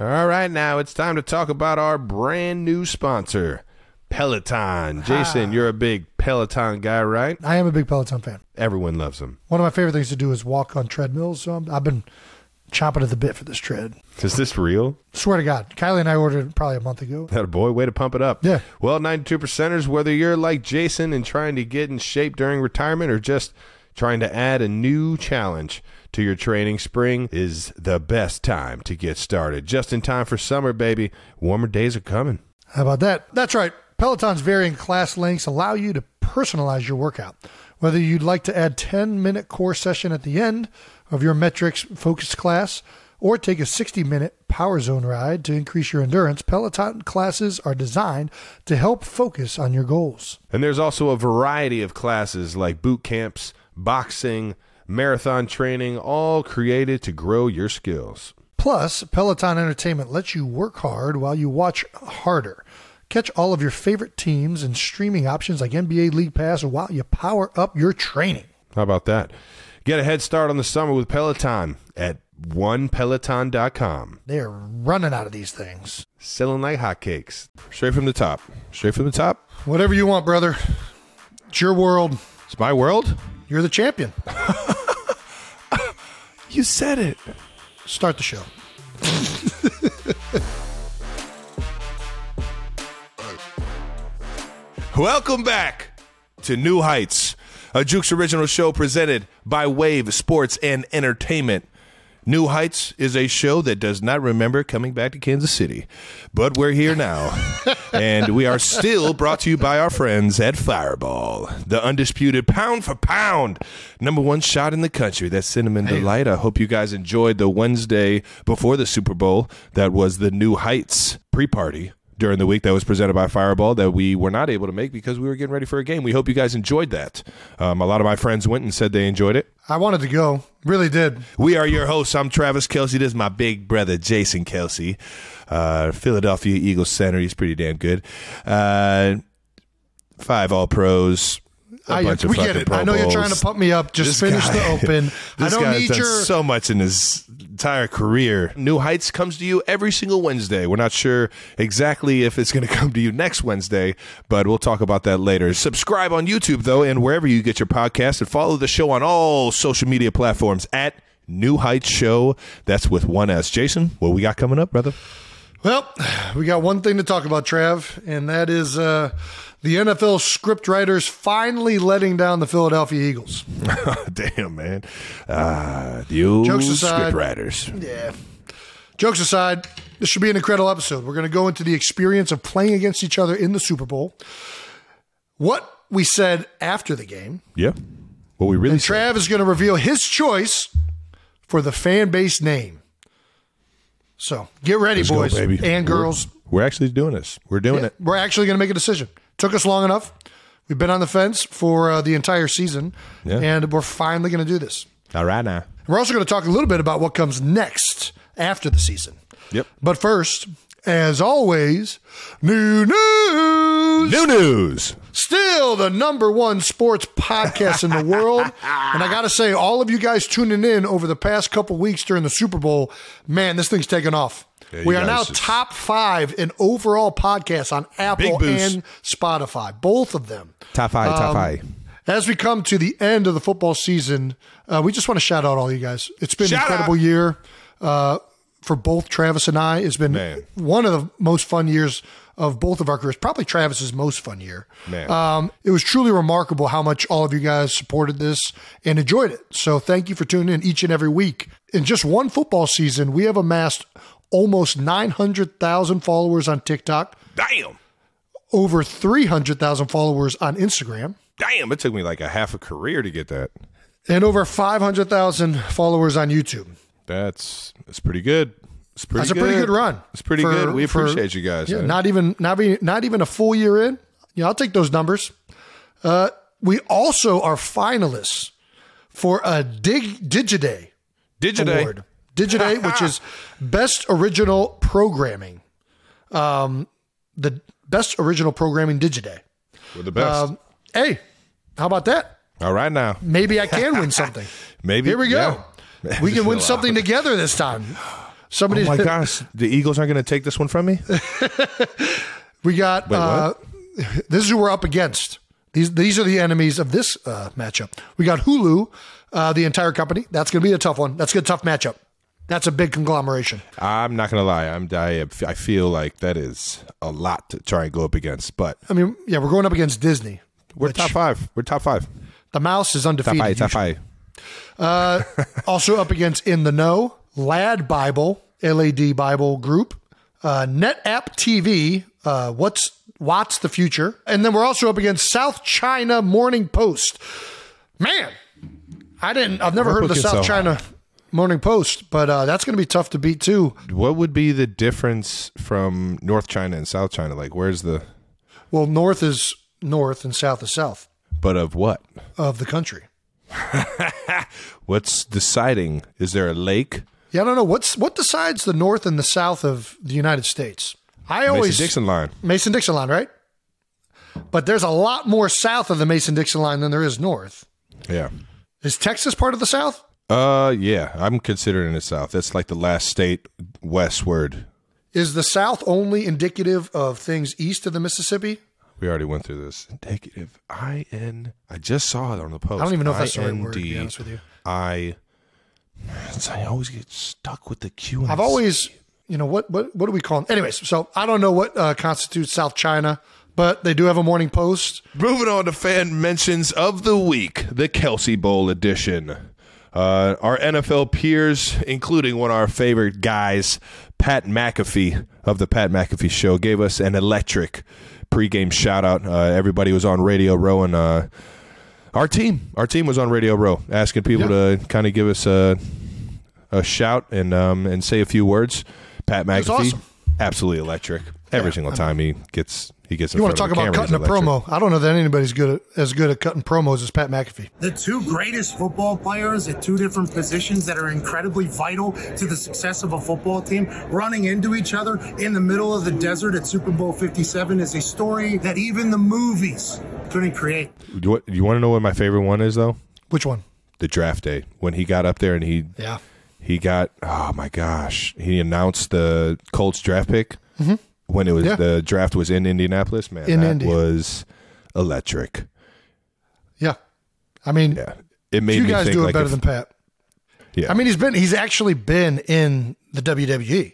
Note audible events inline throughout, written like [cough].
All right, now it's time to talk about our brand new sponsor, Peloton. Jason, you're a big Peloton guy, right? I am a big Peloton fan. Everyone loves them. One of my favorite things to do is walk on treadmills. So I'm, I've been chomping at the bit for this tread. Is this real? Swear to God, Kylie and I ordered it probably a month ago. That a boy, way to pump it up. Yeah. Well, 92 percenters, whether you're like Jason and trying to get in shape during retirement or just trying to add a new challenge to your training, spring is the best time to get started. Just in time for summer, baby. Warmer days are coming. How about that? That's right. Peloton's varying class lengths allow you to personalize your workout. Whether you'd like to add 10 minute core session at the end of your metrics focused class or take a 60 minute power zone ride to increase your endurance, Peloton classes are designed to help focus on your goals. And there's also a variety of classes like boot camps, boxing, marathon training, all created to grow your skills. Plus, Peloton Entertainment lets you work hard while you watch harder. Catch all of your favorite teams and streaming options like NBA League Pass while you power up your training. How about that? Get a head start on the summer with Peloton at onepeloton.com. They are running out of these things. Selling like hotcakes. Straight from the top. Straight from the top. Whatever you want, brother. It's your world. It's my world. You're the champion. [laughs] You said it. Start the show. Welcome back to New Heights, a Jukes original show presented by Wave Sports and Entertainment. New Heights is a show that does not remember coming back to Kansas City, but we're here now. [laughs] and we are still brought to you by our friends at Fireball, the undisputed pound for pound number one shot in the country. That cinnamon delight. I hope you guys enjoyed the Wednesday before the Super Bowl. That was the New Heights pre party during the week that was presented by Fireball that we were not able to make because we were getting ready for a game. We hope you guys enjoyed that. Um, a lot of my friends went and said they enjoyed it. I wanted to go. Really did. We are your hosts. I'm Travis Kelce. This is my big brother, Jason Kelce, uh, Philadelphia Eagles center. He's pretty damn good. Uh, five All Pros. I, bunch of we get it. Pro I know you're trying to pump me up. Just This finish guy- the [laughs] open. I don't need done your. so much in his entire career. New Heights comes to you every single Wednesday. We're not sure exactly if it's going [laughs] to come to you next Wednesday, but we'll talk about that later. Subscribe on YouTube though, and wherever you get your podcast, and follow the show on all social media platforms at New Heights Show. That's with one S. Jason, what we got coming up, brother? Well, we got one thing to talk about, Trav, and that is uh, the NFL scriptwriters finally letting down the Philadelphia Eagles. [laughs] Damn, man. Uh, the old Jokes aside. script writers. Yeah. Jokes aside, this should be an incredible episode. We're going to go into the experience of playing against each other in the Super Bowl, what we said after the game, Yeah. What we really and said. Trav is going to reveal his choice for the fan base name. So get ready, Let's go, boys baby. and girls. We're actually doing this. We're doing it. We're actually going to make a decision. Took us long enough. We've been on the fence for uh, the entire season, Yeah. and we're finally going to do this. All right now. We're also going to talk a little bit about what comes next after the season. Yep. But first, as always, new news. New news. Still the number one sports podcast in the world. [laughs] And I got to say, all of you guys tuning in over the past couple weeks during the Super Bowl, man, this thing's taken off. Yeah, we are now just- top five in overall podcasts on Apple and Spotify, both of them. Top five, top Um, five. As we come to the end of the football season, uh, we just want to shout out all you guys. It's been Shout an incredible out. year uh, for both Travis and I. It's been Man. one of the most fun years of both of our careers. Probably Travis's most fun year. Um, it was truly remarkable how much all of you guys supported this and enjoyed it. So thank you for tuning in each and every week. In just one football season, we have amassed almost 900,000 followers on TikTok, Damn. over 300,000 followers on Instagram. Damn. It took me like a half a career to get that. and over 500,000 followers on YouTube. That's that's pretty good. It's pretty That's a pretty good run. It's pretty for- good. We for- appreciate you guys. Yeah, man. not even not even not even a full year in. Yeah, I'll take those numbers. Uh, we also are finalists for a Dig Digiday Digiday. award. Digiday, which is [laughs] best original programming. Um, the best original programming Digiday. We're the best. Um, hey, how about that? All right now. Maybe I can win [laughs] something. Maybe Here we go. yeah. We [laughs] can win something out. together this time. [gasps] Somebody, Oh my gosh, the Eagles aren't going to take this one from me. we got. Wait, uh, this is who we're up against. These these are the enemies of this uh, matchup. We got Hulu, uh, the entire company. That's going to be a tough one. That's a tough matchup. That's a big conglomeration. I'm not going to lie. I'm I, I feel like that is a lot to try and go up against, but I mean, yeah, we're going up against Disney. we're top five. We're top five. The mouse is Top undefeated. five. Top five. Also up against In the Know, Lad Bible, LAD Bible Group, uh, NetApp TV, uh, What's Watts the Future, and then we're also up against South China Morning Post. Man, I didn't. I've never heard of the South so China Morning Post, but uh, that's going to be tough to beat too. What would be the difference from North China and South China? Like, where's the Well, North is North and South is South but of what? of the country. [laughs] What's deciding? Is there a lake? Yeah, I don't know what's what decides the North and the South of the United States. I always Mason Dixon line. Mason Dixon line, right? But there's a lot more south of the Mason Dixon line than there is north. Yeah. Is Texas part of the South? Uh, yeah. I'm considering the South. That's like the last state westward. Is the South only indicative of things east of the Mississippi? We already went through this. Indicative. I N. I just saw it on the post. I don't even know if that's the right word, to be honest with you. I. I always get stuck with the Q. and I've always, you know, what what what do we call them? Anyways, so I don't know what uh, constitutes South China, but they do have a morning post. Moving on to fan mentions of the week, the Kelce Bowl edition. Uh, our NFL peers, including one of our favorite guys, Pat McAfee of the Pat McAfee Show, gave us an electric pregame shout out. Uh, everybody was on Radio Row, and uh, our team, our team was on Radio Row, asking people to kind of give us a a shout and um, and say a few words. Pat McAfee, awesome. absolutely electric. Every single time he gets he gets. You want to talk about cutting a promo? I don't know that anybody's good at, as good at cutting promos as Pat McAfee. the two greatest football players at two different positions that are incredibly vital to the success of a football team running into each other in the middle of the desert at Super Bowl 57 is a story that even the movies couldn't create. You, what- do you want to know what my favorite one is though? Which one? The draft day when he got up there and he Yeah. he got oh my gosh he announced the Colts draft pick mm-hmm. When it was. Yeah. the draft was in Indianapolis. Man, In that Indy. was electric. Yeah. I mean, Yeah, it made you me guys think do it like better if- than Pat. yeah. I mean, he's been he's actually been in the WWE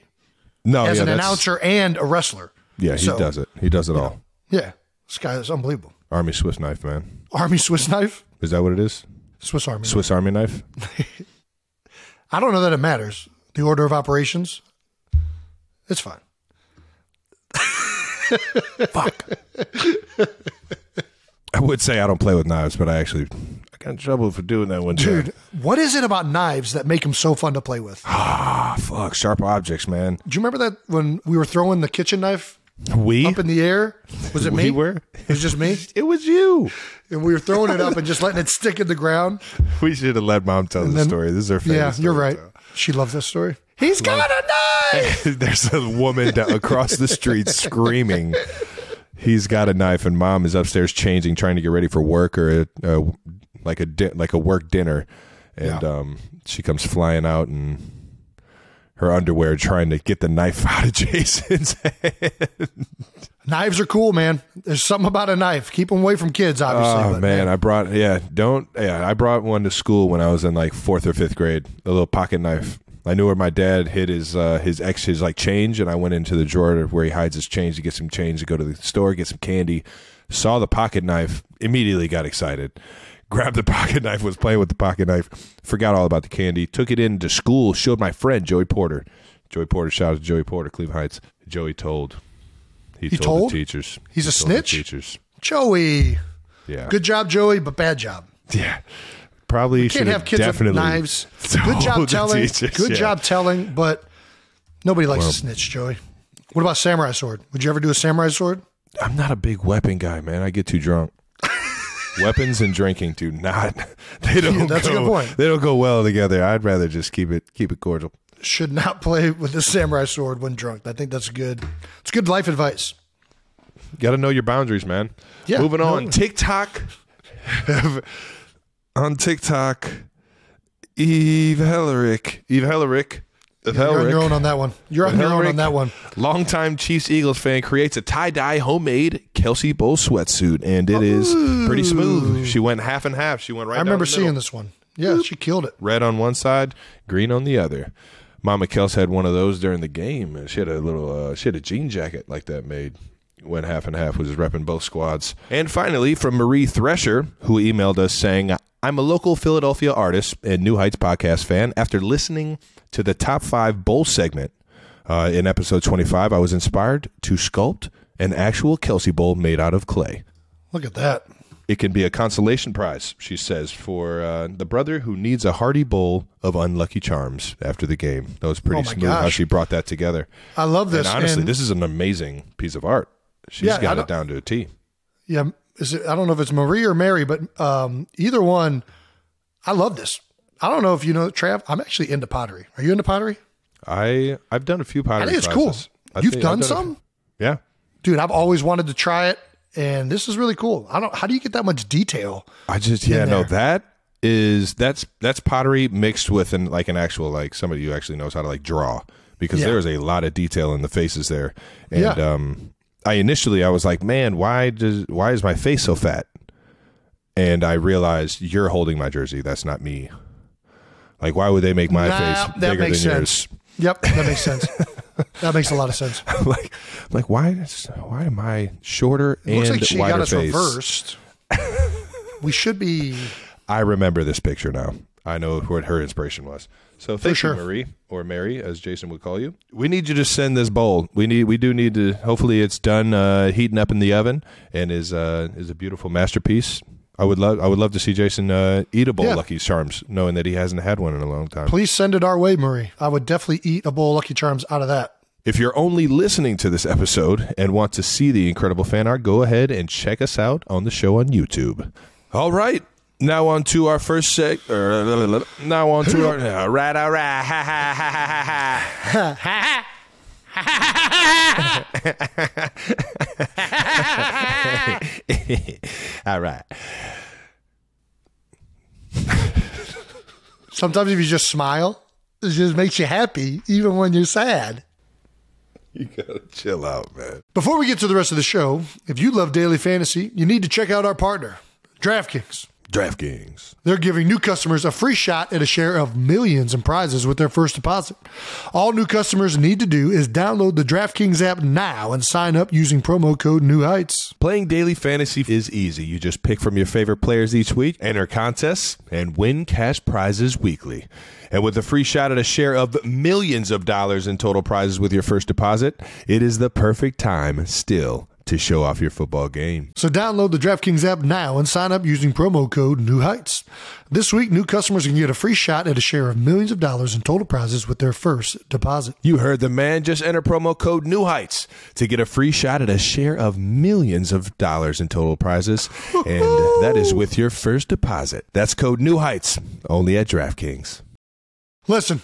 no, as yeah, an announcer and a wrestler. Yeah, he So, does it. He does it all. Yeah, this guy is unbelievable. Army Swiss knife, man. Army Swiss knife, Is that what it is? Swiss Army. Swiss Army knife. [laughs] I don't know that it matters. The order of operations, it's fine. I would say I don't play with knives, but I actually I got in trouble for doing that one time. Dude, what is it about knives that make them so fun to play with? Ah, fuck, sharp objects, man. Do you remember that when we were throwing the kitchen knife We up in the air? Was it [laughs] we me? were. It was just me, [laughs] It was you. and we were throwing it up and just letting it stick in the ground. [laughs] We should have let mom tell the story. This is her favorite. Yeah, you're right. to She loves this story. He's got a knife. [laughs] There's a woman down across the street screaming. He's got a knife, and mom is upstairs changing, trying to get ready for work or a, a, like a di- like a work dinner, and Yeah. um, she comes flying out and her underwear, trying to get the knife [laughs] out of Jason's head. Knives are cool, man. There's something about a knife. Keep them away from kids, obviously. Oh but man, I brought yeah, don't yeah, I brought one to school when I was in like fourth or fifth grade. A little pocket knife. I knew where my dad hid his uh, his ex his like change, and I went into the drawer where he hides his change to get some change to go to the store, get some candy. Saw the pocket knife, immediately got excited. [laughs] Grabbed the pocket knife, was playing with the pocket knife, forgot all about the candy. Took it into school, showed my friend Joey Porter. Joey Porter, shout out to Joey Porter, Cleveland Heights. Joey told. He, told, told? the teachers. He's He a snitch? teachers. Joey. Yeah. Good job, Joey, but bad job. [laughs] Yeah. Probably Can't should have kids definitely with knives. [laughs] Good job telling. teachers, Good yeah. job telling, but nobody likes to snitch, Joey. What about samurai sword? Would you ever do a samurai sword? I'm not a big weapon guy, man. I get too drunk. [laughs] Weapons and drinking do not. [laughs] They don't. Yeah, that's a good point. They don't go well together. I'd rather just keep it keep it cordial. Should not play with the samurai sword when drunk. I think that's good. It's good life advice. Got to know your boundaries, man. Yeah, Moving on. no- TikTok. On TikTok, Eve Hellerick. Eve Hellerick You're on your own on that one. You're on your own on that one. Longtime Chiefs Eagles fan creates a tie dye homemade Kelce Bowl sweatsuit, and it is pretty smooth. She went half and half. She went right. I remember seeing this one. Yeah, she killed it. red on one side, green on the other. Mama Kels had one of those during the game, and she had a little, uh, she had a jean jacket like that made. Went half and half, was repping both squads. And finally, from Marie Thresher, who emailed us saying, "I'm a local Philadelphia artist and New Heights podcast fan. After listening to the top five bowl segment uh, in episode 25, I was inspired to sculpt an actual Kelce bowl made out of clay." Look at that. It can be a consolation prize, she says, for uh, the brother who needs a hearty bowl of unlucky charms after the game. That was pretty Oh smooth how she brought that together. I love this. and honestly, and- this is an amazing piece of art. She's Yeah, got it down to a T. Yeah, is it, I don't know if it's Marie or Mary, but um, either one. I love this. I don't know if you know, Trav. I'm actually into pottery. Are you into pottery? I I've done a few pottery. I think it's classes. cool. I You've done a- some, yeah. dude. I've always wanted to try it, and this is really cool. I don't. How do you get that much detail? I just yeah no that is that's that's pottery mixed with an like an actual like somebody who actually knows how to like draw because Yeah. there's a lot of detail in the faces there and Yeah. um I initially I was like man why does why is my face so fat and I realized you're holding my jersey that's not me like why would they make my Nah, face bigger than sense. Yep, that makes sense. that makes a lot of sense. [laughs] like like why is, why am I shorter It looks and like she wider got us face reversed. [laughs] we should be. I remember this picture now. I know what her inspiration was. So thank sure. you, Marie or Mary, as Jason would call you. We need you to send this bowl. We need. We do need to. Hopefully, it's done uh, heating up in the oven and is uh, is a beautiful masterpiece. I would love. I would love to see Jason uh, eat a bowl Yeah. of Lucky Charms, knowing that he hasn't had one in a long time. Please send it our way, Marie. I would definitely eat a bowl of Lucky Charms out of that. If you're only listening to this episode and want to see the incredible fan art, go ahead and check us out on the show on YouTube. All right. Now on to our first seg. er, Now on to our. All right, all right. Ha, ha, ha, ha, ha. [laughs] all right. Sometimes if you just smile, it just makes you happy, even when you're sad. You gotta chill out, man. Before we get to the rest of the show, if you love daily fantasy, you need to check out our partner, DraftKings. DraftKings. They're giving new customers a free shot at a share of millions in prizes with their first deposit. All new customers need to do is download the DraftKings app now and sign up using promo code New Heights. Playing daily fantasy is easy. You just pick from your favorite players each week, enter contests, and win cash prizes weekly. And with a free shot at a share of millions of dollars in total prizes with your first deposit, it is the perfect time still to show off your football game. So download the DraftKings app now and sign up using promo code New Heights. This week, new customers can get a free shot at a share of millions of dollars in total prizes with their first deposit. You heard the man. Just enter promo code New Heights to get a free shot at a share of millions of dollars in total prizes, and that is with your first deposit. That's code New Heights only at DraftKings. Listen,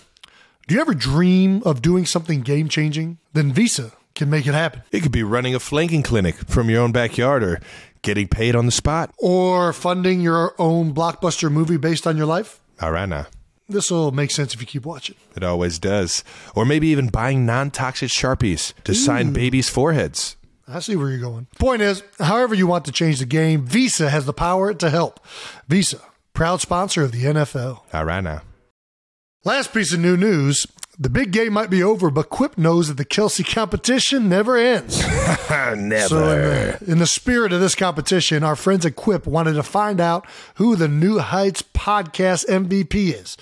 do you ever dream of doing something game changing? Then Visa can make it happen. It could be running a flanking clinic from your own backyard or getting paid on the spot. Or funding your own blockbuster movie based on your life? All right, now. This will make sense if you keep watching. It always does. Or maybe even buying non toxic Sharpies to sign babies' foreheads. I see where you're going. Point is, however you want to change the game, Visa has the power to help. Visa, proud sponsor of the NFL. All right, now. Last piece of new news. The big game might be over, but Quip knows that the Kelce competition never ends. [laughs] Never. So, in the, in the spirit of this competition, our friends at Quip wanted to find out who the New Heights podcast MVP is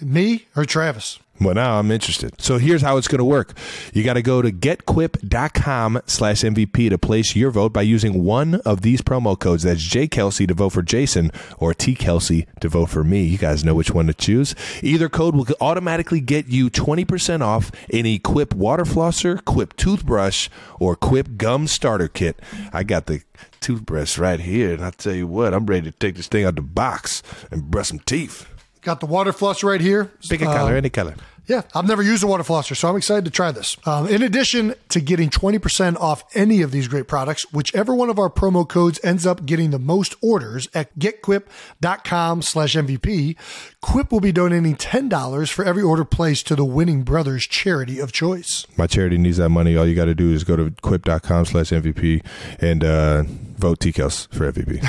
me or Travis. Well, now I'm interested. So here's how it's going to work. You got to go to getquip.com slash MVP to place your vote by using one of these promo codes. That's J Kelce to vote for Jason or T Kelce to vote for me. You guys know which one to choose. Either code will automatically get you 20% off any Quip water flosser, Quip toothbrush, or Quip gum starter kit. I got the toothbrush right here, and I tell you what, I'm ready to take this thing out the box and brush some teeth. Got the water flosser right here. Pick a Uh, color, any color. Yeah, I've never used a water flosser, so I'm excited to try this. Um, in addition to getting 20% off any of these great products, whichever one of our promo codes ends up getting the most orders at getquip.com slash MVP, Quip will be donating $10 for every order placed to the Winning Brothers charity of choice. My charity needs that money. All you got to do is go to quip.com slash MVP and uh, vote TKels for MVP.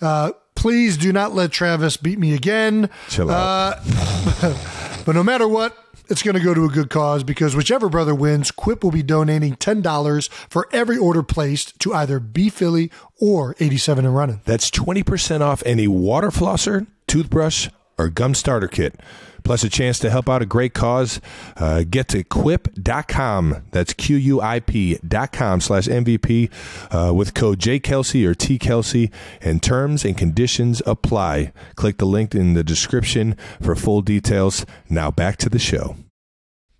[laughs] Please do not let Travis beat me again. Chill out. Uh, [laughs] but no matter what, it's going to go to a good cause because whichever brother wins, Quip will be donating $10 for every order placed to either B Philly or 87 and running. That's 20% off any water flosser, toothbrush, or gum starter kit. Plus a chance to help out a great cause. Uh, get to quip.com. That's Q-U-I-P dot com slash MVP uh, with code JKelce or T Kelce and terms and conditions apply. Click the link in the description for full details. Now back to the show.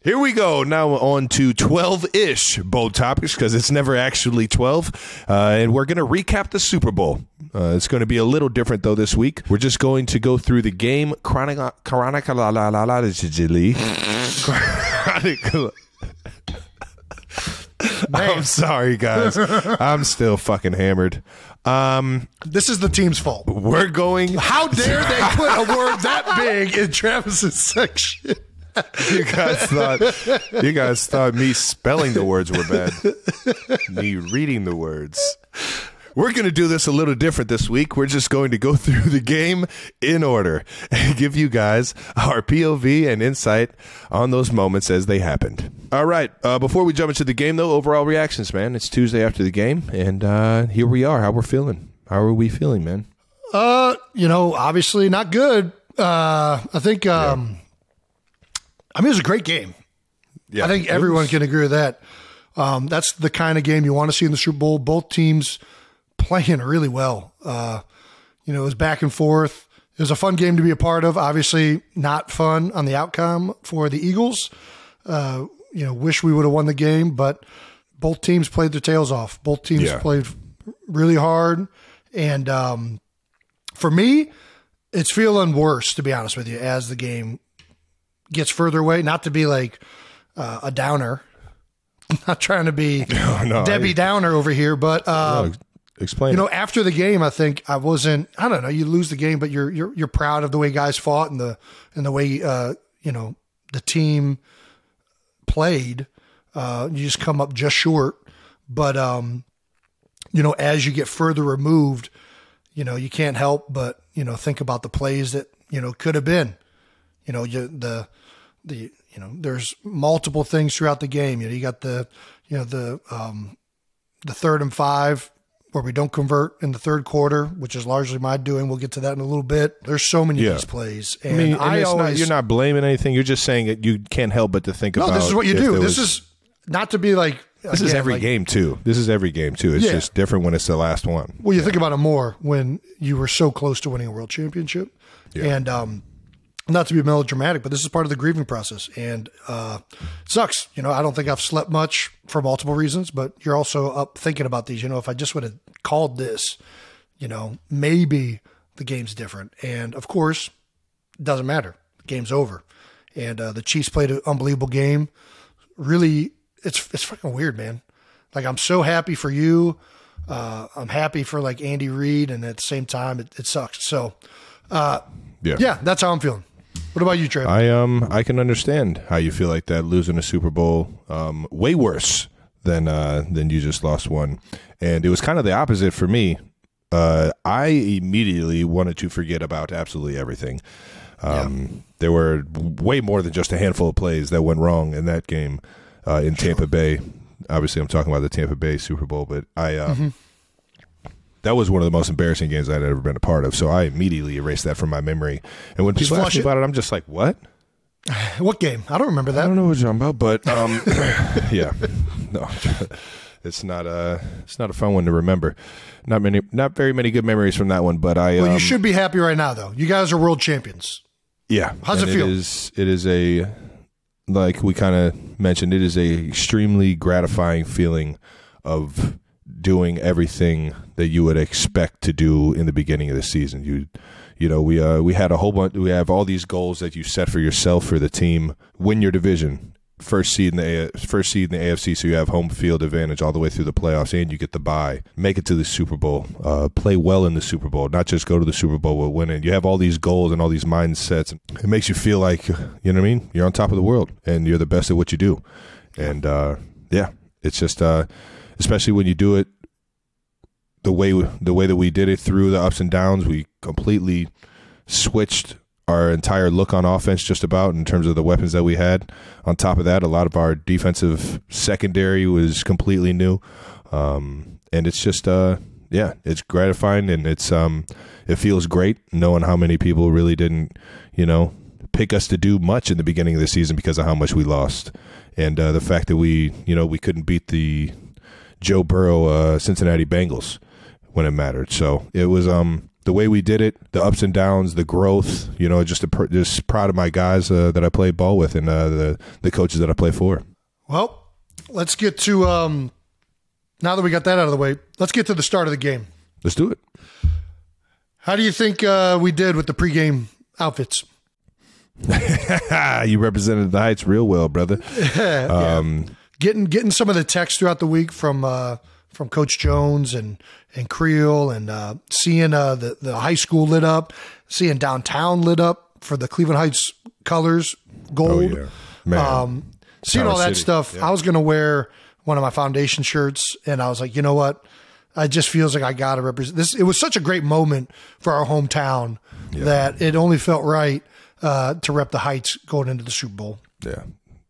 Here we go. Now on to 12 ish bowl topics because it's never actually 12. Uh, and we're going to recap the Super Bowl. Uh, it's going to be a little different though this week. We're just going to go through the game chronic- chronologically. Chronicle- I'm sorry, guys. I'm still fucking hammered. Um, This is the team's fault. we're going. How dare they put a word that big in [laughs] Travis's section? You guys thought you guys thought me spelling the words were bad. me reading the words. We're going to do this a little different this week. We're just going to go [laughs] through the game in order and give you guys our POV and insight on those moments as they happened. All right. Uh, before we jump into the game, though, overall reactions, man. It's Tuesday after the game, and uh, here we are. How we're feeling? How are we feeling, man? Uh, you know, obviously not good. Uh, I think. Um, I mean, it was a great game. Yeah, I think everyone was- can agree with that. Um, that's the kind of game you want to see in the Super Bowl. Both teams playing really well. Uh, you know, it was back and forth. It was a fun game to be a part of. Obviously, not fun on the outcome for the Eagles. Uh, you know, wish we would have won the game, but both teams played their tails off. Both teams Yeah. played really hard. And um, for me, it's feeling worse, to be honest with you, as the game gets further away. Not to be like uh, a downer. [laughs] Not trying to be [laughs] no, Debbie I- Downer over here, but uh, Oh, explain. you know, it. after the game, I think I wasn't. I don't know. You lose the game, but you're you're you're proud of the way guys fought and the and the way uh, you know the team played. Uh, you just come up just short, but um, you know, as you get further removed, you know, you can't help but you know think about the plays that you know could have been. You know, you the the you know, there's multiple things throughout the game. You know, you got the you know the um, the third and five where we don't convert in the third quarter, which is largely my doing. We'll get to that in a little bit. There's so many Yeah. of these plays, I and mean, I, and it's not- you're not blaming anything. You're just saying that you can't help but to think no. about. This is what you do. This was- is not to be like this is every like- game too. This is every game too. It's Yeah. just different when it's the last one. Well, you think about it more when you were so close to winning a world championship, Yeah. and um, not to be melodramatic, but this is part of the grieving process, and uh, it sucks. You know, I don't think I've slept much for multiple reasons, but you're also up thinking about these. You know, if I just would have called this, you know, maybe the game's different, and of course, it doesn't matter. The game's over, and uh, the Chiefs played an unbelievable game. Really, it's it's fucking weird, man. Like I'm so happy for you. Uh, I'm happy for like Andy Reid, and at the same time, it, it sucks. So, Yeah. yeah, that's how I'm feeling. What about you, Trey? I um I can understand how you feel like that losing a Super Bowl um way worse than uh than you just lost one. And it was kind of the opposite for me. Uh I immediately wanted to forget about absolutely everything. Um there were way more than just a handful of plays that went wrong in that game uh in Tampa Bay. Obviously I'm talking about the Tampa Bay Super Bowl, but I um that was one of the most embarrassing games I'd ever been a part of. So I immediately erased that from my memory. And when people ask me it. about it, I'm just like, "What?" [sighs] what game? I don't remember that. I don't know what you're talking about, but um, [laughs] [laughs] yeah, no, it's not a it's not a fun one to remember. Not many, not very many good memories from that one. But I, Well, um, you should be happy right now, though. You guys are world champions. yeah. How's it feel? It is it is a like we kind of mentioned. It is a extremely gratifying feeling of doing everything that you would expect to do in the beginning of the season. You you know, we uh, we had a whole bunch. We have all these goals that you set for yourself for the team. Win your division, first seed in the A- first seed in the AFC, so you have home field advantage all the way through the playoffs, and you get the bye. Make it to the Super Bowl. Uh, play well in the Super Bowl, not just go to the Super Bowl with winning. You have all these goals and all these mindsets. It makes you feel like you know what I mean. You're on top of the world, and you're the best at what you do. And uh, yeah, it's just uh, especially when you do it the way the way that we did it through the ups and downs. We completely switched our entire look on offense just about in terms of the weapons that we had. On top of that, a lot of our defensive secondary was completely new. Um, and it's just uh yeah, it's gratifying and it's um it feels great knowing how many people really didn't, you know, pick us to do much in the beginning of the season because of how much we lost. And uh, the fact that we, you know, we couldn't beat the Joe Burrow uh, Cincinnati Bengals when it mattered. So it was um the way we did it, the ups and downs, the growth. You know, just a, just proud of my guys uh, that I played ball with and uh, the the coaches that I play for. Well, let's get to um, now that we got that out of the way. Let's get to the start of the game. Let's do it. How do you think uh, we did with the pregame outfits? [laughs] you represented the Heights real well, brother. [laughs] um, getting getting some of the text throughout the week from uh, from Coach Jones and and Creel and uh, seeing uh, the the high school lit up, seeing downtown lit up for the Cleveland Heights colors, gold. Oh, yeah. Man. Um, seeing all that City. stuff, yeah. I was going to wear one of my foundation shirts, and I was like, you know what? It just feels like I got to represent this. It was such a great moment for our hometown yeah. that it only felt right uh, to rep the Heights going into the Super Bowl. Yeah,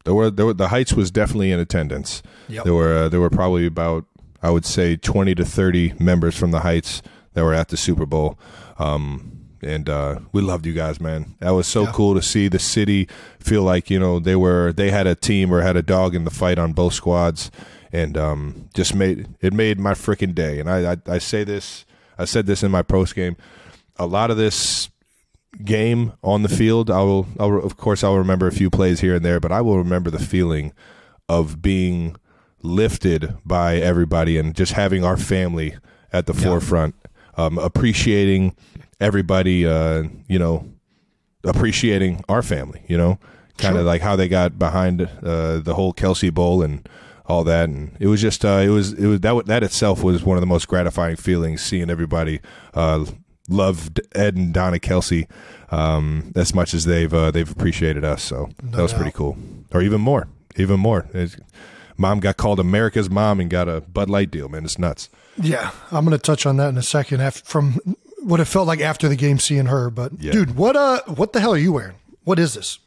there were, there were the Heights was definitely in attendance. Yep. There were uh, there were probably about I would say twenty to thirty members from the Heights that were at the Super Bowl. Um, and uh, we loved you guys, man. That was so yeah. cool to see the city feel like you know they were they had a team or had a dog in the fight on both squads, and um, just made it made my freaking day. And I, I I say this, I said this in my post game. A lot of this game on the field, I will, I will, of course, I'll remember a few plays here and there, but I will remember the feeling of being lifted by everybody and just having our family at the yeah. forefront, um, appreciating everybody, uh, you know, appreciating our family, you know, kind of sure. like how they got behind uh, the whole Kelce Bowl and all that, and it was just uh, it was it was that that itself was one of the most gratifying feelings seeing everybody uh, loved Ed and Donna Kelce um, as much as they've uh, they've appreciated us. So no that was doubt. pretty cool, or even more, even more. It's, mom got called America's mom and got a Bud Light deal. Man, it's nuts. Yeah, I'm going to touch on that in a second. After, from what it felt like after the game, seeing her. But yeah. dude, what uh, what the hell are you wearing? What is this?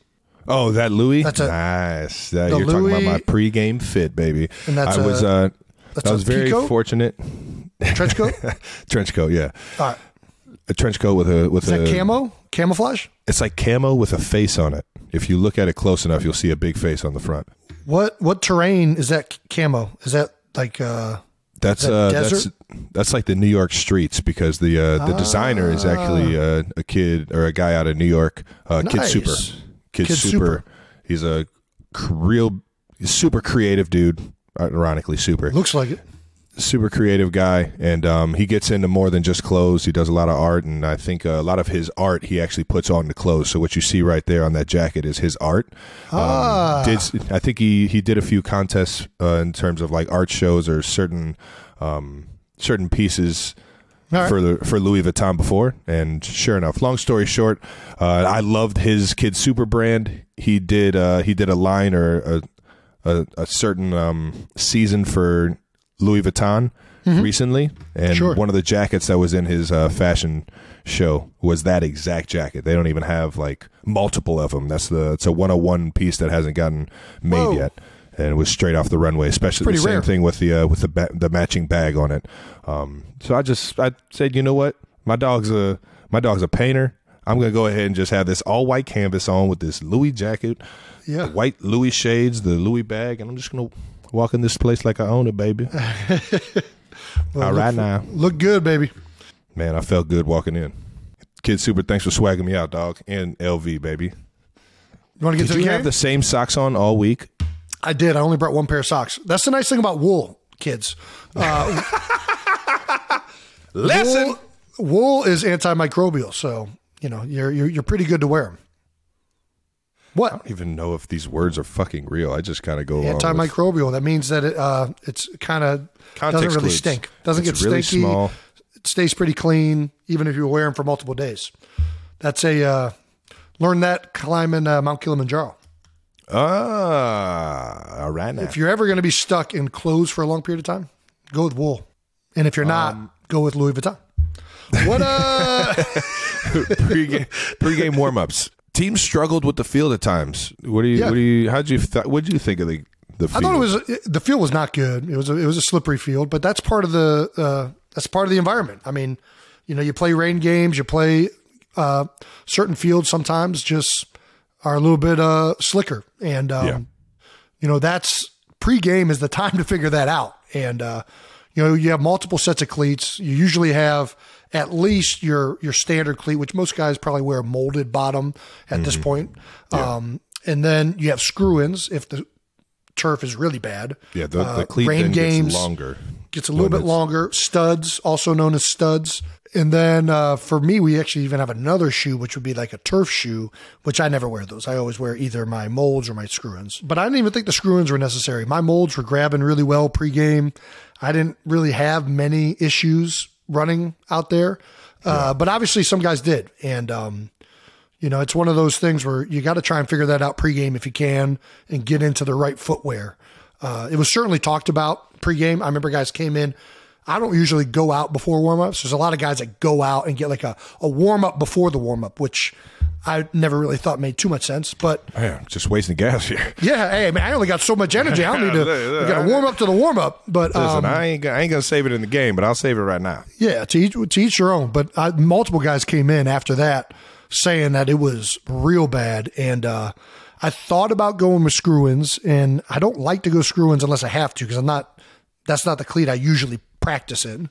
Oh, that Louis. That's a, nice. That, you're Louis, talking about my pregame fit, baby. And that's I was uh, I was very Pico? fortunate. Trench coat. [laughs] Trench coat. Yeah. All right a trench coat with a with Is a that camo camouflage. It's like camo with a face on it. If you look at it close enough, you'll see a big face on the front. What what terrain is that camo? Is that like uh that's that uh desert? that's that's like the New York streets because the uh the ah. designer is actually uh, a kid or a guy out of New York, uh nice. Kid Super. Kid, kid super. super. He's a real super creative dude, ironically super. Looks like it super creative guy, and um, he gets into more than just clothes. He does a lot of art, and I think uh, a lot of his art he actually puts on the clothes. So what you see right there on that jacket is his art. Um, ah. did I think he he did a few contests uh, in terms of like art shows or certain um, certain pieces. Right. For the, for Louis Vuitton before, and sure enough, long story short, uh, I loved his Kid Super brand. He did uh, he did a line or a a, a certain um, season for Louis Vuitton mm-hmm. recently, and sure. one of the jackets that was in his uh, fashion show was that exact jacket. They don't even have like multiple of them. That's the it's a 101 piece that hasn't gotten made Whoa. yet. And it was straight off the runway, especially the same rare. thing with the uh, with the ba- the matching bag on it. Um, so I just I said, you know what, my dog's a my dog's a painter. I'm gonna go ahead and just have this all white canvas on with this Louis jacket, yeah, white Louis shades, the Louis bag, and I'm just gonna walk in this place like I own it, baby. [laughs] well, All right now. Look good, baby. Man, I felt good walking in. Kid Super, thanks for swagging me out, dog. And LV, baby. You want to get Did to you the have the same socks on all week? I did. I only brought one pair of socks. That's the nice thing about wool, kids. Uh, [laughs] Lesson. Wool, wool is antimicrobial, so you know, you're you're, you're pretty good to wear them. What? I don't even know if these words are fucking real. I just kind of go along with- Antimicrobial. That means that it, uh, it's kind of doesn't really clues. stink. Doesn't It's get really stinky. small. It stays pretty clean, even if you wear them for multiple days. That's a uh, learn that climbing uh, Mount Kilimanjaro. Ah, all right now. If you're ever going to be stuck in clothes for a long period of time, go with wool. And if you're not, Um, go with Louis Vuitton. What uh [laughs] pre-game, pre-game warm-ups. Teams struggled with the field at times. What do you? Yeah. What do you? How'd you? Th- what did you think of the the? I thought it was the field was not good. It was a, it was a slippery field, but that's part of the uh, that's part of the environment. I mean, you know, you play rain games, you play uh, certain fields sometimes just are a little bit uh, slicker, and um, Yeah. you know that's pregame is the [laughs] time to figure that out. And uh, you know, you have multiple sets of cleats. You usually have at least your your standard cleat, which most guys probably wear a molded bottom at this point. Um, and then you have screw ins if the turf is really bad. yeah, the, Uh, the cleat rain then games gets longer. gets a little bit longer. Studs, also known as studs. And then uh, for me, we actually even have another shoe, which would be like a turf shoe, which I never wear those. I always wear either my molds or my screw ins. But I didn't even think the screw ins were necessary. My molds were grabbing really well pregame. I didn't really have many issues running out there. Uh, But obviously, some guys did. And, um, you know, it's one of those things where you got to try and figure that out pregame if you can and get into the right footwear. Uh, it was certainly talked about pregame. I remember guys came in. I don't usually go out before warmups. There's a lot of guys that go out and get like a, a warm up before the warm up, which I never really thought made too much sense. But Man, just wasting gas here. yeah, hey, man, I only got so much energy. I don't need to. [laughs] I got to warm up to the warm up. But Listen, um, I ain't gonna- I ain't gonna save it in the game, but I'll save it right now. Yeah, to each, to each your own. But I, multiple guys came in after that saying that it was real bad. And uh, I thought about going with screw ins, and I don't like to go screw ins unless I have to because I'm not, that's not the cleat I usually practice in.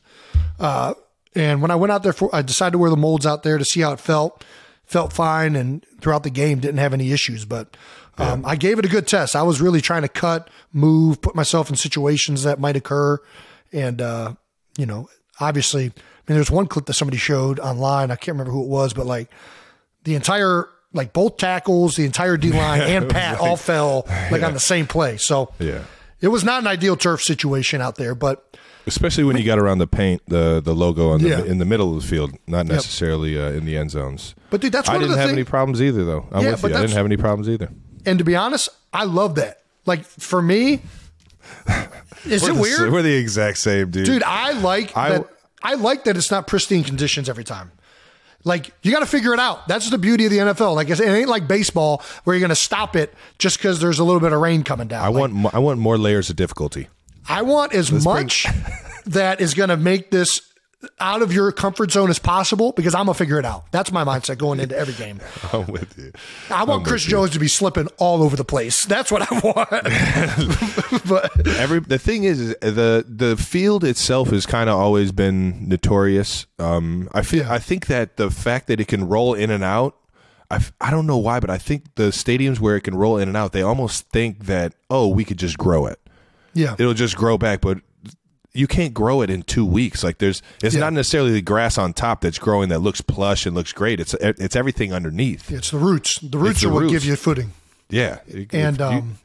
Uh, and when I went out there for, I decided to wear the molds out there to see how it felt. Felt fine, and throughout the game didn't have any issues. But um, I gave it a good test. I was really trying to cut, move, put myself in situations that might occur, and uh, you know, obviously, I mean, there's one clip that somebody showed online. I can't remember who it was, but like the entire, like both tackles, the entire D line and [laughs] Pat all fell like on the same play. So Yeah. it was not an ideal turf situation out there, but Especially when you got around the paint, the the logo on the, Yeah. in the middle of the field, not necessarily uh, in the end zones. but dude, that's I didn't have things. any problems either, though. I'm Yeah, with you. I didn't have any problems either. and to be honest, I love that. Like for me, [laughs] is it the, weird, We're the exact same, dude. dude? I like I- that. I like that it's not pristine conditions every time. Like you got to figure it out. That's the beauty of the NFL. Like it ain't like baseball where you're going to stop it just because there's a little bit of rain coming down. I Like, want I want more layers of difficulty. I want as much [laughs] that is going to make this out of your comfort zone as possible because I'm gonna figure it out. That's my mindset going into every game. [laughs] I'm with you. I want Chris Jones to be slipping all over the place. That's what I want. [laughs] but Every the thing is, is the the field itself has kind of always been notorious. Um, I feel I think that the fact that it can roll in and out, I, I don't know why, but I think the stadiums where it can roll in and out, they almost think that oh, we could just grow it. Yeah, It'll just grow back, but you can't grow it in two weeks. Like there's, it's Yeah. not necessarily the grass on top that's growing that looks plush and looks great. It's it's everything underneath. it's the roots. The roots the are what give you footing. Yeah, And you- um,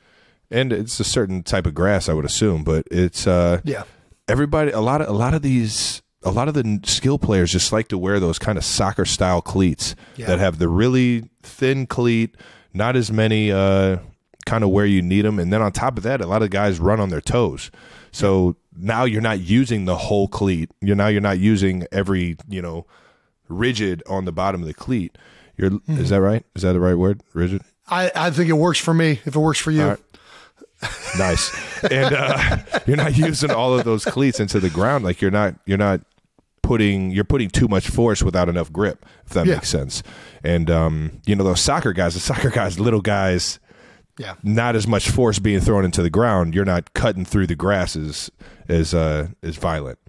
and it's a certain type of grass, I would assume, but it's uh, yeah, everybody a lot of a lot of these a lot of the skill players just like to wear those kind of soccer style cleats Yeah. that have the really thin cleat not as many uh kind of where you need them and then on top of that a lot of guys run on their toes. So now you're not using the whole cleat. You're now you're not using every you know rigid on the bottom of the cleat. You're Mm-hmm. is that right? Is that the right word? Rigid? I, I think it works for me. If it works for you, right. nice. And uh [laughs] you're not using all of those cleats into the ground. Like you're not you're not putting you're putting too much force without enough grip if that Yeah. makes sense. And um you know those soccer guys the soccer guys little guys yeah, not as much force being thrown into the ground you're not cutting through the grass as as uh as violent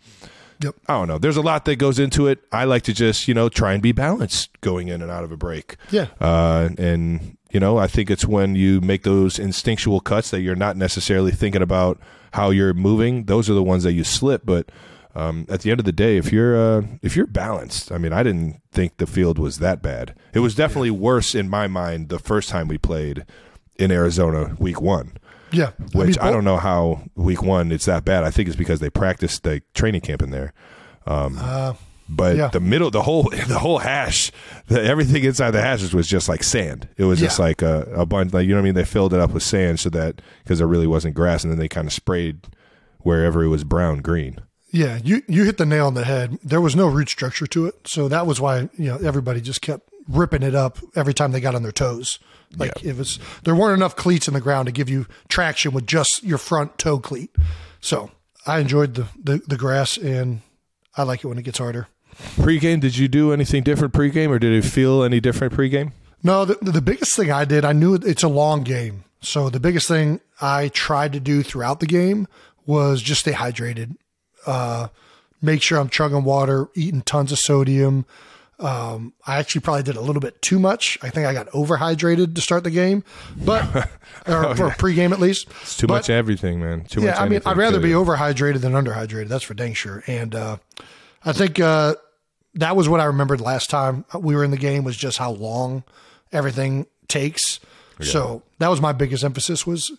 yep, I don't know. There's a lot that goes into it. I like to just, you know, try and be balanced going in and out of a break. Yeah. Uh, and, you know, I think it's when you make those instinctual cuts that you're not necessarily thinking about how you're moving. Those are the ones that you slip. But um, at the end of the day, if you're uh, if you're balanced, I mean, I didn't think the field was that bad. It was definitely worse in my mind the first time we played in Arizona, week one. Yeah, Which I, mean, don't know how week one it's that bad. I think it's because they practiced the training camp in there. Um, but yeah. the middle, the whole, [laughs] the whole hash, the, everything inside the hashes was just like sand. It was just like a, a bunch, like you know what I mean. They filled it up with sand so that because there really wasn't grass, and then they kind of sprayed wherever it was brown green. Yeah, you you hit the nail on the head. There was no root structure to it, so that was why you know everybody just kept ripping it up every time they got on their toes. Like it was there weren't enough cleats in the ground to give you traction with just your front toe cleat. So I enjoyed the the, the grass and I like it when it gets harder. Pre-game, did you do anything different pre-game, or did it feel any different pre-game? No, the, the biggest thing I did, I knew it's a long game. So the biggest thing I tried to do throughout the game was just stay hydrated. Uh, make sure I'm chugging water, eating tons of sodium. Um, I actually probably did a little bit too much. I think I got overhydrated to start the game, but [laughs] or for pregame at least. It's too But- much everything, man. Too much. yeah, I mean, I'd rather be overhydrated than underhydrated. That's for dang sure. And uh, I think uh, that was what I remembered last time we were in the game was just how long everything takes. So that was my biggest emphasis was,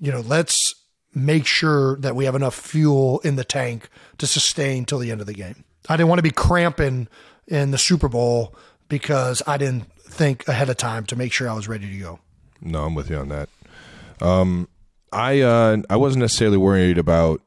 you know, let's make sure that we have enough fuel in the tank to sustain till the end of the game. I didn't want to be cramping in the Super Bowl because I didn't think ahead of time to make sure I was ready to go. No, I'm with you on that. Um, I uh, I wasn't necessarily worried about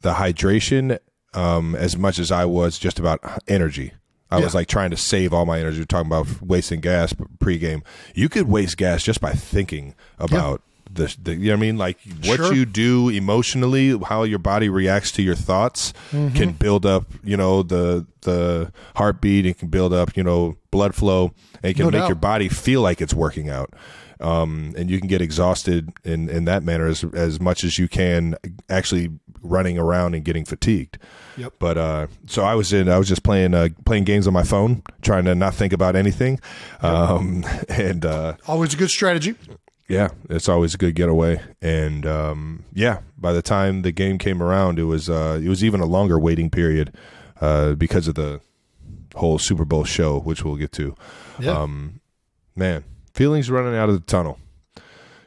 the hydration um, as much as I was just about energy. I was like trying to save all my energy. We're talking about wasting gas pregame. You could waste gas just by thinking about the, the. You know what I mean? Like what Sure. you do emotionally, how your body reacts to your thoughts, Mm-hmm. can build up. You know the the heartbeat. It can build up. You know blood flow. And it can No make doubt. your body feel like it's working out. Um, and you can get exhausted in, in that manner as, as much as you can actually running around and getting fatigued. Yep. But uh, so I was in. I was just playing uh, playing games on my phone, trying to not think about anything. Um, [laughs] and uh, Always a good strategy. Yeah, it's always a good getaway. And um, yeah, by the time the game came around, it was uh, it was even a longer waiting period uh, because of the whole Super Bowl show, which we'll get to. Yeah. Um, man, feelings running out of the tunnel.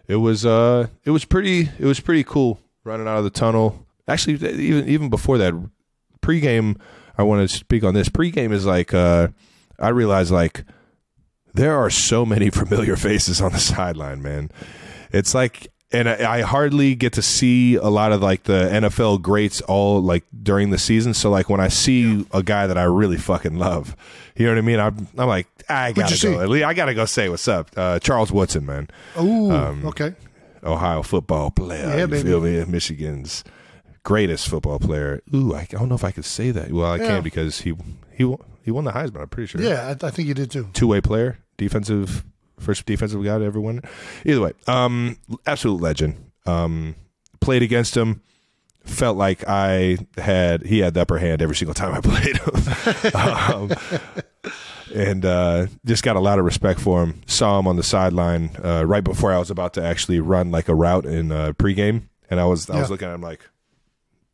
It was uh, it was pretty it was pretty cool running out of the tunnel. Actually, even even before that, pregame. I want to speak on this. Pregame is like uh, I realize like there are so many [laughs] familiar faces on the sideline, man. It's like, and I, I hardly get to see a lot of like the NFL greats all like during the season. So like when I see a guy that I really fucking love, you know what I mean? I'm, I'm like, I gotta go. At least I gotta go say what's up. Uh, Charles Woodson, man, Oh, Um, okay. Ohio football player. Yeah, you baby. feel me? Michigan's greatest football player. Ooh, I, I don't know if I could say that. Well, I Yeah. can because he he he won the Heisman. I'm pretty sure Yeah, I, I think you did too. two way player, defensive first defensive guy to ever win. Either way, um, absolute legend. Um, played against him. Felt like I had he had the upper hand every single time I [laughs] played him, um, and uh, just got a lot of respect for him. Saw him on the sideline uh, right before I was about to actually run like a route in uh, pregame, and I was I was looking at him like,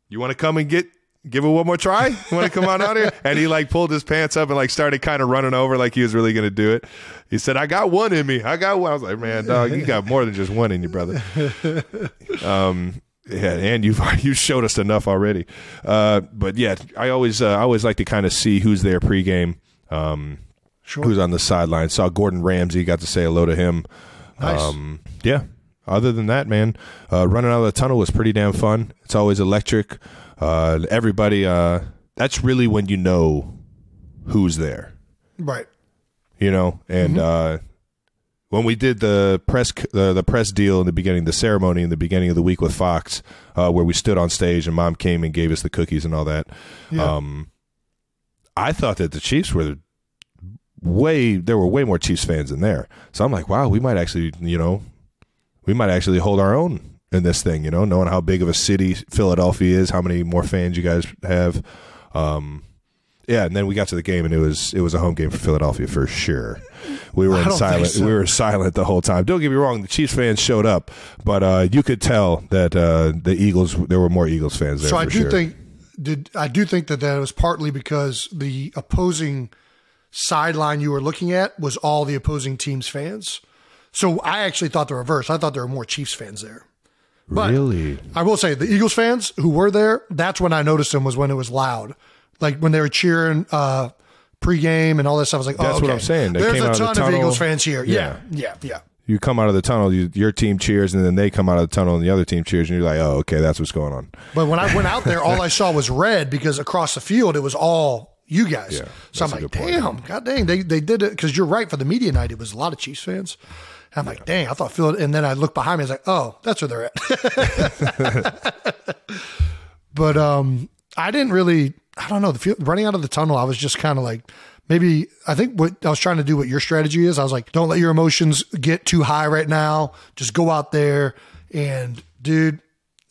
"You want to come and get give it one more try? You want to come on out here?" And he like pulled his pants up and like started kind of running over like he was really going to do it. He said, "I got one in me. I got one." I was like, "Man, dog, you got more than just one in you, brother." [laughs] Um, yeah, and you've [laughs] you showed us enough already. Uh, but yeah, I always uh, I always like to kind of see who's there pregame. Um, Sure. Who's on the sideline? Saw Gordon Ramsay. Got to say hello to him. Nice. Um, yeah. Other than that, man, uh, running out of the tunnel was pretty damn fun. It's always electric. Uh, everybody. Uh, that's really when you know who's there. Right. You know, and uh, when we did the press the, the press deal in the beginning, the ceremony in the beginning of the week with Fox, uh, where we stood on stage and Mom came and gave us the cookies and all that. Yeah. Um, I thought that the Chiefs were way there were way more Chiefs fans in there. So I'm like, wow, we might actually, you know, we might actually hold our own in this thing, you know, knowing how big of a city Philadelphia is, how many more fans you guys have. Um, yeah, and then we got to the game, and it was it was a home game for Philadelphia for sure. We were in silent. so. We were silent the whole time. Don't get me wrong; the Chiefs fans showed up, but uh, you could tell that uh, the Eagles there were more Eagles fans there. So I do sure. think did I do think that that was partly because the opposing sideline you were looking at was all the opposing team's fans. So I actually thought the reverse. I thought there were more Chiefs fans there. But really? I will say the Eagles fans who were there, that's when I noticed them was when it was loud. Like when they were cheering uh pregame and all this stuff. I was like, That's oh, what okay. I'm saying. They There's a out of the ton of tunnel. Eagles fans here. Yeah, Yeah. yeah, yeah. You come out of the tunnel, you, your team cheers, and then they come out of the tunnel, and the other team cheers, and you're like, oh, okay, that's what's going on. But when I went out there, all I saw was red because across the field it was all you guys. Yeah, so I'm like, good point. damn, god dang, they they did it because you're right for the media night. It was a lot of Chiefs fans. I'm like, dang, I thought Phil. And then I look behind me. I was like, oh, that's where they're at. [laughs] but um, I didn't really. I don't know. The running out of the tunnel, I was just kind of like. Maybe I think what I was trying to do, what your strategy is, I was like, don't let your emotions get too high right now. Just go out there and, dude,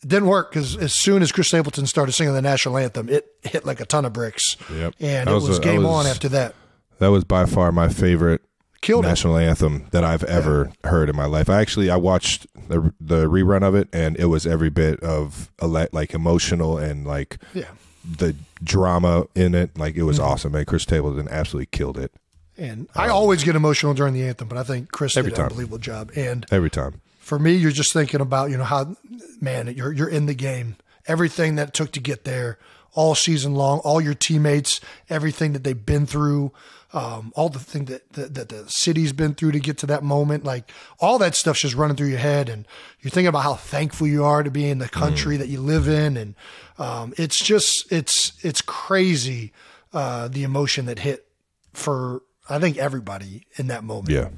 it didn't work because as soon as Chris Stapleton started singing the national anthem, it hit like a ton of bricks. Yep. And That it was was, game was- on after that. That was by far my favorite Killed it. national anthem that I've ever heard in my life. I actually I watched the the rerun of it, and it was every bit of ele- like emotional and like Yeah. the drama in it. Like it was Mm-hmm. awesome, and Chris Stapleton absolutely killed it And I always get emotional during the anthem, but I think Chris Every did time. an unbelievable job. And every time. for me, you're just thinking about, you know, how, man, you're, you're in the game. Everything that took to get there all season long, all your teammates, everything that they've been through, um, all the thing that, that, that the city's been through to get to that moment, like all that stuff's just running through your head. And you're thinking about how thankful you are to be in the country that you live in. And, um, it's just, it's, it's crazy, uh, the emotion that hit for, I think everybody in that moment. Yeah.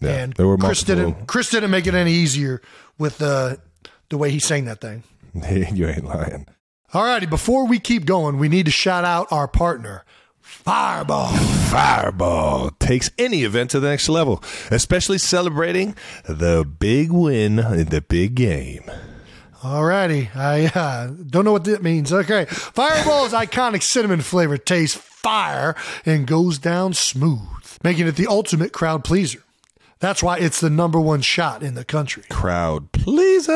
Yeah. And there were Chris multiple. didn't Chris didn't make it any easier with the the way he sang that thing. [laughs] you ain't lying. Alrighty, before we keep going, we need to shout out our partner, Fireball. Fireball takes any event to the next level, especially celebrating the big win in the big game. Alrighty, I uh, don't know what that means. Okay, Fireball's iconic cinnamon flavor tastes fire and goes down smooth, making it the ultimate crowd pleaser. That's why it's the number one shot in the country. crowd pleaser.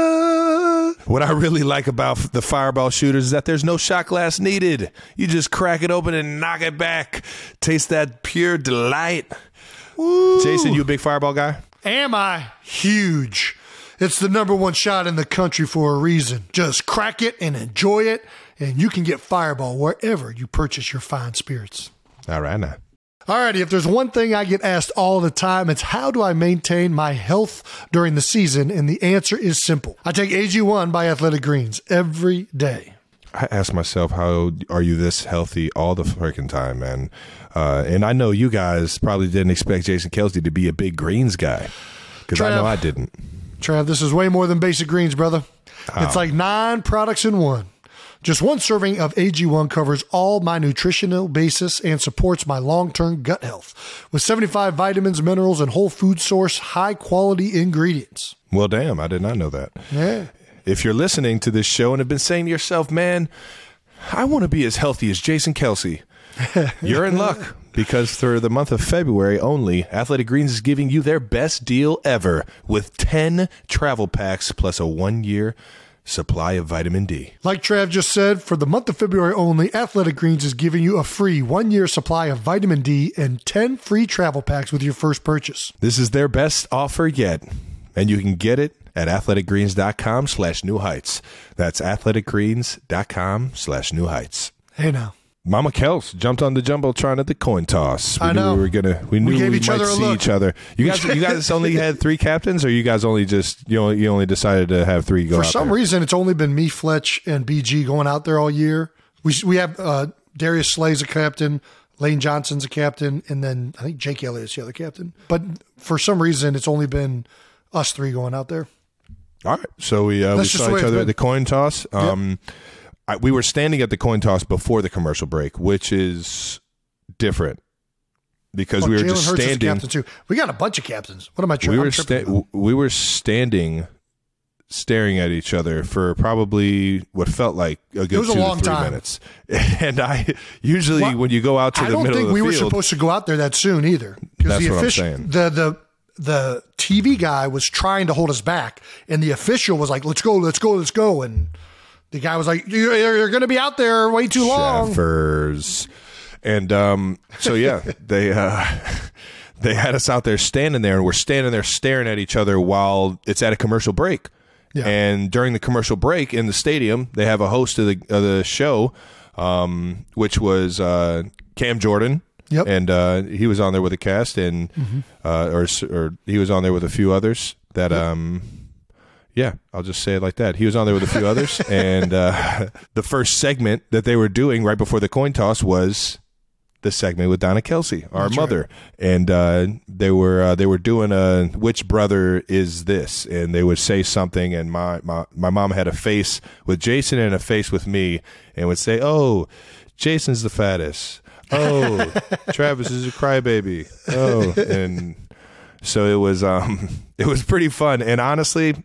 What I really like about the fireball shooters is that there's no shot glass needed. You just crack it open and knock it back. Taste that pure delight. Jason, you a big fireball guy? Am I huge? It's the number one shot in the country for a reason. Just crack it and enjoy it, and you can get Fireball wherever you purchase your fine spirits. All right now. Alrighty, if there's one thing I get asked all the time, it's how do I maintain my health during the season? And the answer is simple. I take AG1 by Athletic Greens every day. I ask myself, how are you this healthy all the freaking time, man? Uh, and I know you guys probably didn't expect Jason Kelce to be a big greens guy because I know I didn't. Trav, this is way more than basic greens, brother. It's like nine products in one. Just one serving of AG1 covers all my nutritional basis and supports my long term gut health with 75 vitamins, minerals, and whole food source high quality ingredients. Well, damn, I did not know that. Yeah. If you're listening to this show and have been saying to yourself, man, I want to be as healthy as Jason Kelce, [laughs] you're in luck because for the month of February only, Athletic Greens is giving you their best deal ever with 10 travel packs plus a one year supply of vitamin D. Like Trav just said, for the month of February only, Athletic Greens is giving you a free one year supply of vitamin D and 10 free travel packs with your first purchase. This is their best offer yet, and you can get it at athleticgreens.com slash new heights. That's athleticgreens.com slash new heights. Hey now. Mama Kels jumped on the jumbotron at the coin toss. We I knew know. we were gonna. We knew we, gave each might other see look. each other. You guys, you guys [laughs] only had three captains, or you guys only just you know you only decided to have three go For some there? reason, it's only been me, Fletch, and BG going out there all year. We we have uh, Darius Slay's a captain, Lane Johnson's a captain, and then I think Jake Elliott's the other captain. But for some reason, it's only been us three going out there. All right, so we uh, we That's saw each other at the coin toss. Um, I, we were standing at the coin toss before the commercial break, which is different because Oh, we were Jalen just Hurts standing. captain too. We got a bunch of captains. What am I? Tri- we were tripping sta- we were standing staring at each other for probably what felt like a good a two long to three time. minutes [laughs] and i usually Well, when you go out to I the don't middle think of the we were supposed to go out there that soon either. Because That's the what I'm official, saying. the the the TV guy was trying to hold us back, and the official was like, "Let's go, let's go, let's go," and The guy was like, "You're, you're going to be out there way too long." Sheffers. And um, so yeah, [laughs] they uh, [laughs] they had us out there standing there, and we're standing there staring at each other while it's at a commercial break. Yeah. And during the commercial break in the stadium, they have a host of the of the show, um, which was uh, Cam Jordan. Yep. And uh, he was on there with a cast, and uh, or or he was on there with a few others that um. Yeah, I'll just say it like that. He was on there with a few others, [laughs] and uh, the first segment that they were doing right before the coin toss was the segment with Donna Kelce, our mother, and uh, they were uh, they were doing a which brother is this, and they would say something, and my, my my mom had a face with Jason and a face with me, and would say, "Oh, Jason's the fattest. Oh, [laughs] Travis is a crybaby. Oh," and so it was um [laughs] it was pretty fun, and honestly.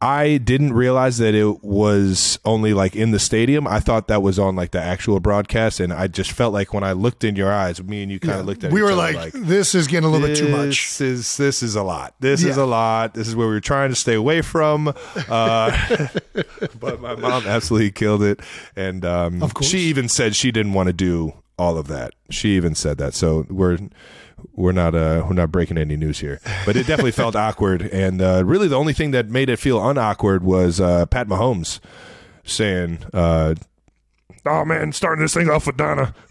I didn't realize that it was only like in the stadium. I thought that was on like the actual broadcast, and I just felt like when I looked in your eyes, me and you kind of looked at me. we were other like, "This is getting a little bit too much." This is this is a lot. This is a lot. This is where we were trying to stay away from. Uh, [laughs] but my mom absolutely killed it, and um, Of course. she even said she didn't want to do all of that. She even said that. So we're we're not uh, we're not breaking any news here, but it definitely felt [laughs] awkward. And uh, really, the only thing that made it feel unawkward was uh, Pat Mahomes saying. Uh, Oh man, starting this thing off with Donna. [laughs]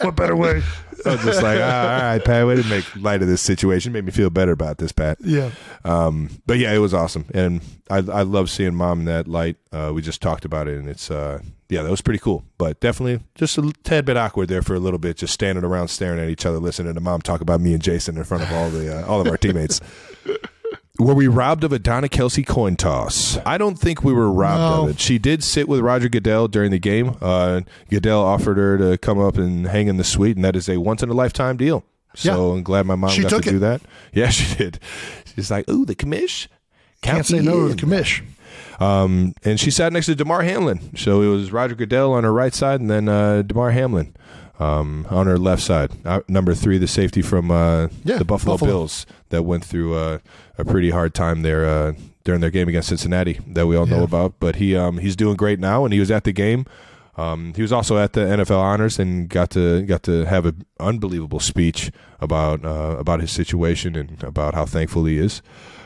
what better way? I was just like, ah, all right, Pat, way to make light of this situation. Made me feel better about this, Pat. Yeah. Um, but yeah, it was awesome, and I I love seeing mom in that light. Uh, we just talked about it, and it's uh, yeah, that was pretty cool. But definitely just a tad bit awkward there for a little bit, just standing around staring at each other, listening to mom talk about me and Jason in front of all the uh, all of our teammates. [laughs] Were we robbed of a Donna Kelce coin toss? I don't think we were robbed No. of it. She did sit with Roger Goodell during the game. Uh, Goodell offered her to come up and hang in the suite, and that is a once in a lifetime deal. So Yeah. I'm glad my mom She got to it. do that. [laughs] Yeah, she did. She's like, "Ooh, the commish." Can't say no to the commish. Um, and she sat next to Damar Hamlin. So it was Roger Goodell on her right side, and then uh, Damar Hamlin um, on her left side. Uh, number three, the safety from uh, Yeah, the Buffalo, Buffalo. Bills that went through uh, a pretty hard time there uh, during their game against Cincinnati that we all know about. But he um, he's doing great now, and he was at the game. Um, he was also at the NFL honors and got to got to have an unbelievable speech about uh, about his situation and about how thankful he is.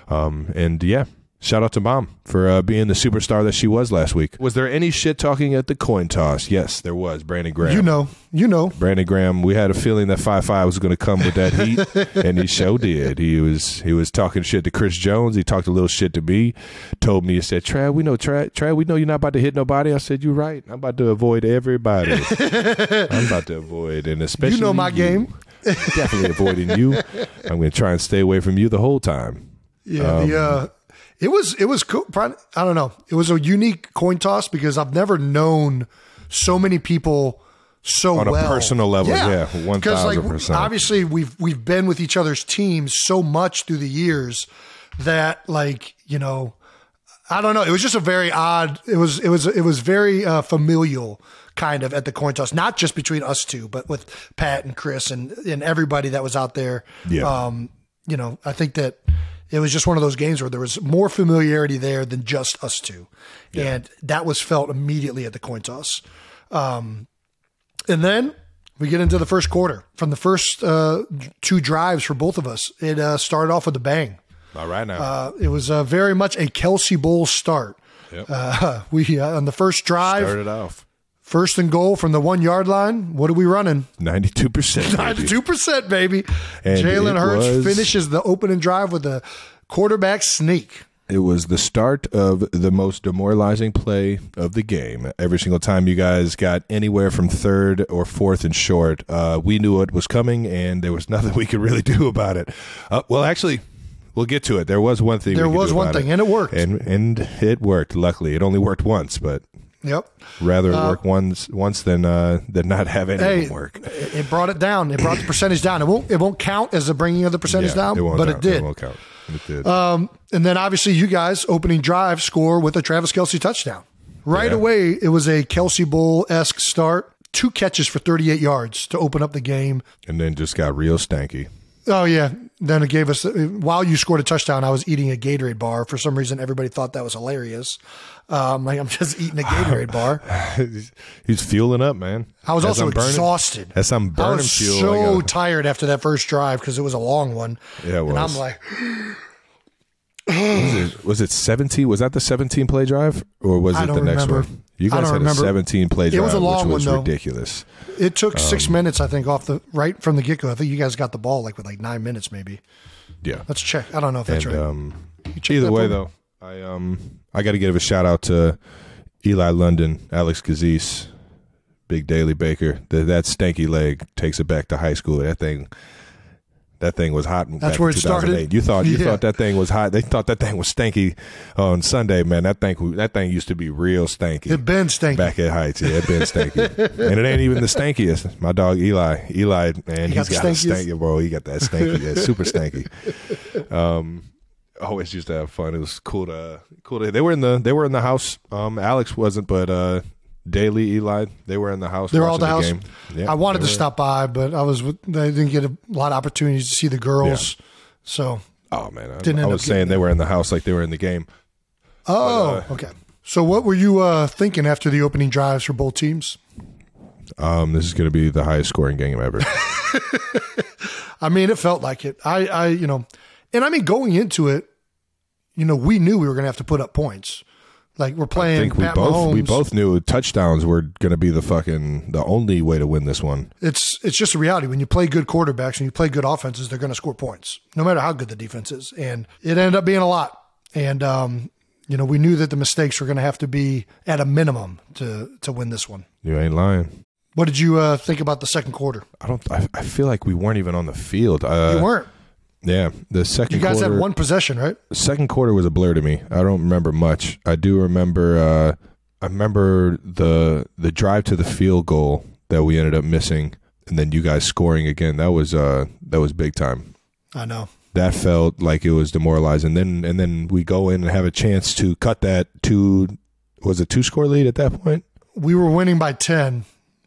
Um, and yeah, shout out to mom for uh, being the superstar that she was last week. Was there any shit talking at the coin toss? Yes, there was. Brandon Graham. You know, you know. Brandon Graham. We had a feeling that Five Five was going to come with that heat, [laughs] and he so did. He was he was talking shit to Chris Jones. He talked a little shit to me. Told me he said, "Trav, we know Trav, Trav, we know you're not about to hit nobody." I said, "You're right. I'm about to avoid everybody. [laughs] I'm about to avoid, and especially You know my you. game. Definitely avoiding you. I'm going to try and stay away from you the whole time." Yeah, the uh, it was it was cool. I don't know. It was a unique coin toss because I've never known so many people so On a well. personal level, yeah, Because like 1000%. obviously we've we've been with each other's teams so much through the years that like you know I don't know. It was just a very odd. It was it was it was very uh, familial kind of at the coin toss, not just between us two, but with Pat and Chris and and everybody that was out there. Yeah. Um, you know, I think that it was just one of those games where there was more familiarity there than just us two, and that was felt immediately at the coin toss. Um, and then we get into the first quarter. From the first uh, two drives for both of us, it uh, started off with a bang. All right now. Uh, it was uh, very much a Kelce Bowl start. Yep. Uh, [laughs] we uh, on the first drive, Started off first and goal from the one yard line. What are we running? 92%. Ninety-two percent, baby. And Jalen it Hurts was- finishes the opening drive with a quarterback sneak. It was the start of the most demoralizing play of the game. Every single time you guys got anywhere from third or fourth and short, uh, we knew it was coming, and there was [laughs] nothing we could really do about it. Uh, well, actually, we'll get to it. There was one thing. There we could was one thing, and it worked. and and it worked. Luckily, it only worked once, but Yep. rather it work once once than uh, than not have any Hey, work. it it brought it down. It brought the percentage down. It won't. It won't count as the bringing of the percentage Yeah, down, won't but count. it did. won't count. It did. Um, and then obviously you guys opening drive score with a Travis Kelce touchdown. Right Yeah. away, it was a Kelce Bowl esque start. Two catches for 38 yards to open up the game. and then just got real stanky. Oh yeah. Then it gave us while you scored a touchdown. I was eating a Gatorade bar. For some reason, everybody thought that was hilarious. Um, like I'm just eating a Gatorade [laughs] bar. He's fueling up, man. I was As also burning- exhausted. As I'm I burning was fuel. so I tired after that first drive because it was a long one. Yeah, it and I'm was. like, was, it, was it 17? Was that the 17 play drive, or was it the don't next remember. one? You I guys don't had remember. a 17 play It drive, was a long which was one, though. ridiculous. it took six Um, minutes, I think, off the right from the get go. I think you guys got the ball like with like nine minutes, maybe. Yeah. Let's check. I don't know if that's and right. um, either that way, though, I um, I got to give a shout out to Eli London, Alex Kazis, Big Daily Baker. The, that stanky leg takes it back to high school. That thing, that thing was hot. back where in it started? You thought you [laughs] Yeah. thought that thing was hot. They thought that thing was stanky on Sunday, man. That thing that thing used to be real stanky. it been stinky. Back at Heights, yeah, it been stanky, [laughs] and it ain't even the stankiest. My dog Eli, Eli, man, He got he's the got a stanky, bro. He got that stanky, yeah, super stanky. [laughs] Um, always used to have fun. It was cool to cool to. They were in the they were in the house. Um, Alex wasn't, but uh, Daly, Eli, they were in the house. They were all watching at the house. game. Yeah, I wanted to were. stop by, but I was with, I didn't get a lot of opportunities to see the girls. So, Oh man, I, Didn't I end was saying they were in the house like they were in the game. oh, okay. So, what were you uh, thinking after the opening drives for both teams? Um, this is going to be the highest scoring game ever. [laughs] [laughs] I mean, it felt like it. I, I, you know, and I mean, going into it, you know, we knew we were going to have to put up points. Like we're playing. I think we Pat both we both knew touchdowns were going to be the fucking the only way to win this one. It's it's just a reality. When you play good quarterbacks and you play good offenses, they're going to score points, no matter how good the defense is. And it ended up being a lot. And um, you know, we knew that the mistakes were going to have to be at a minimum to to win this one. You ain't lying. What did you uh, think about the second quarter? I don't. I, I feel like we weren't even on the field. Uh, you weren't. Yeah, the second. You guys quarter, had one possession, right? The second quarter was a blur to me. I don't remember much. I do remember. Uh, I remember the the drive to the field goal that we ended up missing, and then you guys scoring again. That was uh that was big time. I know. That felt like it was demoralizing. And Then and then we go in and have a chance to cut that two. Was it two score lead at that point? We were winning by ten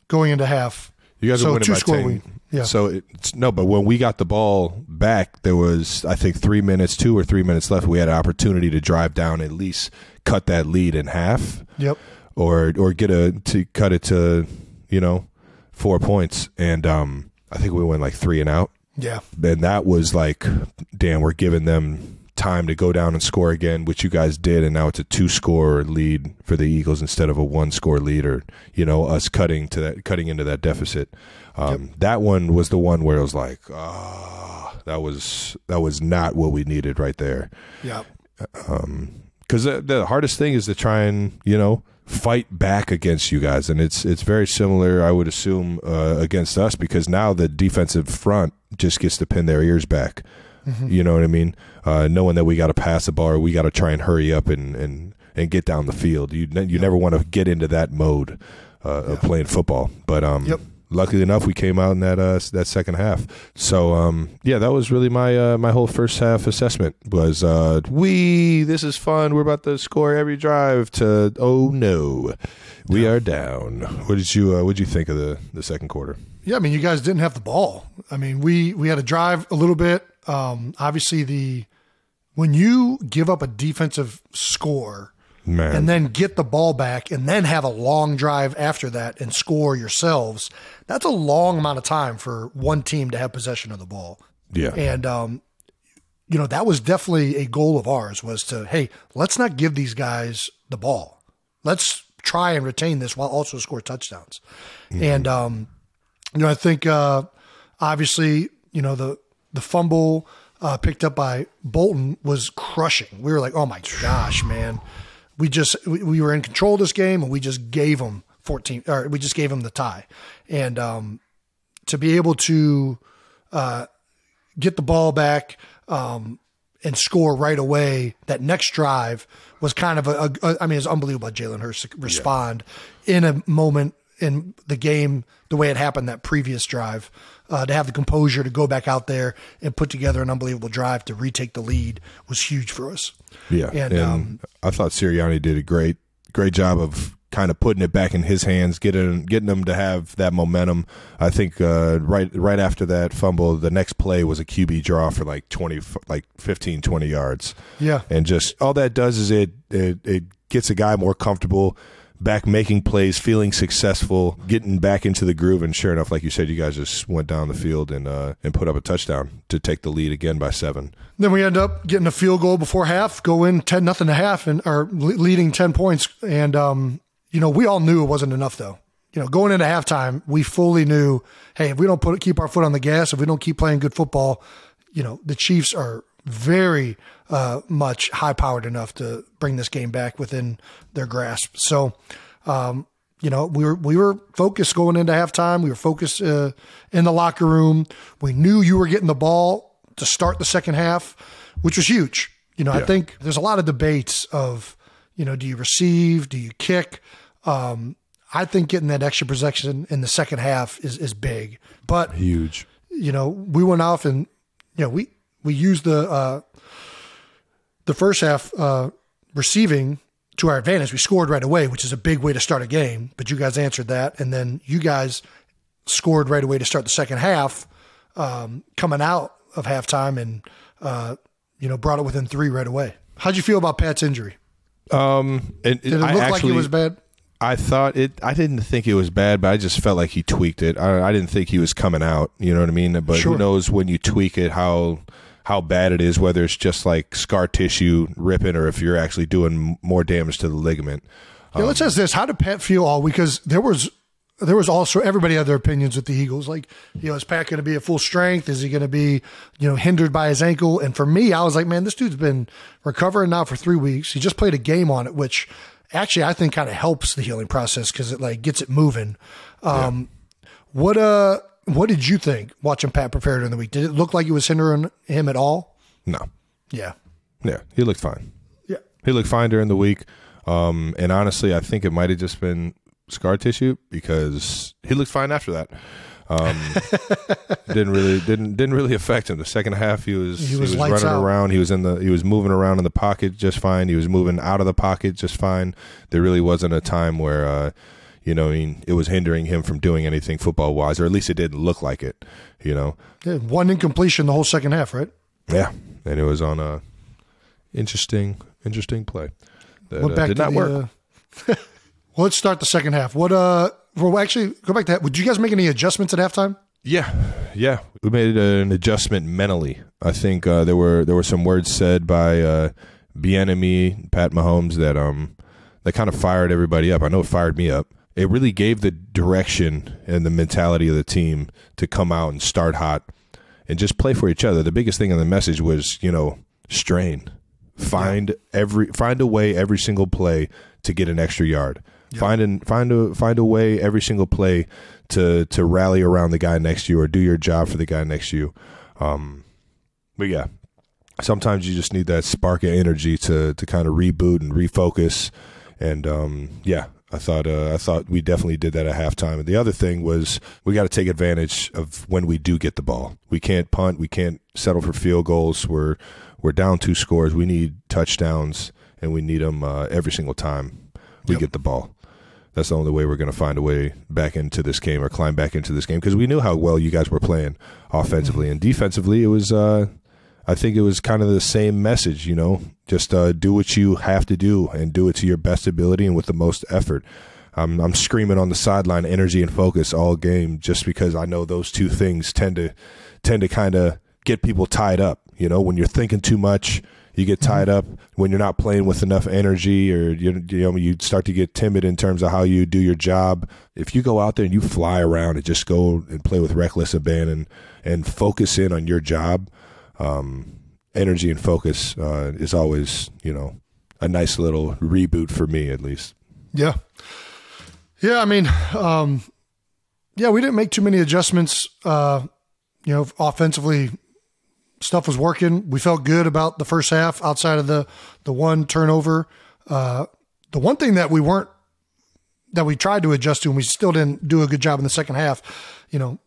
going into half. You guys So were winning by 10. lead. Yeah. So it's no, but when we got the ball back, there was I think three minutes, two or three minutes left. We had an opportunity to drive down at least cut that lead in half, Yep. or or get a to cut it to you know four points, and um I think we went like three and out. Yeah. And that was like, damn, we're giving them time to go down and score again, which you guys did, and now it's a two score lead for the Eagles instead of a one score lead, or you know us cutting to that cutting into that deficit. Um, That one was the one where it was like, ah, that was that was not what we needed right there. Yeah. Because the, the hardest thing is to try and you know fight back against you guys, and it's it's very similar, I would assume, uh, against us because now the defensive front just gets to pin their ears back. You know what I mean? Uh, knowing that we got to pass the ball, or we got to try and hurry up and, and, and get down the field. You you never want to get into that mode uh, of playing football. But um, Yep. luckily enough, we came out in that uh, that second half. So um, yeah, that was really my uh, my whole first half assessment was uh, we this is fun. We're about to score every drive. To oh no, we are down. What did you uh, what did you think of the the second quarter? Yeah, I mean, you guys didn't have the ball. I mean, we we had to drive a little bit. Um, obviously, the when you give up a defensive score Man, and then get the ball back and then have a long drive after that and score yourselves, that's a long amount of time for one team to have possession of the ball. yeah, And um, you know, that was definitely a goal of ours was to, hey, let's not give these guys the ball. Let's try and retain this while also score touchdowns. And um, you know, I think uh, obviously, you know, the the fumble uh, picked up by Bolton was crushing. We were like, oh my gosh, man. We just we, we were in control of this game and we just gave them 14 or we just gave them the tie. And um, to be able to get the ball back um, and score right away. That next drive was kind of a, a I mean, it's unbelievable. Jalen Hurts to respond in a moment in the game the way it happened that previous drive. Uh, to have the composure to go back out there and put together an unbelievable drive to retake the lead was huge for us. yeah. and, And, um, I thought Sirianni did a great great job of kind of putting it back in his hands, getting getting him to have that momentum. I think uh, right right after that fumble, the next play was a QB draw for like 20 like 15 20 yards. Yeah. And just all that does is it it, it gets a guy more comfortable back making plays, feeling successful, getting back into the groove. And sure enough, like you said, you guys just went down the field and uh, and put up a touchdown to take the lead again by seven. Then we end up getting a field goal before half, go in ten nothing to half, and are leading ten points. And um, you know, we all knew it wasn't enough though. You know, going into halftime, we fully knew, hey, if we don't put keep our foot on the gas, if we don't keep playing good football, you know, the Chiefs are very uh, much high powered enough to bring this game back within their grasp. So, um, you know, we were we were focused going into halftime. We were focused uh, in the locker room. We knew you were getting the ball to start the second half, which was huge. You know, yeah. I think there's a lot of debates of, you know, do you receive, do you kick? Um, I think getting that extra possession in the second half is is big, but huge. You know, we went off and you know we we used the uh, the first half uh, receiving to our advantage. We scored right away, which is a big way to start a game. But you guys answered that, and then you guys scored right away to start the second half, um, coming out of halftime, and uh, you know brought it within three right away. How'd you feel about Pat's injury? Um, it, Did it look actually, like it was bad? I thought it. I didn't think it was bad, but I just felt like he tweaked it. I, I didn't think he was coming out. You know what I mean? But sure. who knows when you tweak it how how bad it is, whether it's just like scar tissue ripping or if you're actually doing more damage to the ligament. Yeah, let's ask this: How did Pat feel all? Because there was there was also everybody had their opinions with the Eagles. Like, you know, is Pat going to be at full strength? Is he going to be, you know, hindered by his ankle? And for me, I was like, man, this dude's been recovering now for three weeks. He just played a game on it, which actually I think kind of helps the healing process because it like gets it moving. Um, yeah. What uh, what did you think watching Pat prepare during the week? Did it look like it was hindering him at all? No. Yeah. Yeah, he looked fine. Yeah. He looked fine during the week. Um, and honestly, I think it might have just been scar tissue because he looked fine after that. Um, [laughs] didn't really didn't didn't really affect him. The second half, he was he was, he was running out. around. He was in the he was moving around in the pocket just fine. He was moving out of the pocket just fine. There really wasn't a time where uh, you know, I mean, it was hindering him from doing anything football wise, or at least it didn't look like it. You know, yeah, one incompletion the whole second half, right? Yeah, and it was on a interesting, interesting play that uh, did not the, work. Uh, [laughs] well, let's start the second half. What? uh Well, actually, go back to that. Would you guys make any adjustments at halftime? Yeah, yeah, we made an adjustment mentally. I think uh, there were there were some words said by uh, Bieniemy, Pat Mahomes that um that kind of fired everybody up. I know it fired me up it really gave the direction and the mentality of the team to come out and start hot and just play for each other. The biggest thing in the message was, you know, strain. Find yeah. every find a way every single play to get an extra yard. Yeah. Find an, find a find a way every single play to to rally around the guy next to you or do your job for the guy next to you. Um, but yeah, sometimes you just need that spark of energy to to kind of reboot and refocus. And um, yeah, I thought uh, I thought we definitely did that at halftime. And the other thing was we got to take advantage of when we do get the ball. We can't punt. We can't settle for field goals. We're we're down two scores. We need touchdowns, and we need them uh, every single time we yep. get the ball. That's the only way we're going to find a way back into this game or climb back into this game because we knew how well you guys were playing offensively and defensively. It was uh, I think it was kind of the same message, you know, just uh, do what you have to do and do it to your best ability and with the most effort. I'm, I'm screaming on the sideline, energy and focus all game, just because I know those two things tend to tend to kind of get people tied up. You know, when you're thinking too much, you get tied up. When you're not playing with enough energy, or you, you know, you start to get timid in terms of how you do your job. If you go out there and you fly around and just go and play with reckless abandon and focus in on your job, um, energy and focus uh, is always, you know, a nice little reboot for me, at least. Yeah. Yeah. I mean, um, yeah, we didn't make too many adjustments. Uh, you know, offensively, stuff was working. We felt good about the first half outside of the, the one turnover. Uh, the one thing that we weren't, that we tried to adjust to and we still didn't do a good job in the second half, you know,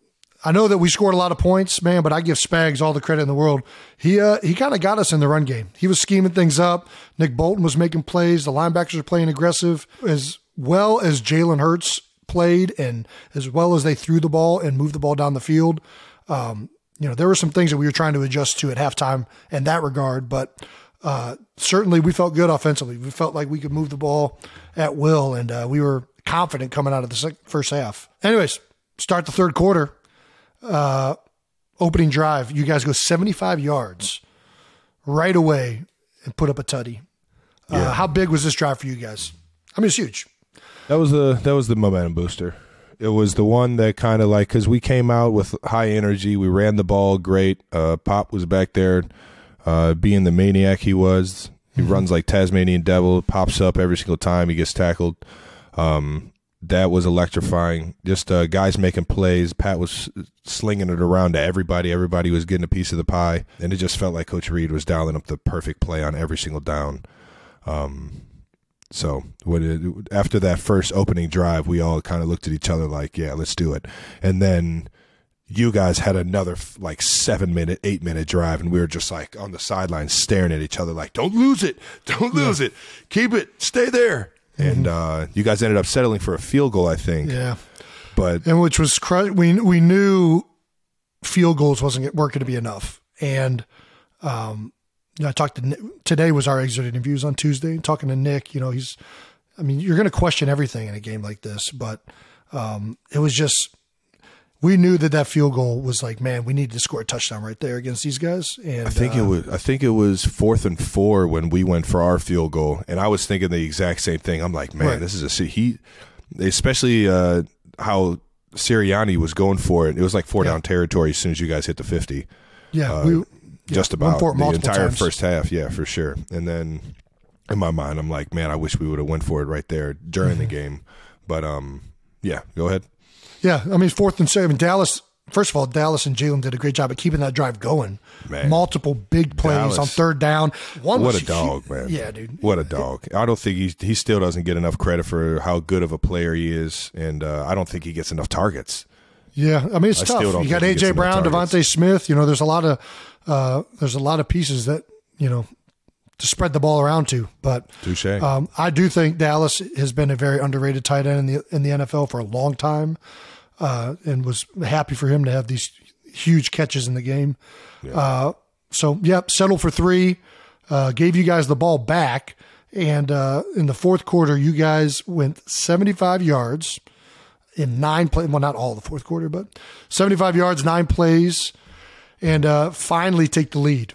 I know that we scored a lot of points, man, but I give Spags all the credit in the world. He uh, he kind of got us in the run game. He was scheming things up. Nick Bolton was making plays. The linebackers were playing aggressive. As well as Jalen Hurts played and as well as they threw the ball and moved the ball down the field, um, you know, there were some things that we were trying to adjust to at halftime in that regard, but uh, certainly we felt good offensively. We felt like we could move the ball at will, and uh, we were confident coming out of the first half. Anyways, start the third quarter. Uh, opening drive, you guys go 75 yards right away and put up a tutty. Uh, yeah. how big was this drive for you guys? I mean, it's huge. That was the that was the momentum booster. It was the one that kind of like because we came out with high energy. We ran the ball great. Uh, Pop was back there, uh, being the maniac he was. He mm-hmm. runs like Tasmanian devil. Pops up every single time he gets tackled. Um, that was electrifying. Just uh, guys making plays. Pat was slinging it around to everybody. Everybody was getting a piece of the pie, and it just felt like Coach Reid was dialing up the perfect play on every single down. Um, so when it, after that first opening drive, we all kind of looked at each other like, "Yeah, let's do it." And then you guys had another like seven minute, eight minute drive, and we were just like on the sidelines staring at each other like, "Don't lose it, don't lose yeah. it, keep it, stay there." Mm-hmm. And uh, you guys ended up settling for a field goal, I think. Yeah, but and which was we we knew field goals wasn't weren't going to be enough, and um, you know, I talked to Nick, today was our exit interviews on Tuesday. Talking to Nick, you know, he's, I mean, you're going to question everything in a game like this, but um, it was just we knew that that field goal was like, man, we needed to score a touchdown right there against these guys. And I think uh, it was, I think it was fourth and four when we went for our field goal, and I was thinking the exact same thing. I'm like, man, right. this is a he, especially uh, how Sirianni was going for it. It was like four yeah. down territory as soon as you guys hit the fifty. Yeah, uh, we just about the entire times. first half. Yeah, for sure. And then in my mind, I'm like, man, I wish we would have went for it right there during mm-hmm. the game. But um, yeah, go ahead. Yeah, I mean, fourth and seven. Dallas. First of all, Dallas and Jalen did a great job at keeping that drive going. Man. Multiple big plays Dallas. on third down. One what a dog, man! Yeah, dude. What a dog. I don't think he he still doesn't get enough credit for how good of a player he is, and uh, I don't think he gets enough targets. Yeah, I mean it's I tough. You got AJ Brown, DeVonta Smith. You know, there's a lot of uh, there's a lot of pieces that you know to spread the ball around to. But um, I do think Dallas has been a very underrated tight end in the in the NFL for a long time, uh, and was happy for him to have these huge catches in the game. Yeah. Uh, so, yep, settled for three. Uh, gave you guys the ball back, and uh, in the fourth quarter, you guys went 75 yards in nine plays. Well, not all the fourth quarter, but 75 yards, nine plays and uh, finally take the lead.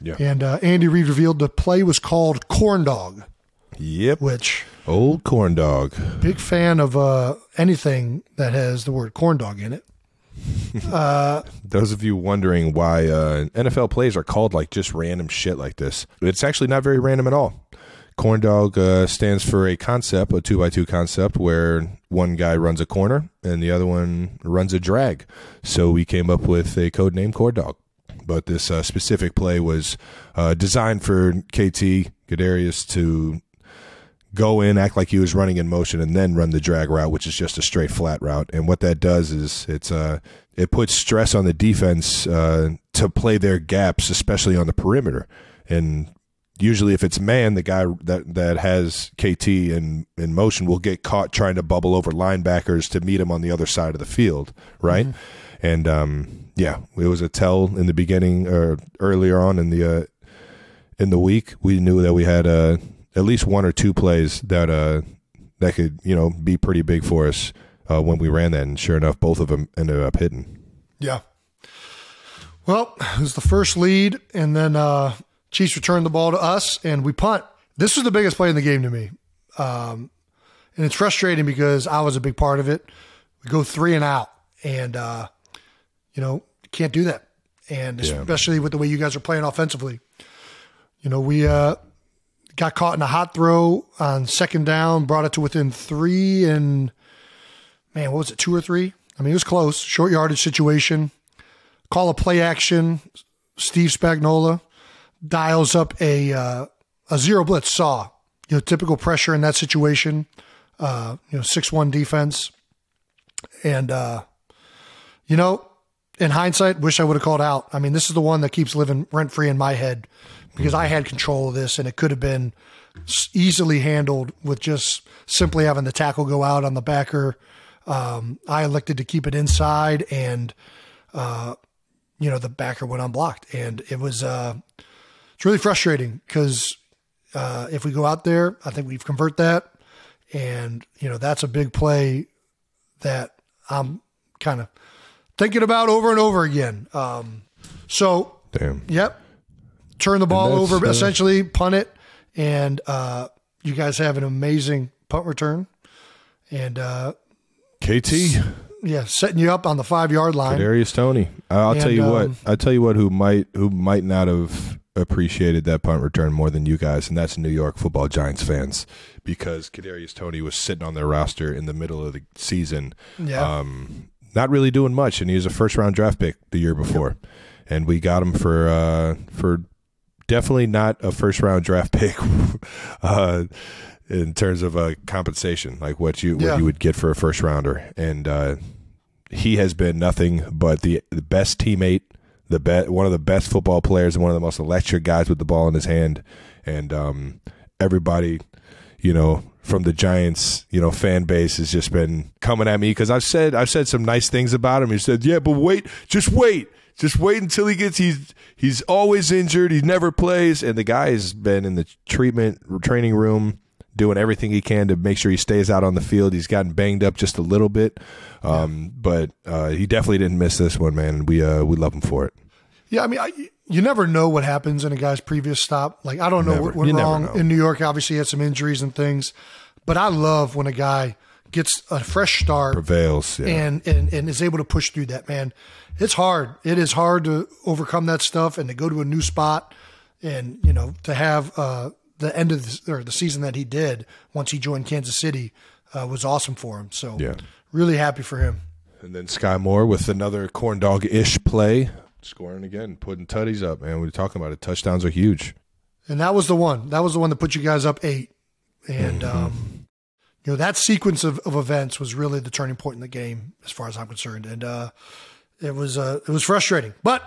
Yeah. And uh, Andy Reid revealed the play was called Corn Dog. Yep. Which old corn dog. Big fan of uh, anything that has the word corn dog in it. [laughs] Uh, Those of you wondering why uh, NFL plays are called like just random shit like this, it's actually not very random at all. Corn dog uh, stands for a concept, a two by two concept, where one guy runs a corner and the other one runs a drag. So we came up with a code name Corn Dog. But this uh, specific play was uh, designed for KT Kadarius to go in, act like he was running in motion, and then run the drag route, which is just a straight flat route. And what that does is it's uh, it puts stress on the defense uh, to play their gaps, especially on the perimeter. And usually if it's man, the guy that that has KT in in motion will get caught trying to bubble over linebackers to meet him on the other side of the field, right? Mm-hmm. And um, yeah, it was a tell in the beginning or earlier on in the uh, in the week. We knew that we had uh, at least one or two plays that uh, that could you know be pretty big for us uh, when we ran that, and sure enough, both of them ended up hitting. Yeah. Well, it was the first lead, and then uh, Chiefs returned the ball to us and we punt. This was the biggest play in the game to me. Um, and it's frustrating because I was a big part of it. We go three and out, and uh, you know can't do that, and yeah. especially with the way you guys are playing offensively. You know we uh, got caught in a hot throw on second down, brought it to within three, and man, what was it, two or three? I mean, it was close, short yardage situation. Call a play action. Steve Spagnuolo dials up a uh, a zero blitz saw. You know, typical pressure in that situation. Uh, you know, six one defense, and uh, you know, in hindsight, wish I would have called out. I mean, this is the one that keeps living rent free in my head because I had control of this, and it could have been easily handled with just simply having the tackle go out on the backer. Um, I elected to keep it inside, and uh, you know the backer went unblocked, and it was uh, it's really frustrating because uh, if we go out there, I think we've convert that, and you know that's a big play that I'm kind of thinking about over and over again. Um, so, Damn. yep, turn the ball over, uh, essentially punt it, and uh, you guys have an amazing punt return, and uh, KT. yeah, setting you up on the five yard line. Darius Toney. I'll And, tell you what. um, I'll tell you what. Who might who might not have appreciated that punt return more than you guys, and that's New York Football Giants fans, because Kadarius Toney was sitting on their roster in the middle of the season, Yeah. um, not really doing much, and he was a first round draft pick the year before, and we got him for uh, for definitely not a first round draft pick. [laughs] uh, in terms of uh, compensation, like what you Yeah. what you would get for a first rounder, and uh, he has been nothing but the the best teammate, the one of the best football players, and one of the most electric guys with the ball in his hand. And um, everybody, you know, from the Giants, you know, fan base has just been coming at me because I've said I've said some nice things about him. He said, "Yeah, but wait, just wait." Just wait until he gets. He's he's always injured. He never plays, and the guy has been in the treatment training room doing everything he can to make sure he stays out on the field. He's gotten banged up just a little bit, um, but uh, he definitely didn't miss this one, man. And we uh, we love him for it. Yeah, I mean, I, you never know what happens in a guy's previous stop. Like, I don't know Never. what went You wrong in New York. Obviously, he had some injuries and things, but I love when a guy gets a fresh start Prevails, yeah. and, and and is able to push through that. Man, it's hard. It is hard to overcome that stuff and to go to a new spot, and you know to have uh, the end of the, or the season that he did once he joined Kansas City uh, was awesome for him. So Yeah. really happy for him. And then Skyy Moore with another corn dog ish play, scoring again, putting tutties up, man. We were talking about it. Touchdowns are huge. And that was the one. That was the one that put you guys up eight. And Mm-hmm. um, you know that sequence of, of events was really the turning point in the game, as far as I'm concerned. And uh, it was uh, it was frustrating, but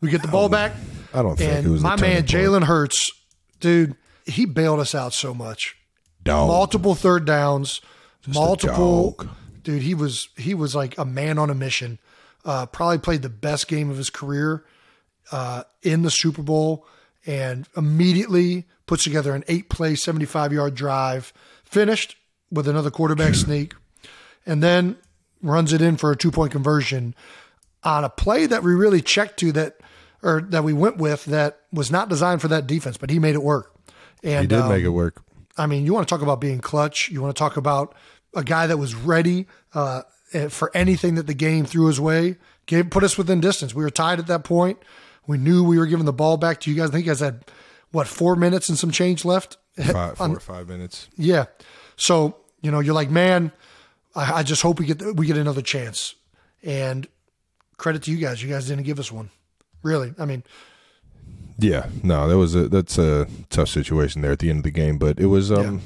we get the ball back. I don't think it was my man. Jalen Hurts, dude, he bailed us out so much. Dog. Multiple third downs, multiple. Dude, he was he was like a man on a mission. Uh, probably played the best game of his career uh, in the Super Bowl, and immediately puts together an eight play, seventy five yard drive. Finished with another quarterback [clears throat] sneak, and then runs it in for a two point conversion on a play that we really checked to that or that we went with that was not designed for that defense, but he made it work. And He did um, make it work. I mean, you want to talk about being clutch. You want to talk about a guy that was ready uh, for anything that the game threw his way. Gave, put us within distance. We were tied at that point. We knew we were giving the ball back to you guys. I think you guys had what four minutes and some change left. [laughs] Five, four or five minutes. yeah. So you know, you're like, man, I, I just hope we get we get another chance. And credit to you guys. You guys didn't give us one. Really. I mean, Yeah, no, that was a that's a tough situation there at the end of the game, but it was um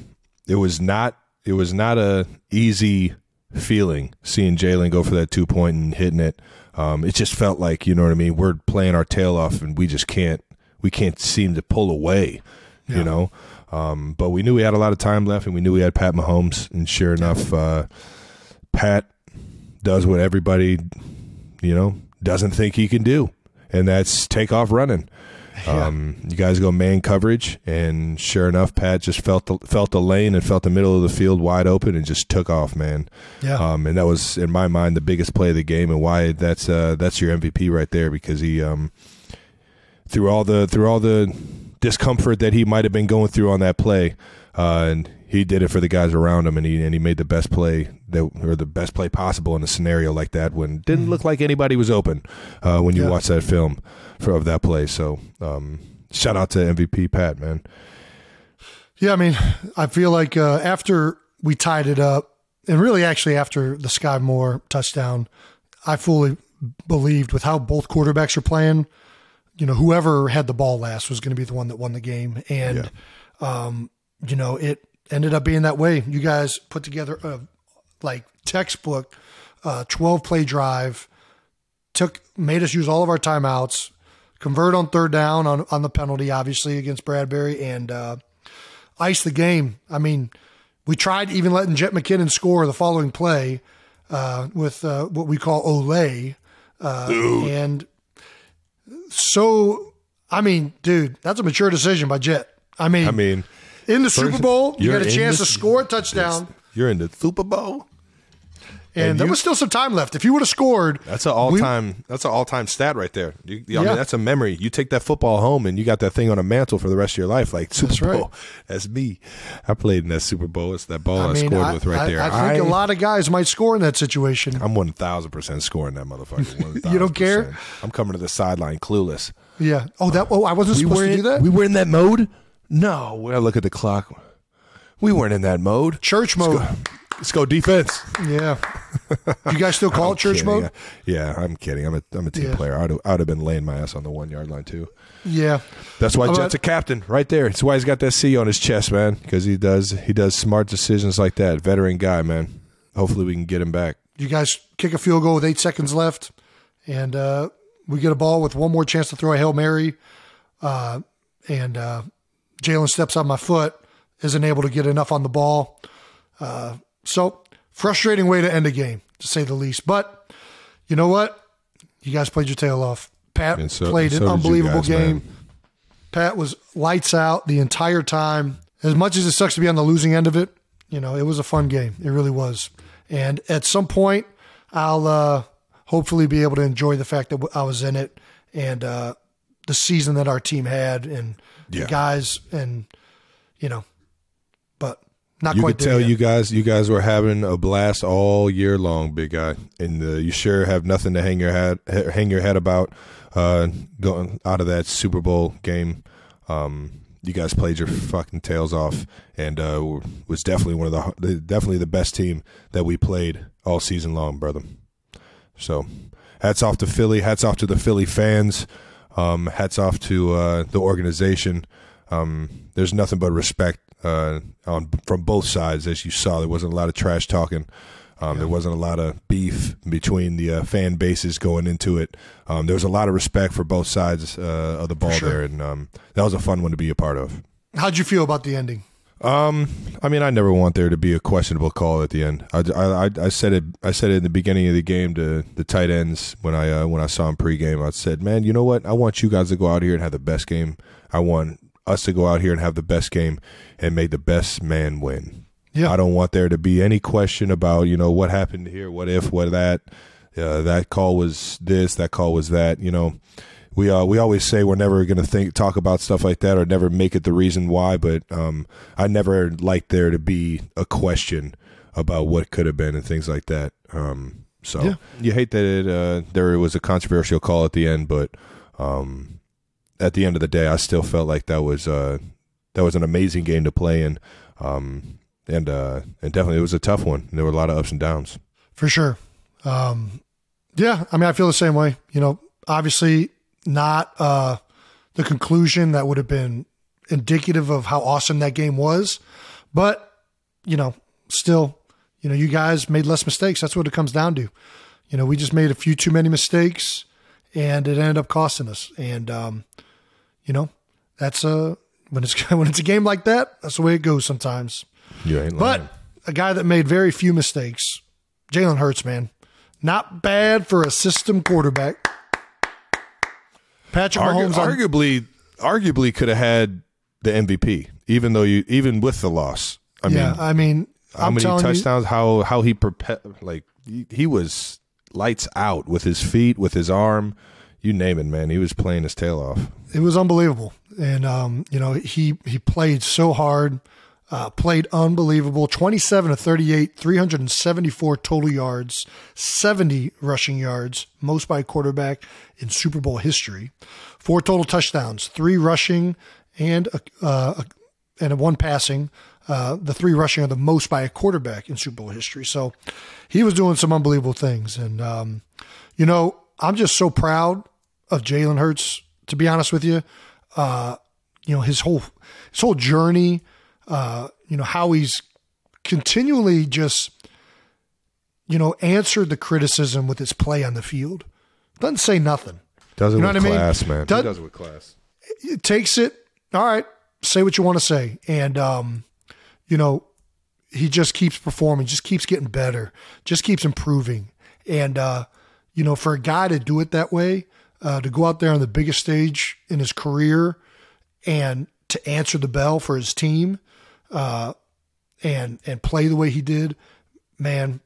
it was not it was not a easy feeling seeing Jalen go for that two point and hitting it. Um, it just felt like you know what I mean. We're playing our tail off, and we just can't we can't seem to pull away. You know, um, but we knew we had a lot of time left, and we knew we had Pat Mahomes, and sure enough, uh, Pat does what everybody you know doesn't think he can do, and that's take off running. [laughs] Um, you guys go man coverage, and sure enough, Pat just felt the, felt the lane and felt the middle of the field wide open and just took off, man. Yeah. Um, and that was in my mind the biggest play of the game, and why that's uh, that's your MVP right there because he um, through all the through all the discomfort that he might have been going through on that play, uh, and he did it for the guys around him, and he and he made the best play that or the best play possible in a scenario like that when it didn't look like anybody was open uh, when you Mm-hmm. Yeah. watch that film for of that play. So um, shout out to MVP Pat, man. Yeah, I mean, I feel like uh, after we tied it up, and really actually after the Skyy Moore touchdown, I fully believed with how both quarterbacks are playing, you know, whoever had the ball last was going to be the one that won the game. And, um, you know, it ended up being that way. You guys put together a like textbook uh, 12 play drive, took made us use all of our timeouts, convert on third down on, on the penalty, obviously against Bradberry, and uh, ice the game. I mean, we tried even letting Jet McKinnon score the following play uh, with uh, what we call Olay. Uh, and so, I mean, dude, that's a mature decision by Jet. I mean, I mean, in the Super Bowl, you you're a chance the- to score a touchdown, you're in the Super Bowl. and, and there you- was still some time left. If you would have scored, That's an all time. That's an all time stat right there. You, I Yeah. mean, that's a memory. You take that football home and you got that thing on a mantle for the rest of your life. Like Super That's right. Bowl. That's me. I played in that Super Bowl. It's that ball I, I mean, scored I, with right I- there. I think a lot of guys might score in that situation. I'm one thousand percent scoring that motherfucker. [laughs] You don't care? I'm coming to the sideline clueless. Yeah. Oh, that. Oh, I wasn't supposed to in, do that. We were in that mode. No, I look at the clock, we weren't in that mode. church mode. Let's go defense. Yeah. you guys still call it church Kidding. mode? Yeah, I'm kidding. I'm a I'm a team Yeah. player. I'd have, I'd have been laying my ass on the one yard line too. Yeah. That's why How Jet's a captain right there. That's why he's got that C on his chest, man. Because he does he does smart decisions like that. Veteran guy, man. Hopefully we can get him back. You guys kick a field goal with eight seconds left, and uh, we get a ball with one more chance to throw a hail mary, uh, and uh, Jalen steps on my foot, isn't able to get enough on the ball. Uh, so frustrating way to end a game, to say the least. But you know what? You guys played your tail off. Pat so- played so an unbelievable guys, game. man. Pat was lights out the entire time. As much as it sucks to be on the losing end of it, you know, it was a fun game. It really was. And at some point, I'll uh, hopefully be able to enjoy the fact that I was in it and uh, the season that our team had and Yeah. guys and you know, but not You quite could tell yet. you guys you guys were having a blast all year long, big guy. And uh, you sure have nothing to hang your head hang your head about uh, going out of that Super Bowl game. Um, you guys played your fucking tails off, and uh, was definitely one of the definitely the best team that we played all season long, brother. So, hats off to Philly. Hats off to the Philly fans. Um, hats off to uh, the organization. Um, there's nothing but respect uh, on from both sides, as you saw. There wasn't a lot of trash talking. Um, There wasn't a lot of beef between the uh, fan bases going into it. Um, there was a lot of respect for both sides uh, of the ball sure. there, and um, that was a fun one to be a part of. How'd you feel about the ending? Um, I mean, I never want there to be a questionable call at the end. I, I, I- I said it. I said it in the beginning of the game to the tight ends when I uh, when I saw him pregame. I said, "Man, you know what? I want you guys to go out here and have the best game. I want us to go out here and have the best game and make the best man win. Yeah. I don't want there to be any question about you know what happened here, what if, what that. Uh, that call was this. That call was that. You know." We uh, we always say we're never going to think talk about stuff like that or never make it the reason why, but um, I never like there to be a question about what could have been and things like that. Um, so Yeah. you hate that it, uh, there was a controversial call at the end, but um, at the end of the day, I still felt like that was uh, that was an amazing game to play in, um, and uh, and definitely it was a tough one. There were a lot of ups and downs. For sure. Um, yeah, I mean, I feel the same way. You know, obviously not uh, the conclusion that would have been indicative of how awesome that game was, but you know, still, you know, you guys made less mistakes. That's what it comes down to. You know, we just made a few too many mistakes, and it ended up costing us. And um, you know, that's a when it's [laughs] when it's a game like that, that's the way it goes sometimes. You ain't But a guy that made very few mistakes, Jalen Hurts, man, not bad for a system quarterback. Patrick Argu- Mahomes, on, arguably, arguably could have had the MVP, even though you, even with the loss. I yeah, mean, I mean, how I'm many touchdowns? How how he prepa- like he, he was lights out with his feet, with his arm, you name it, man. He was playing his tail off. it was unbelievable, and um, you know, he he played so hard, uh, played unbelievable. Twenty-seven to thirty-eight, three hundred and seventy-four total yards, seventy rushing yards, most by a quarterback in Super Bowl history. Four total touchdowns, three rushing and a, uh, and a one passing. Uh, the three rushing are the most by a quarterback in Super Bowl history. So he was doing some unbelievable things. And, um, you know, I'm just so proud of Jalen Hurts, to be honest with you. Uh, you know, his whole, his whole journey, uh, you know, how he's continually just, you know, answered the criticism with his play on the field. Doesn't say nothing. Does it You know with what I mean? class, man. Does- he does it with class. it takes it. All right, say what you want to say, and um, you know, he just keeps performing, just keeps getting better, just keeps improving, and uh, you know, for a guy to do it that way, uh, to go out there on the biggest stage in his career, and to answer the bell for his team, uh, and and play the way he did, man,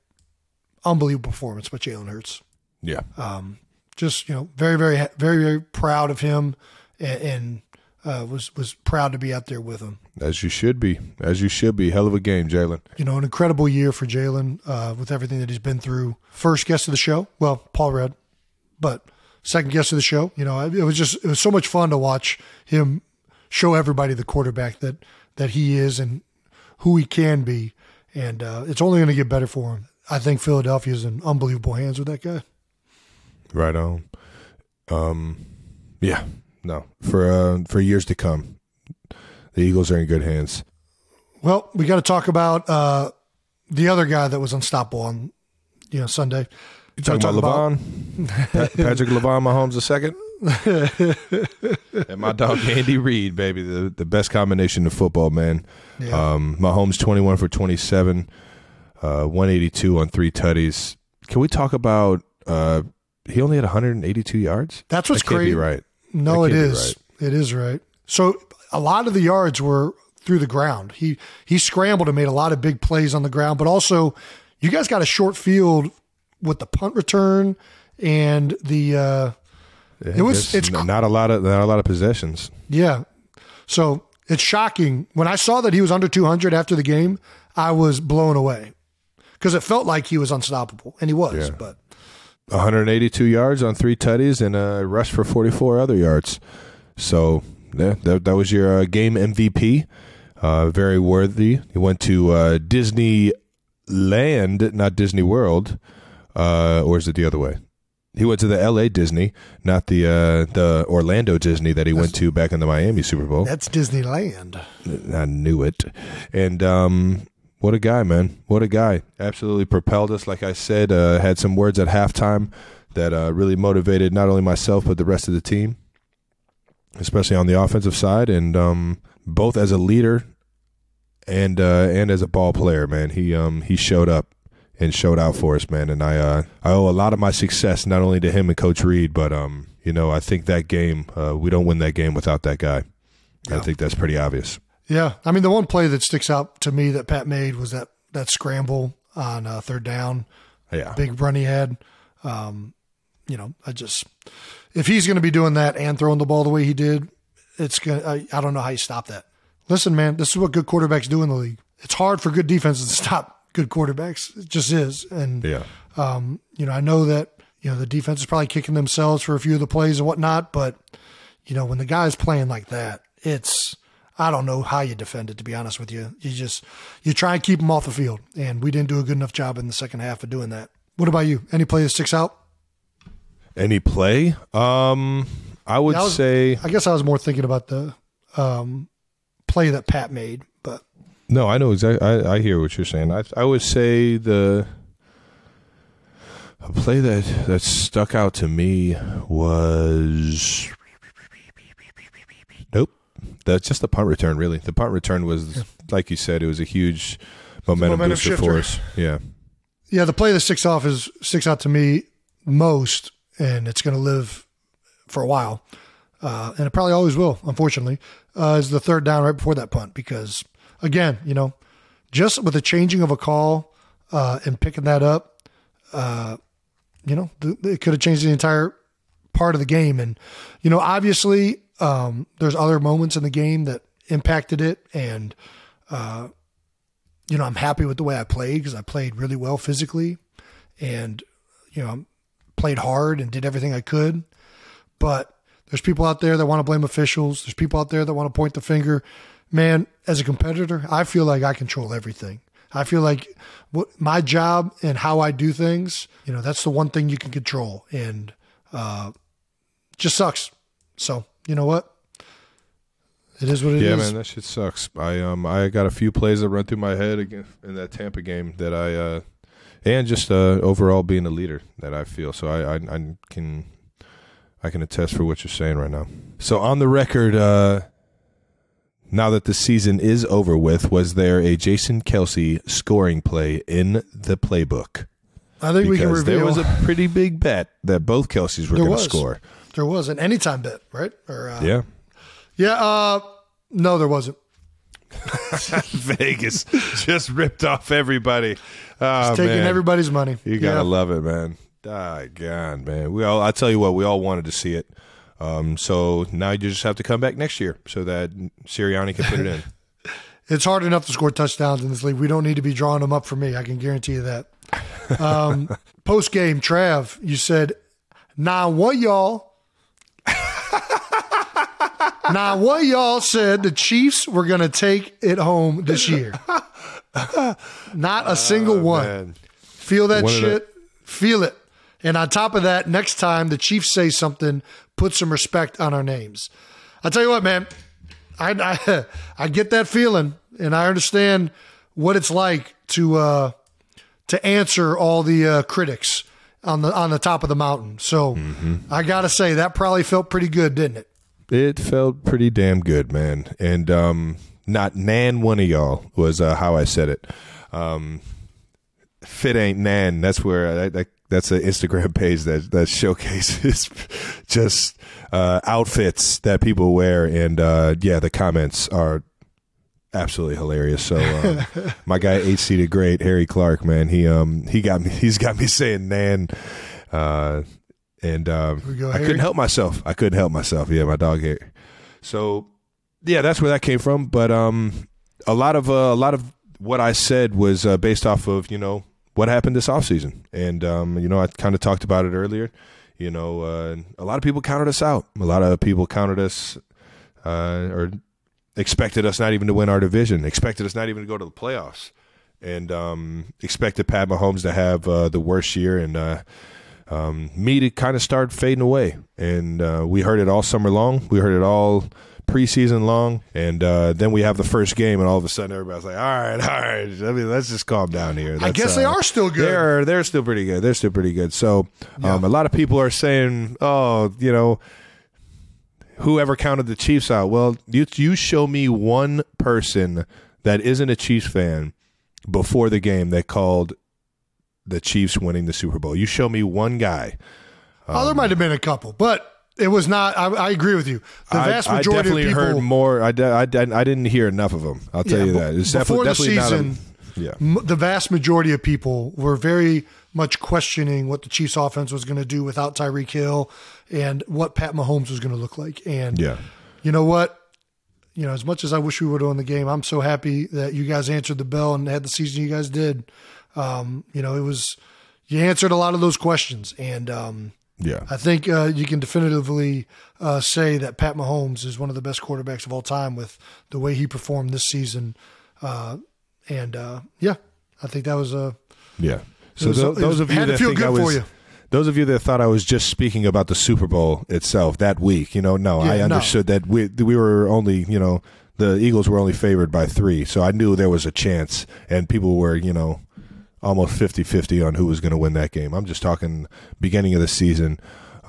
unbelievable performance by Jalen Hurts. Yeah. Um, just you know, very very very very proud of him, and, and uh, was was proud to be out there with him. As you should be. As you should be. Hell of a game, Jalen. You know, an incredible year for Jalen uh, with everything that he's been through. First guest of the show, well, Paul Rudd, but second guest of the show. You know, it was just it was so much fun to watch him show everybody the quarterback that that he is and who he can be, and uh, it's only going to get better for him. I think Philadelphia is in unbelievable hands with that guy. Right on. Um, yeah, no, for uh, for years to come, the Eagles are in good hands. Well, we got to talk about uh, the other guy that was unstoppable on you know Sunday. You talking about Lavon, [laughs] Pa- Patrick Lavon Mahomes the second, [laughs] and my dog Andy Reid, baby, the the best combination of football, man. Yeah. Um, Mahomes twenty one for twenty seven, uh, one eighty two on three tutties. Can we talk about? Uh, he only had one hundred and eighty two yards. That's what's that crazy. Right. No, it is. It is right. So a lot of the yards were through the ground. He he scrambled and made a lot of big plays on the ground, but also you guys got a short field with the punt return and the uh, It was- it's not a lot of not a lot of possessions. yeah. So it's shocking when I saw that he was under 200 after the game. I was blown away because it felt like he was unstoppable, and he was. Yeah. But 182 yards on three tutties and a rush for 44 other yards. So yeah, that, that was your uh, game MVP. Uh, very worthy. He went to uh, Disney Land, not Disney World, uh, or is it the other way? He went to the L.A. Disney, not the uh, the Orlando Disney that he went to back in the Miami Super Bowl. that's Disneyland. I knew it. And um, what a guy, man! What a guy! Absolutely propelled us. Like I said, uh, had some words at halftime that uh, really motivated not only myself but the rest of the team, especially on the offensive side, and um, both as a leader and uh, and as a ball player. Man, he um, he showed up and showed out for us, man. And I uh, I owe a lot of my success not only to him and Coach Reid, but um, you know, I think that game uh, we don't win that game without that guy. I think that's pretty obvious. Yeah, I mean the one play that sticks out to me that Pat made was that that scramble on uh, third down, Yeah. big run he had. Um, you know, I just if he's going to be doing that and throwing the ball the way he did, it's gonna. I, I don't know how you stop that. Listen, man, this is what good quarterbacks do in the league. It's hard for good defenses to stop good quarterbacks. It just is, and Yeah. um, you know, I know that you know the defense is probably kicking themselves for a few of the plays and whatnot, but you know, when the guy's playing like that, it's I don't know how you defend it. To be honest with you, you just you try and keep them off the field, and we didn't do a good enough job in the second half of doing that. What about you? Any play that sticks out? Any play? Um, I would I was- say I guess I was more thinking about the um, play that Pat made, no. I know exactly. I, I hear what you're saying. I I would say the a play that that stuck out to me was nope. That's just the punt return. Really, the punt return was like you said. It was a huge momentum, momentum booster shifter. for us. Yeah. Yeah, the play that sticks off is sticks out to me most, and it's going to live for a while, uh, and it probably always will. Unfortunately, uh, is the third down right before that punt because again, you know, just with the changing of a call uh, and picking that up, uh, you know, th- it could have changed the entire part of the game. And you know, obviously, um, there's other moments in the game that impacted it, and uh, you know, I'm happy with the way I played because I played really well physically and, you know, played hard and did everything I could. But there's people out there that want to blame officials. There's people out there that want to point the finger. Man, as a competitor, I feel like I control everything. I feel like what my job and how I do things, you know, that's the one thing you can control. And, uh, just sucks. So, you know what? It is what it is. yeah, man, that shit sucks. I um I got a few plays that run through my head again in that Tampa game that I uh and just uh overall being a leader that I feel. So I I, I can I can attest for what you're saying right now. So on the record, uh now that the season is over with, was there a Jason Kelce scoring play in the playbook? I think we can reveal there was a pretty big bet that both Kelces were going to score. there was an anytime bet, right? Or uh, Yeah. yeah. Uh, no, there wasn't. [laughs] Vegas just ripped off everybody. Oh, Taking man. everybody's money. You gotta Yeah. love it, man. Ah, God, man. We all. I tell you what, we all wanted to see it. Um, so now you just have to come back next year so that Sirianni can put it in. [laughs] It's hard enough to score touchdowns in this league. We don't need to be drawing them up for me. I can guarantee you that. Um, [laughs] Post game, Trav, you said, "Nah, what y'all? [laughs] nah, what y'all said the Chiefs were going to take it home this year? Not a single one. Man. Feel that One of the- shit. Feel it. And on top of that, next time the Chiefs say something, put some respect on our names. I tell you what, man, I I, [laughs] I get that feeling, and I understand what it's like to uh, to answer all the uh, critics on the on the top of the mountain. So I gotta say that probably felt pretty good, didn't it? It felt pretty damn good, man. And um, not nan one of y'all was uh, how I said it. Um, Fit ain't nan. That's where I, I, that's an Instagram page that that showcases [laughs] just uh, outfits that people wear, and uh, yeah, the comments are absolutely hilarious. So uh, [laughs] my guy eight seated great Harry Clark, man, he um he got me [laughs] he's got me saying nan. Uh, and um, go, I couldn't help myself. I couldn't help myself. Yeah, my dog hair. So yeah, that's where that came from. But um, a lot of uh, a lot of what I said was uh, based off of you know what happened this offseason. and um, you know I kind of talked about it earlier. You know, uh, a lot of people counted us out. A lot of people counted us uh, or expected us not even to win our division. Expected us not even to go to the playoffs, and um, expected Pat Mahomes to have uh, the worst year and. Uh, um, me to kind of start fading away. And uh, we heard it all summer long. We heard it all preseason long. And uh, then we have the first game, and all of a sudden everybody's like, all right, all right. I mean, let's just calm down here. I guess they uh, are still good. They're, they're still pretty good. They're still pretty good. So um, a lot of people are saying, oh, you know, whoever counted the Chiefs out. Well, you, you show me one person that isn't a Chiefs fan before the game that called the Chiefs winning the Super Bowl. You show me one guy. oh, there might have been a couple, but it was not. I, I agree with you. The vast I, I majority definitely of people. heard more. I, I, I didn't hear enough of them. I'll tell Yeah, you that. It's before definitely, the definitely season, not. A, yeah. m- the vast majority of people were very much questioning what the Chiefs offense was going to do without Tyreek Hill and what Pat Mahomes was going to look like. And Yeah. you know what? You know, as much as I wish we would have won the game, I'm so happy that you guys answered the bell and had the season you guys did. Um, you know, it was you answered a lot of those questions, and um, Yeah. I think uh, you can definitively uh, say that Pat Mahomes is one of the best quarterbacks of all time with the way he performed this season. Uh, and uh, yeah, I think that was a Yeah. So was- tho- it was- those of you that feel think good I for was, you. those of you that thought I was just speaking about the Super Bowl itself that week, you know, no, Yeah, I no. understood that we we were only, you know, the Eagles were only favored by three, so I knew there was a chance, and people were, you know, almost 50-50 on who was going to win that game. I'm just talking beginning of the season,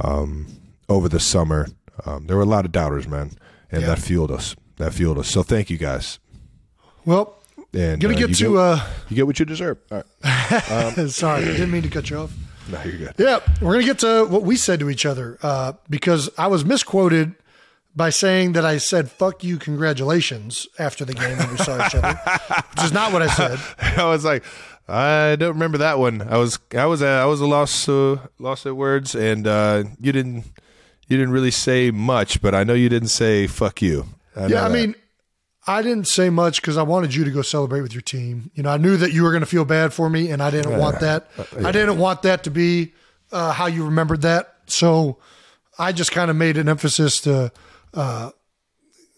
um, over the summer. Um, there were a lot of doubters, man, and Yeah. that fueled us. That fueled us. So thank you guys. well. And Gonna uh, get you to get, uh, you get what you deserve. All right. [laughs] sorry, didn't mean to cut you off. No, you're good. Yeah, we're gonna get to what we said to each other uh, because I was misquoted by saying that I said "fuck you, congratulations" after the game when we saw each other, which is not what I said. [laughs] I was like, I don't remember that one. I was, I was, uh, I was a lost, uh, lost at words, and uh, you didn't, you didn't really say much, but I know you didn't say "fuck you." I Yeah, I that. mean, I didn't say much because I wanted you to go celebrate with your team. You know, I knew that you were going to feel bad for me, and I didn't want that. I didn't want that to be uh, how you remembered that. So I just kind of made an emphasis to uh,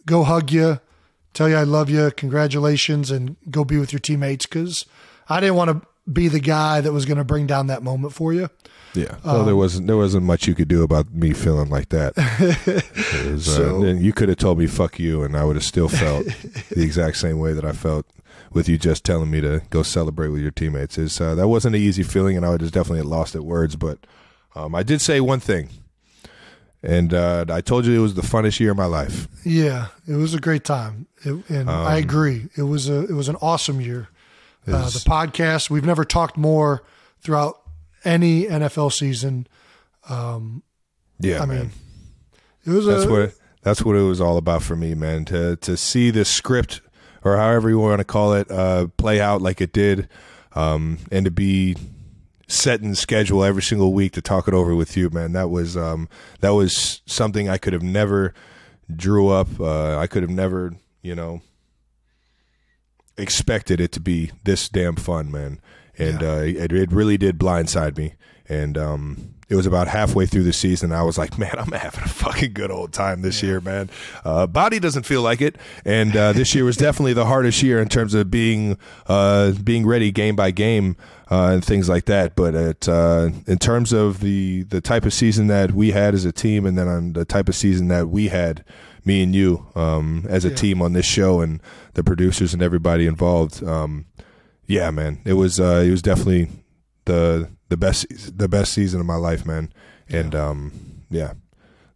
go hug you, tell you I love you, congratulations, and go be with your teammates because I didn't want to be the guy that was going to bring down that moment for you. yeah. Well, um, there wasn't, there wasn't much you could do about me feeling like that. [laughs] Was, uh, and you could have told me "fuck you," and I would have still felt [laughs] the exact same way that I felt with you just telling me to go celebrate with your teammates. Is uh, that wasn't an easy feeling, and I would have definitely lost at words. But um, I did say one thing, and uh, I told you it was the funnest year of my life. Yeah, it was a great time, it, and I Um, agree. It was a it was an awesome year. Uh, the podcast we've never talked more throughout any NFL season. Yeah, I man. mean, it was that's a what that's what it was all about for me, man. To to see the script or however you want to call it uh, play out like it did, um, and to be set in schedule every single week to talk it over with you, man. That was um, that was something I could have never drew up. Uh, I could have never, you know, expected it to be this damn fun, man. And uh, it, it really did blindside me. And um, it was about halfway through the season. I was like, man, I'm having a fucking good old time this year, man. Uh, body doesn't feel like it, and uh, this year was definitely the hardest year in terms of being uh, being ready game by game uh, and things like that. But it, uh, in terms of the the type of season that we had as a team, and then on the type of season that we had, me and you um, as a Yeah. team on this show, and the producers and everybody involved. Um, yeah, man, it was uh, it was definitely the the best the best season of my life, man. And um, yeah,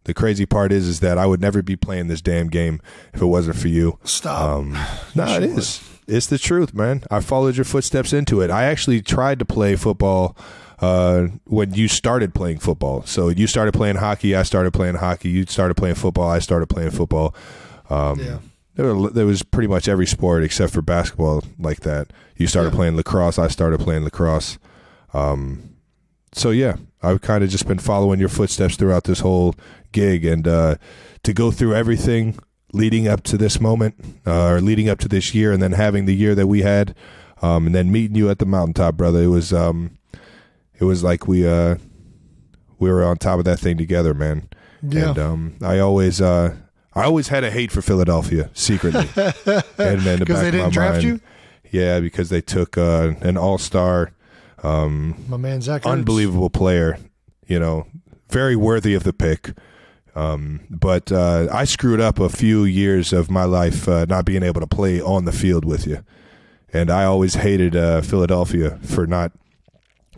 the crazy part is is that I would never be playing this damn game if it wasn't for you. stop. Um, [sighs] no, it is. It's the truth, man. I followed your footsteps into it. I actually tried to play football uh, when you started playing football. So you started playing hockey. I started playing hockey. You started playing football. I started playing football. Um, Yeah. There, were, there was pretty much every sport except for basketball like that. You started Yeah. playing lacrosse. I started playing lacrosse. Um, so yeah, I've kind of just been following your footsteps throughout this whole gig, and uh, to go through everything leading up to this moment, uh, or leading up to this year, and then having the year that we had, um, and then meeting you at the mountaintop, brother. It was um, it was like we uh, we were on top of that thing together, man. Yeah. And um, I always uh, I always had a hate for Philadelphia secretly, [laughs] and then the back they of my didn't draft mind, you? Yeah, because they took uh, an all star My man Zach. Ertz. unbelievable player, you know, very worthy of the pick. Um, but uh, I screwed up a few years of my life uh, not being able to play on the field with you, and I always hated uh, Philadelphia for not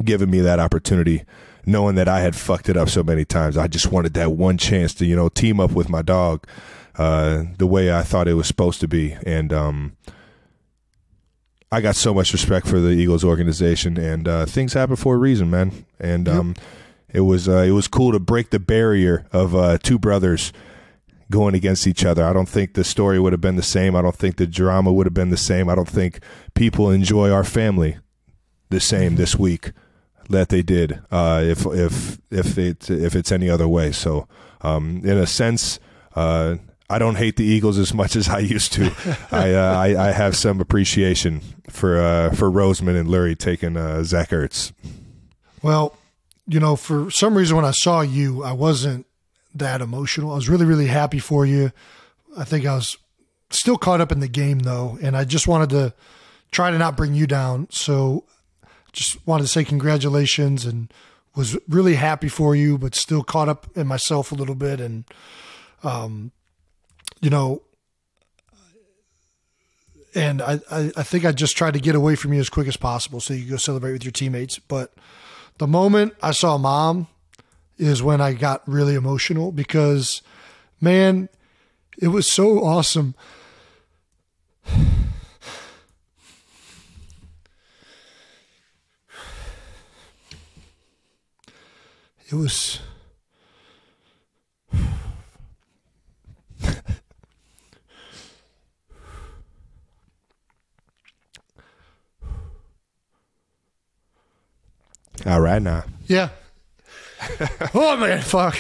giving me that opportunity, knowing that I had fucked it up so many times. I just wanted that one chance to you know team up with my dog uh, the way I thought it was supposed to be, and um, I got so much respect for the Eagles organization, and uh, things happen for a reason, man. And um, it was uh, it was cool to break the barrier of uh, two brothers going against each other. I don't think the story would have been the same. I don't think the drama would have been the same. I don't think people enjoy our family the same this week that they did uh, if if if it if it's any other way. So um, in a sense. Uh, I don't hate the Eagles as much as I used to. [laughs] I, uh, I I have some appreciation for uh, for Roseman and Lurie taking uh, Zach Ertz. Well, you know, for some reason when I saw you, I wasn't that emotional. I was really, really happy for you. I think I was still caught up in the game though, and I just wanted to try to not bring you down. So just wanted to say congratulations and was really happy for you, but still caught up in myself a little bit. And, um, you know, and I, I, I think I just tried to get away from you as quick as possible so you could go celebrate with your teammates. But the moment I saw mom is when I got really emotional because, man, it was so awesome. [sighs] It was. All right now. Yeah. [laughs] oh man, fuck.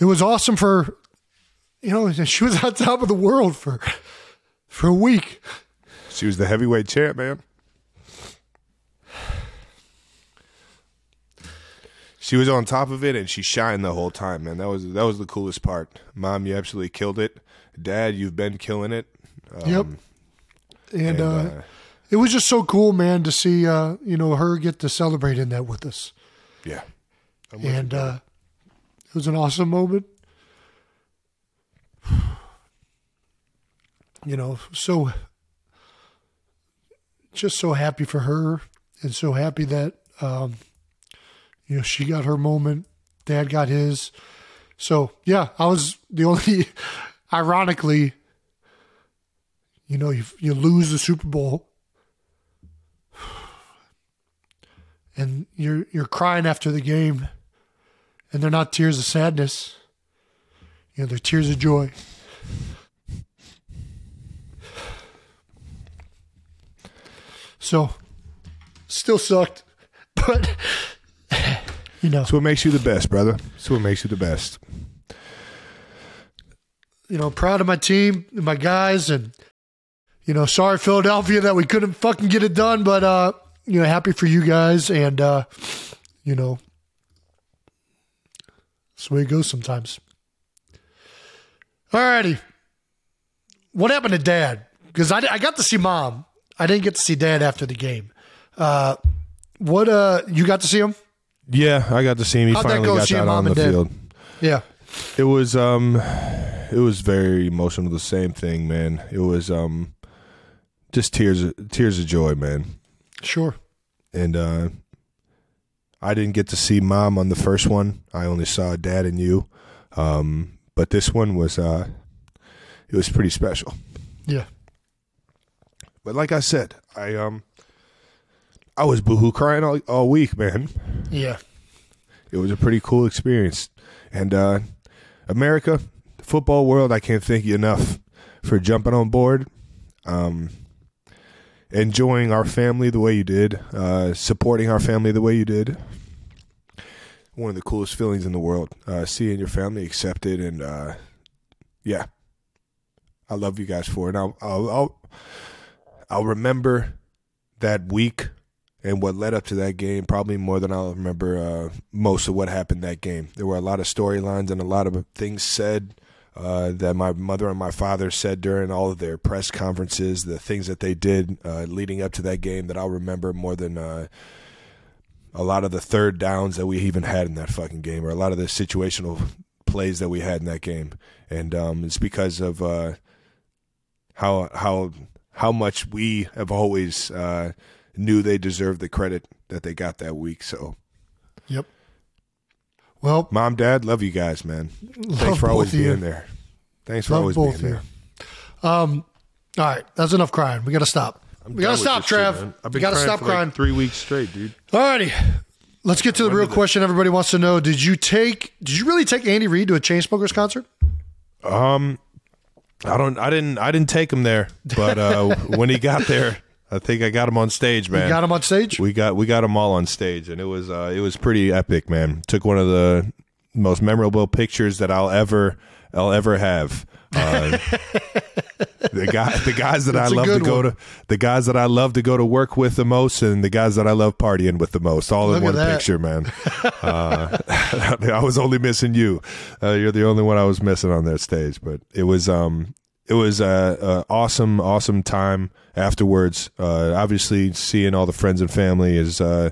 It was awesome for you know, [laughs] she was on top of the world for for a week. She was the heavyweight champ, man. She was on top of it and she shined the whole time, man. That was that was the coolest part. Mom, you absolutely killed it. Dad, you've been killing it. Um, Yep. And, and, uh, uh, it was just so cool, man, to see uh, you know, her get to celebrate in that with us. yeah. With and uh, it was an awesome moment. [sighs] You know, so just so happy for her, and so happy that um, you know she got her moment, Dad got his. So yeah, I was the [laughs] only. ironically, you know, you you lose the Super Bowl, and you're you're crying after the game, and they're not tears of sadness. You know, they're tears of joy. So, still sucked, [laughs] but you know, So what makes you the best, brother. So what makes you the best. you know, proud of my team, and my guys, and you know, sorry Philadelphia that we couldn't fucking get it done, but uh, you know, happy for you guys, and uh, you know, that's the way it goes sometimes. Alrighty, what happened to Dad? Because I, I got to see Mom, I didn't get to see Dad after the game. Uh, what uh, you got to see him? Yeah, I got to see him. He How'd finally go, got that mom on the dad? field. Yeah, It was um it was very emotional the same thing, man. It was um just tears tears of joy, man. Sure. And uh I didn't get to see mom on the first one. I only saw dad and you. Um but this one was uh it was pretty special. Yeah, But like I said, I um I was boohoo crying all, all week, man. yeah, it was a pretty cool experience. And uh, America, the football world, I can't thank you enough for jumping on board, um, enjoying our family the way you did, uh, supporting our family the way you did. One of the coolest feelings in the world, uh, seeing your family accepted, and uh, yeah, I love you guys for it. I'll, I'll, I'll, I'll remember that week and what led up to that game probably more than I'll remember uh, most of what happened that game. There were a lot of storylines and a lot of things said uh, that my mother and my father said during all of their press conferences, the things that they did uh, leading up to that game that I'll remember more than uh, a lot of the third downs that we even had in that fucking game, or a lot of the situational plays that we had in that game. And um, it's because of uh, how how how much we have always uh, knew they deserved the credit that they got that week. So, yep. Well, mom, dad, love you guys, man. Thanks for always of you. being there. Thanks for Love always being there. Um, all right, that's enough crying. We got to stop. we got to stop, Trav. I've we been got to crying stop for like crying. three weeks straight, dude. All righty, let's get to the real question. Everybody wants to know: Did you take? Did you really take Andy Reid to a Chainsmokers concert? Um, I don't, I didn't, I didn't take him there, but uh, [laughs] when he got there, I think I got him on stage, man. You got him on stage. We got we got them all on stage, and it was uh, it was pretty epic, man. Took one of the most memorable pictures that I'll ever I'll ever have. Uh, [laughs] the guy, the guys that That's I love to go one. to, the guys that I love to go to work with the most, and the guys that I love partying with the most, all Look in one that. picture, man. [laughs] Uh, [laughs] I was only missing you. Uh, you're the only one I was missing on that stage, but it was um it was a, a awesome awesome time afterwards. Uh, obviously, seeing all the friends and family is uh,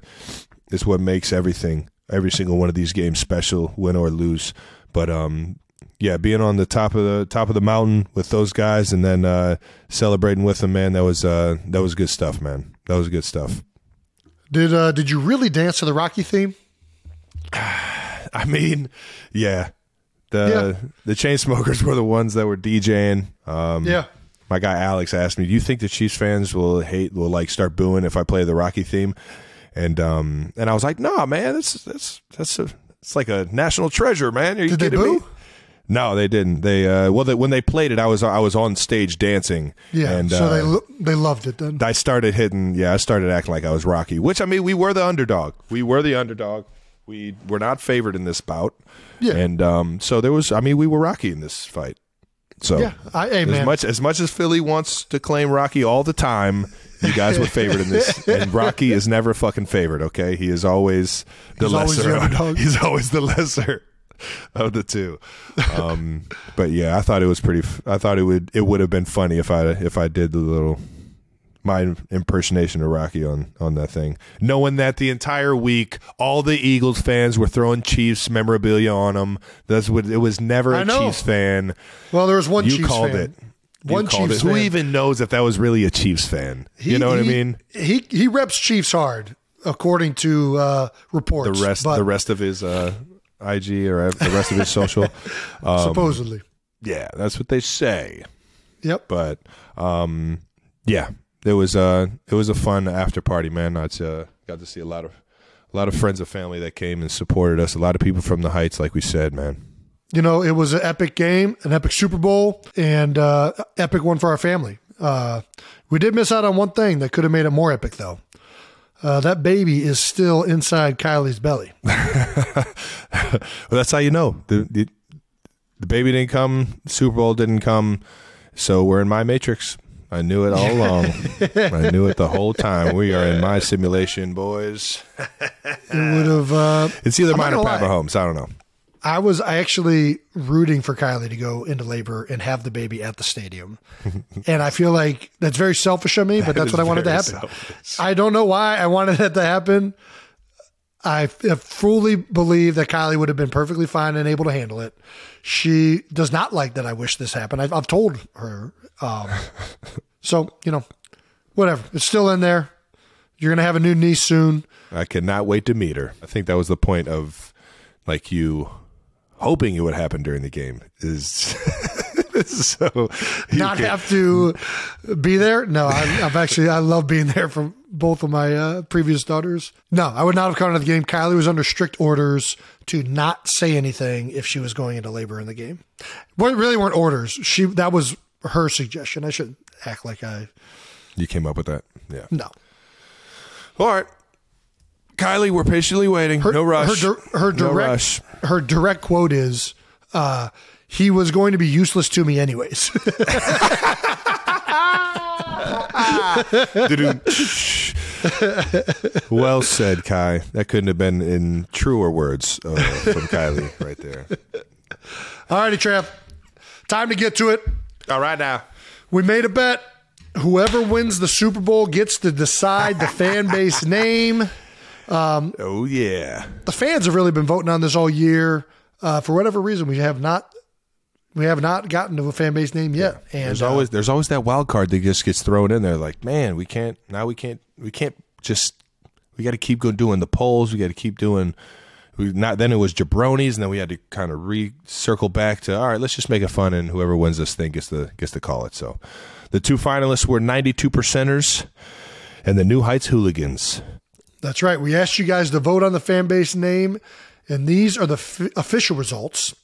is what makes everything every single one of these games special, win or lose. But um, yeah, being on the top of the top of the mountain with those guys and then uh, celebrating with them, man, that was uh, that was good stuff, man. That was good stuff. Did uh, Did you really dance to the Rocky theme? [sighs] I mean, yeah. The Yeah. the Chainsmokers [laughs] were the ones that were DJing. Um, Yeah. My guy Alex asked me, "Do you think the Chiefs fans will hate will like start booing if I play the Rocky theme?" And um and I was like, "Nah, man, that's that's that's a it's like a national treasure, man. Are you Did they kidding me?" No, they didn't. They uh well, they, when they played it, I was I was on stage dancing. Yeah. and so uh, they lo- they loved it then. I started hitting. Yeah, I started acting like I was Rocky. Which I mean, we were the underdog. We were the underdog. We were not favored in this bout. Yeah. and um, so there was. I mean, we were Rocky in this fight. So Yeah. I, hey as man. much as much as Philly wants to claim Rocky all the time, you guys were favored in this, [laughs] and Rocky is never fucking favored. Okay, he is always the He's always lesser. the he's always the lesser of the two. Um, but yeah, I thought it was pretty. I thought it would it would have been funny if I if I did the little my impersonation of Rocky on on that thing, knowing that the entire week all the Eagles fans were throwing Chiefs memorabilia on them. That's what it was. Never a. Chiefs fan. well, there was one You Chiefs called fan. it. You One Chiefs it. Who even knows if that was really a Chiefs fan? He- you know what I mean? He he reps Chiefs hard, according to uh, The rest, but the rest of his uh, IG or the rest of his social. [laughs] Um, Supposedly. yeah, that's what they say. Yep. But um, yeah, it was uh it was a fun after party, man. I uh, got to see a lot of a lot of friends and family that came and supported us. A lot of people from the Heights, like we said, man. You know, it was an epic game, an epic Super Bowl, and uh, epic one for our family. Uh, we did miss out on one thing that could have made it more epic, though. Uh, that baby is still inside Kylie's belly. [laughs] well, that's how you know the, the the baby didn't come, Super Bowl didn't come, so we're in my matrix. I knew it all along. [laughs] I knew it the whole time. We are in my simulation, boys. It would have. Uh, It's either I'm mine or Papa lie. Holmes. I don't know. I was actually rooting for Kylie to go into labor and have the baby at the stadium. [laughs] and I feel like that's very selfish of me, but that's what I wanted to happen. selfish. I don't know why I wanted that to happen. I fully believe that Kylie would have been perfectly fine and able to handle it. She does not like that I wish this happened. I've, I've told her. Um, [laughs] so, you know, whatever. It's still in there. You're going to have a new niece soon. I cannot wait to meet her. I think that was the point of like you hoping it would happen during the game is [laughs] [laughs] so not can- have to be there. No, I, I've actually I love being there for both of my uh, previous daughters. No, I would not have gone to the game. Kylie was under strict orders to not say anything if she was going into labor in the game. Well, it really weren't orders. She that was her suggestion. I should act like I you came up with that. Yeah. no. All right. Kylie, we're patiently waiting. no rush. Her, her no direct rush. her direct quote is, uh, "He was going to be useless to me anyways." [laughs] Well said, Kai. That couldn't have been in truer words uh, from Kylie right there. All righty, Trav. Time to get to it. All right now. We made a bet. Whoever wins the Super Bowl gets to decide the fan base name. Oh yeah. The fans have really been voting on this all year. Uh, for whatever reason, we have not we have not gotten to a fan base name yet. And There's uh, always there's always that wild card that just gets thrown in there. Like, man, we can't now. We can't. We can't just. We got to keep going doing the polls. We got to keep doing. We not then it was jabronis, and then we had to kind of recircle back to all right. Let's just make it fun, and whoever wins this thing gets the gets to call it. So, the two finalists were 92 percenters, and the New Heights Hooligans. that's right. We asked you guys to vote on the fan base name, and these are the f- official results.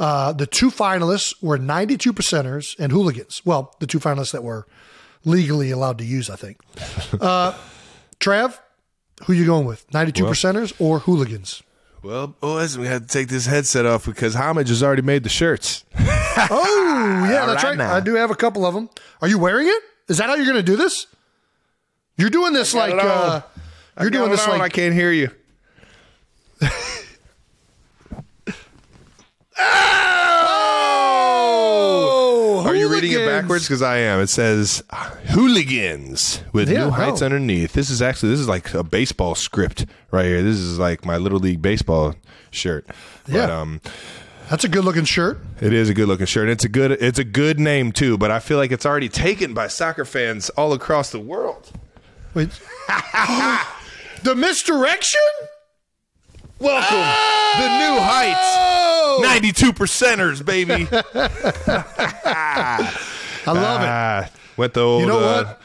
Uh, the two finalists were 92 percenters and hooligans. Well, the two finalists that were legally allowed to use, I think. [laughs] Uh, Trav, who are you going with? 92 percenters or hooligans? Well, boys, we had to take this headset off because Homage has already made the shirts. [laughs] Oh, yeah, that's right right. I do have a couple of them. Are you wearing it? Is that how you're going to do this? You're doing this like uh, you're doing this I like I can't hear you. [laughs] oh, Are you reading it backwards? Because I am. It says hooligans with Yeah, new heights no. underneath. This is actually this is like a baseball script right here. This is like my little league baseball shirt. But, Yeah. um, That's a good looking shirt. it is a good looking shirt. It's a good it's a good name too. But I feel like it's already taken by soccer fans all across the world. Wait. [gasps] [gasps] the misdirection? Welcome, the new heights. Oh, 92 percenters, baby. [laughs] I love it. Ah, went the old You know uh, what?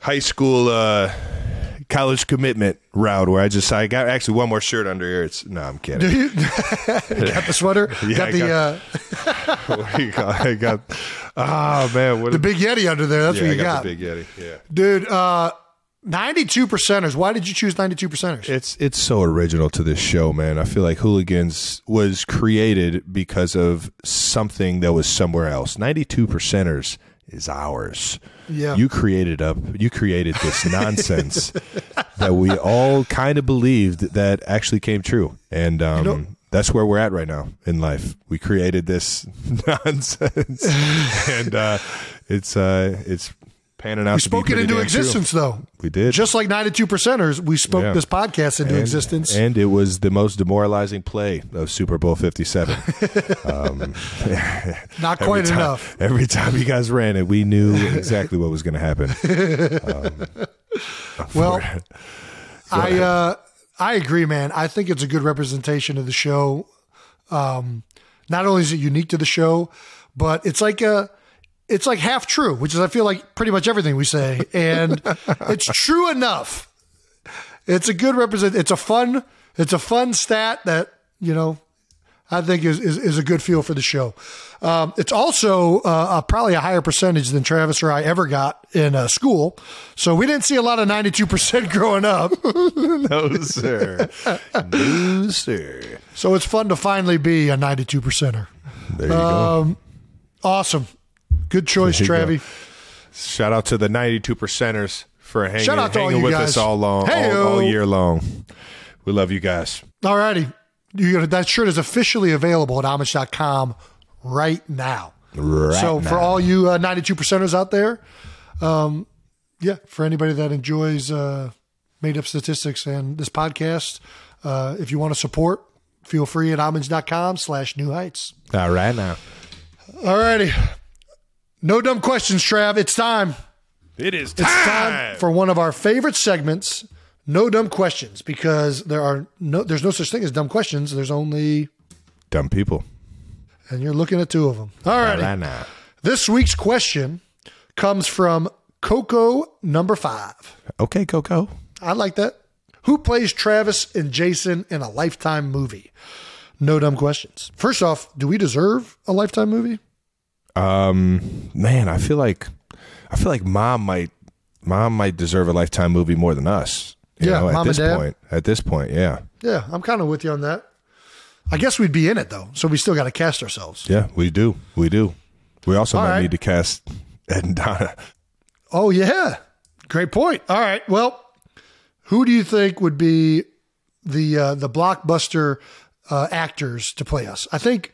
high school uh, college commitment route where I just I got actually one more shirt under here. It's no, I'm kidding. Do you [laughs] got the sweater? [laughs] Yeah, got I the got- uh, what do you call it? I got oh man, what the big Yeti under there. That's yeah, what I you got, got, the big Yeti. Yeah, dude. Uh, Ninety-two percenters. Why did you choose ninety-two percenters? it's it's so original to this show, man. I feel like Hooligans was created because of something that was somewhere else. Ninety two percenters is ours. Yeah. you created up. You created this [laughs] nonsense that we all kind of believed that actually came true, and um, know- that's where we're at right now in life. We created this [laughs] nonsense, [laughs] and uh, it's uh, it's panning out. We spoke it into damn true. existence, though. We did. Just like 92 percenters, we spoke Yeah. this podcast into and, existence. and it was the most demoralizing play of Super Bowl Fifty Seven. [laughs] [laughs] Not quite enough. Every time you guys ran it, we knew exactly what was going to happen. [laughs] Well, I uh, I agree, man. I think it's a good representation of the show. Um, not only is it unique to the show, but it's like a it's like half true, which is I feel like pretty much everything we say, and [laughs] it's true enough. It's a good represent. It's a fun. It's a fun stat that you know I think is, is, is a good feel for the show. Um, it's also uh, probably a higher percentage than Travis or I ever got in uh, school. So we didn't see a lot of 92% [laughs] growing up. [laughs] no, sir. no, sir. So it's fun to finally be a 92 percenter. There you um, go. Awesome. Good choice, Travie. Shout out to the 92 percenters for hanging, hanging with guys. us all long, all, all year long. We love you guys. All righty you that shirt is officially available at homage.com right now. Right so now. for all you uh, 92 percenters out there, um, yeah, for anybody that enjoys uh, made up statistics and this podcast, uh, if you want to support, feel free at homage.com slash new heights. All right now. All righty. No dumb questions, Trav. It's time. It is time. It's time for one of our favorite segments no dumb questions because there are no there's no such thing as dumb questions. There's only dumb people. And you're looking at two of them. All right. Right now. This week's question comes from Coco number five. Okay, Coco. I like that. Who plays Travis and Jason in a lifetime movie? No dumb questions. First off, do we deserve a lifetime movie? Um, man, I feel like I feel like mom might mom might deserve a lifetime movie more than us. You yeah, know, mom at this and dad. point, at this point, yeah, yeah, I'm kind of with you on that. I guess we'd be in it though, so we still got to cast ourselves. Yeah, we do, we do. We also All might right. need to cast [laughs] Ed and Donna. Oh yeah, great point. All right, well, who do you think would be the uh, the blockbuster uh, actors to play us? I think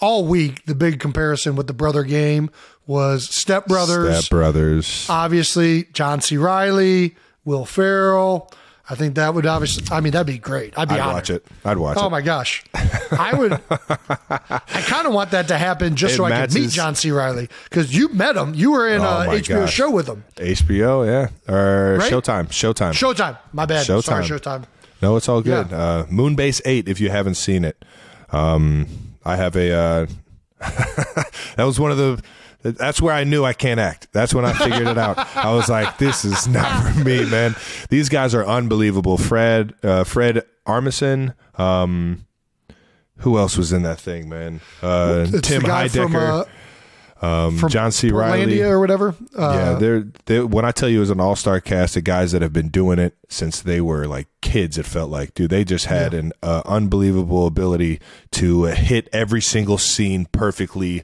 all week the big comparison with the brother game was Step Brothers. Step Brothers. Obviously, John C. Reilly. Will Ferrell. I think that would obviously. I mean, that'd be great. I'd be I'd honored. watch it. I'd watch oh it. my gosh, I would. [laughs] I kind of want that to happen just It so I can meet John C. Reilly because you met him. You were in Oh a HBO gosh. show with him. HBO, yeah, or Right? Showtime. Showtime. Showtime. My bad. Showtime. Sorry, Showtime. No, it's all good. Yeah. Uh, Moonbase Eight. If you haven't seen it, um, I have a. Uh, [laughs] that was one of the. That's where I knew I can't act. That's when I figured it out. I was like, "This is not for me, man." These guys are unbelievable. Fred, uh, Fred Armisen. Um, who else was in that thing, man? Uh, Tim guy from, Heidecker, uh, um, from John C. Reilly, or whatever. Uh, yeah, they're, they when I tell you it was an all star cast of guys that have been doing it since they were like kids, it felt like, dude, they just had an uh, unbelievable ability to uh, hit every single scene perfectly.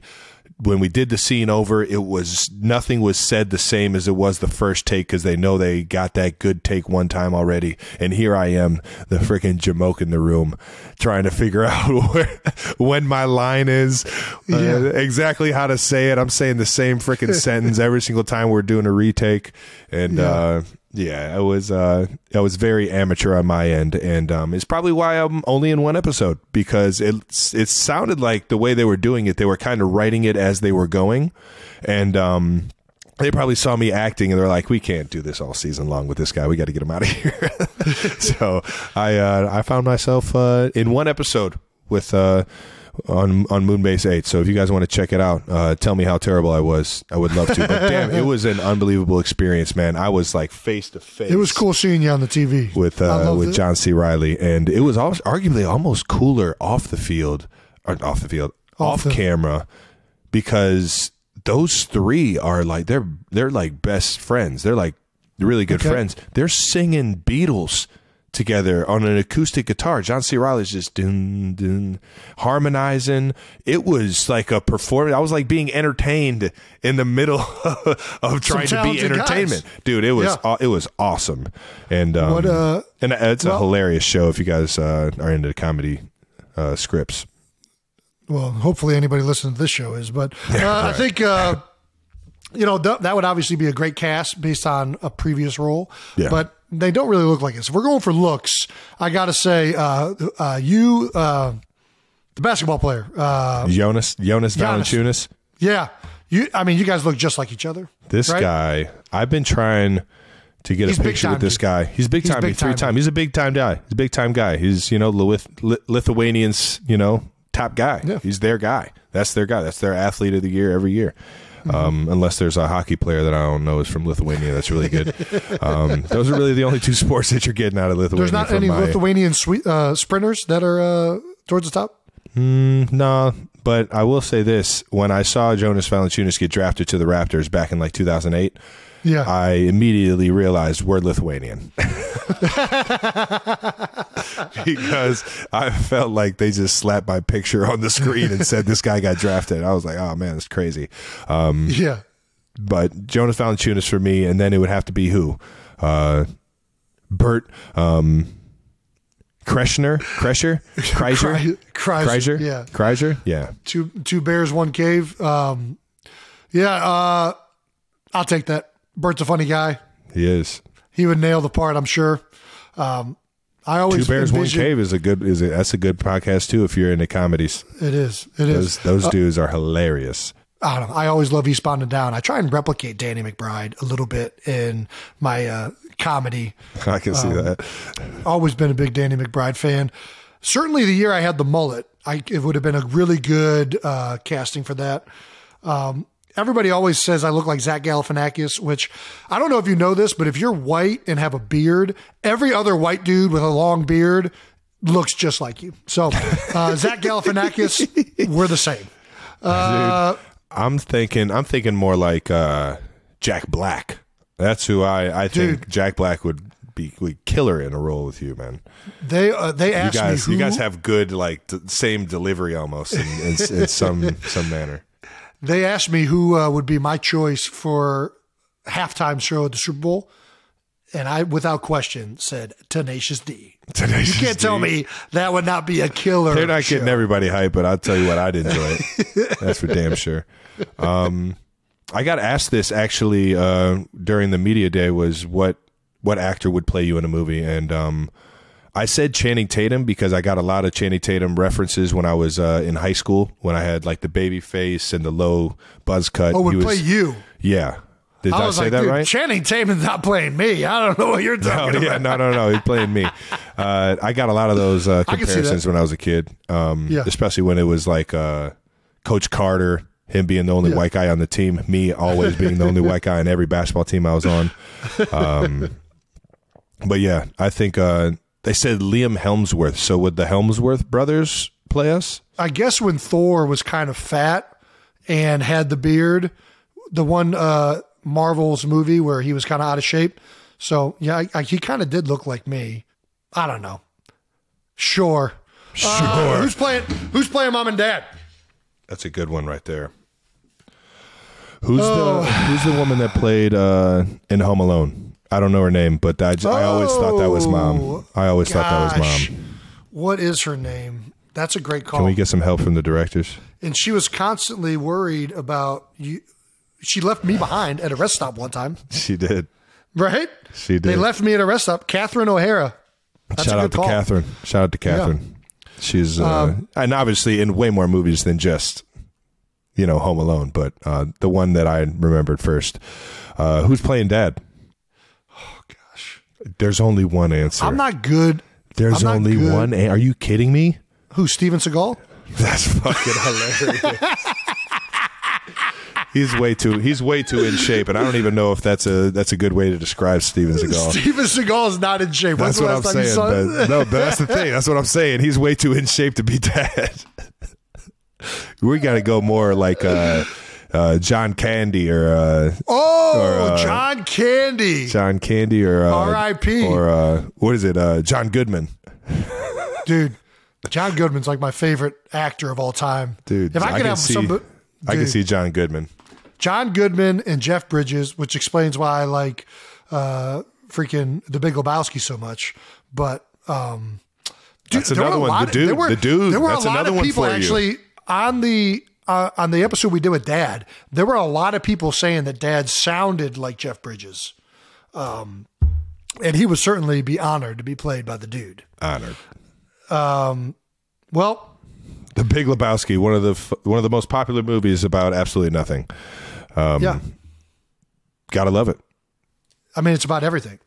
When we did the scene over, it was nothing was said the same as it was the first take because they know they got that good take one time already. And here I am, the freaking jamoke in the room, trying to figure [laughs] out where, when my line is, uh, Yeah. exactly how to say it. I'm saying the same freaking [laughs] sentence every single time we're doing a retake, and Yeah. uh, yeah, I was uh, it was very amateur on my end, and um, it's probably why I'm only in one episode because it it sounded like the way they were doing it, they were kind of writing it as they were going, and um. They probably saw me acting and they're like, "We can't do this all season long with this guy. We got to get him out of [laughs] here." so I uh, I found myself uh, in one episode with uh, on on Moonbase Eight. So if you guys want to check it out, uh, tell me how terrible I was. I would love to. But [laughs] damn, it was an unbelievable experience, man. I was like face to face. it was cool seeing you on the TV with uh, with it. John C. Reilly, and it was arguably almost cooler off the field, or off the field, Off off, camera, because those three are like they're they're like best friends. They're like really good Okay. friends. They're singing Beatles together on an acoustic guitar. John C. Reilly's just dun, dun, harmonizing. It was like a performance. I was like being entertained in the middle [laughs] of trying to be talented guys. entertainment, dude. It was Yeah. aw- it was awesome, and um, What, uh, and it's a hilarious show if you guys uh, are into comedy uh, scripts. well, hopefully anybody listening to this show is, but [laughs] uh, I think uh, you know th- that would obviously be a great cast based on a previous role, Yeah. but they don't really look like it. So if we're going for looks, I got to say, uh, uh, you, uh, the basketball player, uh, Jonas Jonas. Valanciunas. yeah, you. I mean, you guys look just like each other. This right? guy, I've been trying to get He's a picture with this guy. He's big He's time. big He's three time. time. He's a big time guy. He's a big time guy. He's you know Lith- Lithuanians you know top guy. Yeah. He's their guy. That's their guy. That's their athlete of the year every year. Um, unless there's a hockey player that I don't know is from Lithuania that's really good. um, those are really the only two [laughs] sports that you're getting out of Lithuania. There's not any my- Lithuanian sweet, uh, sprinters that are uh, towards the top. No, but I will say this: when I saw Jonas Valanciunas get drafted to the Raptors back in like 2008, Yeah, I immediately realized we're Lithuanian [laughs] because I felt like they just slapped my picture on the screen and said this guy got drafted. I was like, oh man, that's crazy. Um, yeah. but Jonas Valanciunas for me, and then it would have to be who? Uh, Bert um, Kreshner, Kresher, [laughs] Kreischer, Kreischer, yeah. Kreischer, yeah. Two two bears, one cave. Um, yeah, uh, I'll take that. Bert's a funny guy. He is. He would nail the part, I'm sure. Um, I always Two Bears, One envision- Cave is a good is a, that's a good podcast too if you're into comedies. It is. It is. Those those dudes are hilarious. I don't know. I always love Eastbound and Down. I try and replicate Danny McBride a little bit in my uh, comedy. [laughs] I can Um, see that. Always been a big Danny McBride fan. Certainly, the year I had the mullet, I, it would have been a really good uh, casting for that. Um, everybody always says I look like Zach Galifianakis, which I don't know if you know this, but if you're white and have a beard, every other white dude with a long beard looks just like you. So, uh, [laughs] Zach Galifianakis, we're the same. Dude, I'm thinking I'm thinking more like uh, Jack Black. That's who I I think Dude. Jack Black would be would killer in a role with you, man. They uh, they You asked guys me who, you guys have good like d- same delivery almost in, in, in some [laughs] some manner. They asked me who uh, would be my choice for halftime show at the Super Bowl, and I, without question, said Tenacious D. Tenacious You can't tell me that would not be a killer. They're not getting everybody hype, but I'll tell you what, I'd enjoy it. [laughs] That's for damn sure. Um, I got asked this actually uh, during the media day was what what actor would play you in a movie, and um, I said Channing Tatum because I got a lot of Channing Tatum references when I was uh, in high school when I had like the baby face and the low buzz cut. Oh, He would was- play you. Yeah. Did I, I say like, that right? Channing Tatum's not playing me. I don't know what you're [laughs] talking yeah, about. no, no, no. He's playing me. [laughs] Uh, I got a lot of those uh, comparisons when I was a kid. Um, Yeah. especially when it was like uh, Coach Carter, him being the only Yeah. white guy on the team, me always being the only white guy on every basketball team I was on. [laughs] Um, but yeah, I think uh, they said Liam Hemsworth. So would the Hemsworth brothers play us? I guess when Thor was kind of fat and had the beard, the one uh, Marvel's movie where he was kind of out of shape. So yeah, I, I, he kind of did look like me. I don't know. Sure. Sure, Uh, who's playing? Who's playing mom and dad? that's a good one right there. Who's Oh. the Who's the woman that played uh, in Home Alone? I don't know her name, but I always thought that was mom. I always thought that was mom. What is her name? That's a great call. Can we get some help from the directors? and she was constantly worried about you. She left me behind at a rest stop one time, [laughs] She did. right? She did. They left me at a rest stop. Catherine O'Hara. That's Shout out to call. Catherine. Shout out to Catherine. She's uh, and obviously in way more movies than just you know Home Alone, but uh, the one that I remembered first. Uh, who's playing Dad? There's only one answer. I'm not good. There's not only good. one. A- Are you kidding me? Who? Steven Seagal? That's fucking hilarious. he's way too he's way too in shape, and I don't even know if that's a that's a good way to describe Steven Seagal. Steven Seagal is not in shape. That's When's what I'm last time you saying. But, no, but that's the thing. That's what I'm saying. He's way too in shape to be [laughs] dad. we got to go more like uh, uh, John Candy or uh, oh, Or, uh, John Candy, John Candy or uh, R.I.P.. or uh, what is it? Uh, John Goodman. dude. John Goodman's like my favorite actor of all time, Dude, If I, could can have see, some, I can see John Goodman. John Goodman and Jeff Bridges, which explains why I like uh, freaking The Big Lebowski so much. But um, dude, That's another one. The dude- there were, the dude. There were That's a lot another of one people you. actually on the uh, on the episode we did with Dad. There were a lot of people saying that Dad sounded like Jeff Bridges, um, and he would certainly be honored to be played by the dude. Honored. Um, Well, The Big Lebowski, one of the f- one of the most popular movies about absolutely nothing. Um, yeah. Gotta love it. I mean, it's about everything.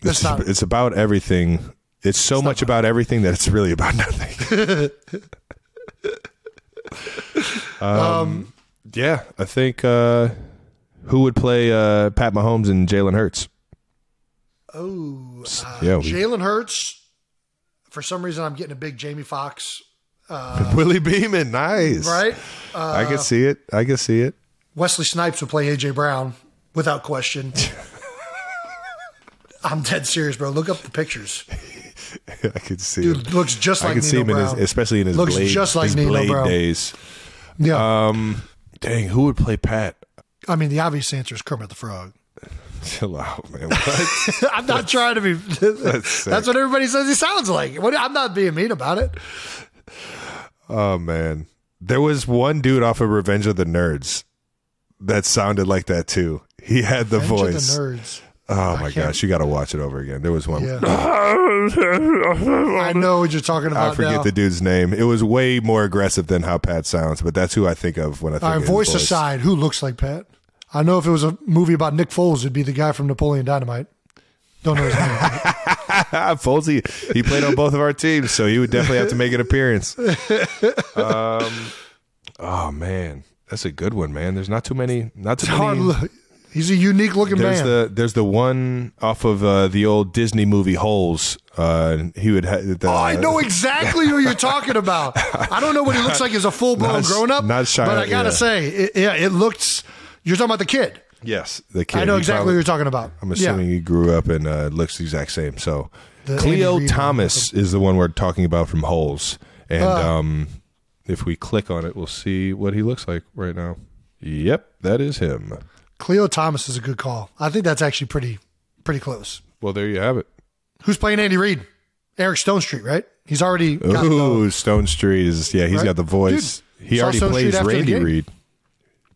It's It's, not. it's about everything. It's so much about everything that it's really about nothing. [laughs] um, yeah, I think uh, who would play uh, Pat Mahomes and Jalen Hurts? Oh, yeah, we- Jalen Hurts. For some reason, I'm getting a big Jamie Foxx. [laughs] Willie Beeman, nice. Right. I can see it. I can see it. Wesley Snipes would play AJ Brown without question. [laughs] I'm dead serious, bro. Look up the pictures. [laughs] [laughs] I could see Dude it. looks just like I can see Nino him in his, especially in his Looks blade, just like his Nino blade Brown. days. yeah. Um, dang, who would play Pat? I mean, the obvious answer is Kermit the Frog. [laughs] Chill out, man. What? [laughs] I'm not trying to be. That's, sick. what everybody says he sounds like. What, I'm not being mean about it. oh man, there was one dude off of Revenge of the Nerds that sounded like that too. He had the Revenge of voice. the nerds. Oh my gosh, you got to watch it over again. There was one. Yeah. [laughs] I know what you're talking about I forget now. the dude's name. It was way more aggressive than how Pat sounds, but that's who I think of when I think All right, of voice, voice aside, who looks like Pat? I know if it was a movie about Nick Foles, it'd be the guy from Napoleon Dynamite. Don't know his name. [laughs] Folsey, he played on both of our teams, so he would definitely have to make an appearance. [laughs] Um, oh man, that's a good one, man. There's not too many. Not too Hard many. look. He's a unique looking There's man. the there's the one off of uh, the old Disney movie Holes. Uh, he would. Ha- the, Oh, I know [laughs] exactly who you're talking about. I don't know what he looks like as a full blown grown up, not shy- but I gotta yeah. say, it, yeah, it looks. You're talking about the kid. Yes, the kid. I know He exactly probably- who you're talking about. I'm assuming he grew up and uh, looks the exact same. So The Khleo Thomas is the one we're talking about from Holes, and Ah. um, if we click on it, we'll see what he looks like right now. Yep, that is him. Khleo Thomas is a good call. I think that's actually pretty pretty close. Well, there you have it. Who's playing Andy Reid? Eric Stonestreet, right? He's already got Ooh, the, Stonestreet is yeah. He's Right? got the voice. Dude, he already Stone plays Randy. Reid.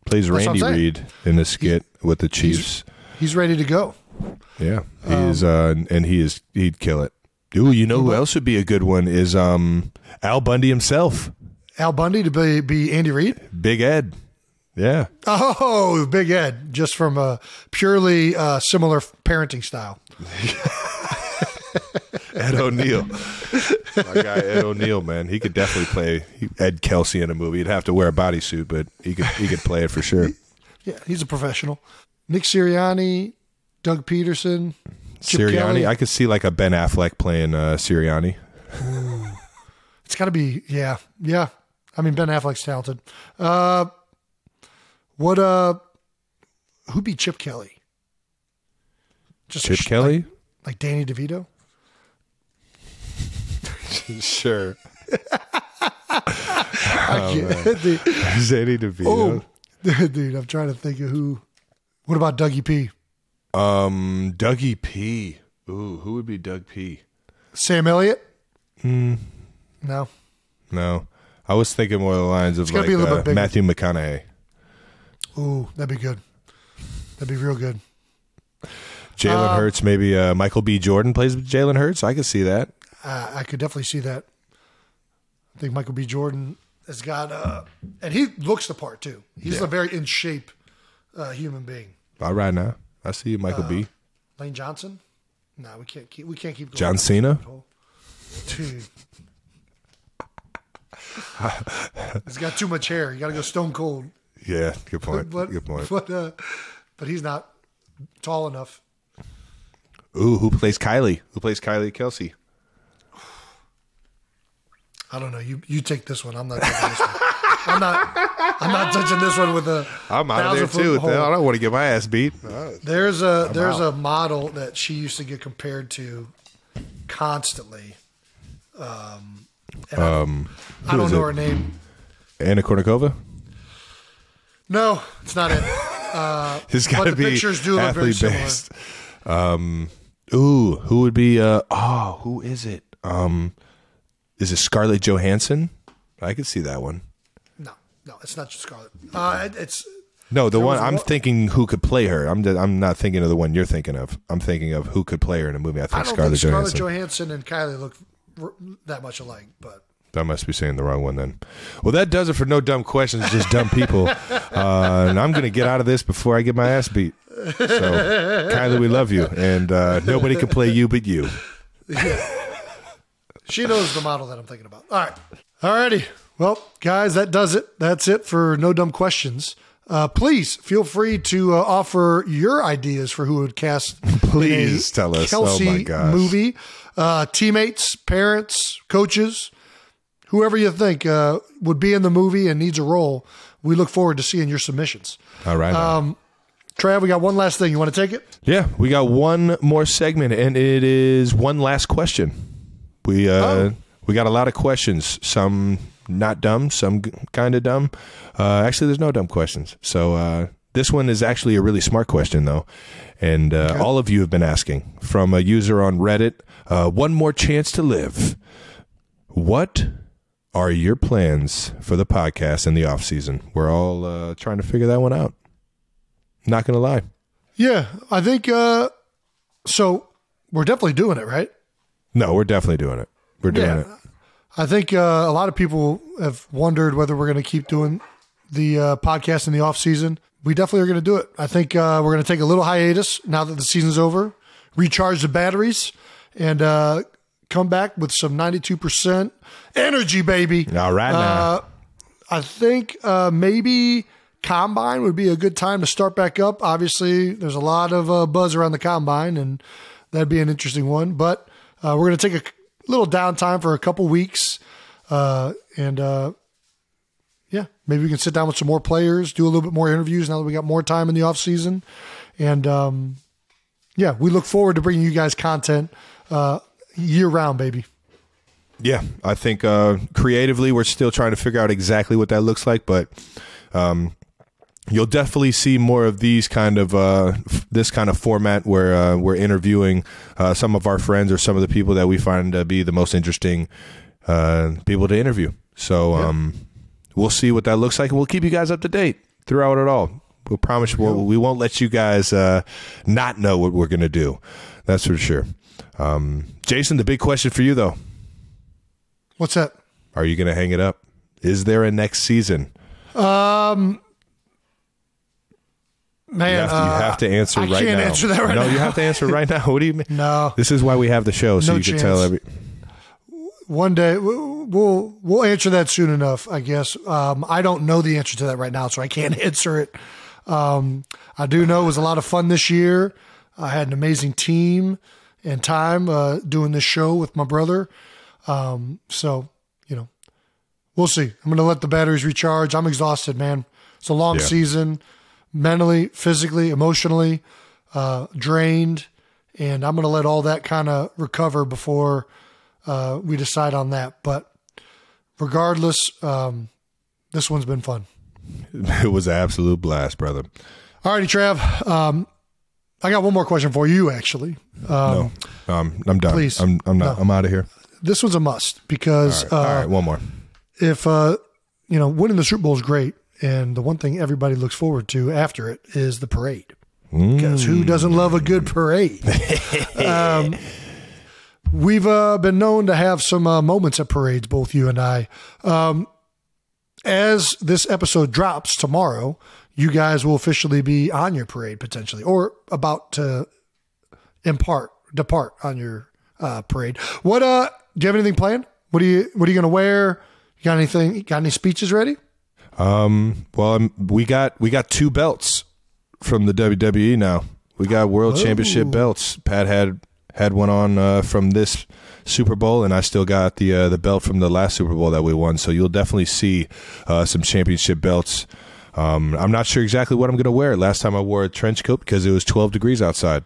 Plays what I'm Randy. Reid in the skit with the Chiefs. he's ready to go. Yeah, he Um, is, uh, and he is. He'd kill it. Ooh, you know who else would be a good one is um Al Bundy himself, Al Bundy to be be Andy Reid. Big Ed. Yeah, Oh, Big Ed, just from a purely uh, similar parenting style. [laughs] Ed O'Neill. My guy Ed O'Neill, man, he could definitely play Ed Kelce in a movie. He'd have to wear a bodysuit, but he could he could play it for sure. Yeah, he's a professional. Nick Sirianni, Doug Pederson, Chip Sirianni, Kelly. I could see like a Ben Affleck playing uh, Sirianni. It's got to be, yeah, yeah. I mean, Ben Affleck's talented. Uh, what, uh, who'd be Chip Kelly? Just Chip sh- Kelly, Like, like Danny DeVito? [laughs] sure. [laughs] I can't- [laughs] dude, Zany DeVito. oh, dude, I'm trying to think of who. What about Dougie P? Um, Dougie P. Ooh, who would be Doug P? Sam Elliott? Hmm. No. No, I was thinking more along the lines of gotta like be a uh, bit. Matthew McConaughey, Ooh, that'd be good. That'd be real good. Jalen Um, Hurts. Maybe uh, Michael B. Jordan plays with Jalen Hurts. I could see that. Uh, I could definitely see that. I think Michael B. Jordan has got, uh, and he looks the part too. He's Yeah. a very in shape uh, human being. All right, now I see you, Michael B. Lane Johnson? No, we can't keep. We can't keep. Going John Cena. Dude. He's got too much hair. You got to go stone cold. Yeah, good point. [laughs] But good point. But uh, but he's not tall enough. Ooh, who plays Kylie? Who plays Kylie Kelce? I don't know. You you take this one. I'm not taking this one. I'm not. I'm not touching this one with a. I'm out of there too. hole. I don't want to get my ass beat. There's a there's a model that she used to get compared to constantly. Um, and I- Um, I, don't know it? her name. Anna Kournikova. No, it's not it. [laughs] It's got to the be pictures do look very athlete similar. based. Um, ooh, who would be? Uh, oh, who is it? Um, is it Scarlett Johansson? I could see that one. No, no, it's not just Scarlett. Uh, it- it's No, the There one was I'm one- thinking who could play her. I'm I'm not thinking of the one you're thinking of. I'm thinking of who could play her in a movie. I I think don't Scarlett think Scarlett Johansson. Johansson and Kylie look r- that much alike, but I must be saying the wrong one then. Well, that does it for no dumb questions, just dumb people. [laughs] Uh, and I'm going to get out of this before I get my ass beat. So, Kylie, we love you, and uh, nobody can play you but you. [laughs] She knows the model that I'm thinking about. All right. All righty. Well, guys, that does it. That's it for No Dumb Questions. Uh, please feel free to uh, offer your ideas for who would cast. [laughs] Please tell us. Kelce Oh, my gosh. movie. Uh, teammates, parents, coaches, whoever you think uh, would be in the movie and needs a role. We look forward to seeing your submissions. All right. now. Trav, we got one last thing. You want to take it? Yeah, we got one more segment, and it is one last question. We uh, Oh. we got a lot of questions. Some not dumb, some kind of dumb. Uh, actually, there's no dumb questions. So uh, this one is actually a really smart question, though, and uh, all of you have been asking from a user on Reddit. Uh, one more chance to live. What are your plans for the podcast in the off season? We're all uh, trying to figure that one out. Not gonna lie. Yeah, I think uh, so. We're definitely doing it, right? No, we're definitely doing it. We're doing Yeah. it. I think uh, a lot of people have wondered whether we're going to keep doing the uh, podcast in the off season. We definitely are going to do it. I think uh, we're going to take a little hiatus now that the season's over, recharge the batteries, and uh, come back with some 92% energy, baby. All right now. Uh, I think uh, maybe combine would be a good time to start back up. Obviously, there's a lot of uh, buzz around the combine, and that'd be an interesting one. But uh, we're going to take a little downtime for a couple weeks, uh, and uh, yeah, maybe we can sit down with some more players, do a little bit more interviews now that we got more time in the off season, and um, yeah, we look forward to bringing you guys content uh, year round, baby. Yeah, I think uh, creatively we're still trying to figure out exactly what that looks like, but um, you'll definitely see more of these kind of uh, f- this kind of format where uh, we're interviewing uh, some of our friends or some of the people that we find to be the most interesting uh, people to interview. So um, we'll see what that looks like, and we'll keep you guys up to date throughout it all. We'll promise we'll, we won't let you guys uh, not know what we're going to do. That's for sure. Um, Jason, the big question for you though. What's that? Are you going to hang it up? Is there a next season? Um, Man, You have to, you uh, have to answer I right can't now. answer that right no, now. you have to answer right now. What do you mean? [laughs] No. This is why we have the show, so No you can tell chance. every. One day we'll we'll, we'll answer that soon enough, I guess. Um, I don't know the answer to that right now, so I can't [laughs] answer it. Um, I do know it was a lot of fun this year. I had an amazing team and time uh, doing this show with my brother. Um, so you know, we'll see. I'm going to let the batteries recharge. I'm exhausted, man. It's a long Yeah. season, mentally, physically, emotionally, uh, drained, and I'm going to let all that kind of recover before uh, we decide on that. But regardless, um, this one's been fun. [laughs] It was an absolute blast, brother. All righty, Trav. Um, I got one more question for you, actually. Um, no, um, I'm done. please. I'm, I'm not. No. I'm out of here. This one's a must because All right, uh, all right, one more. if uh, you know winning the Super Bowl is great, and the one thing everybody looks forward to after it is the parade. Because who doesn't love a good parade? [laughs] um, we've uh, been known to have some uh, moments at parades, both you and I. Um, as this episode drops tomorrow, you guys will officially be on your parade potentially, or about to impart depart on your uh, parade. What uh? Do you have anything planned? What are you What are you going to wear? You got anything? You got any speeches ready? Um, well, I'm, we got we got two belts from the WWE now. We got world championship belts. Pat had had one on uh, from this Super Bowl, and I still got the uh, the belt from the last Super Bowl that we won. So you'll definitely see uh, some championship belts. Um, I'm not sure exactly what I'm going to wear. Last time I wore a trench coat because it was 12 degrees outside,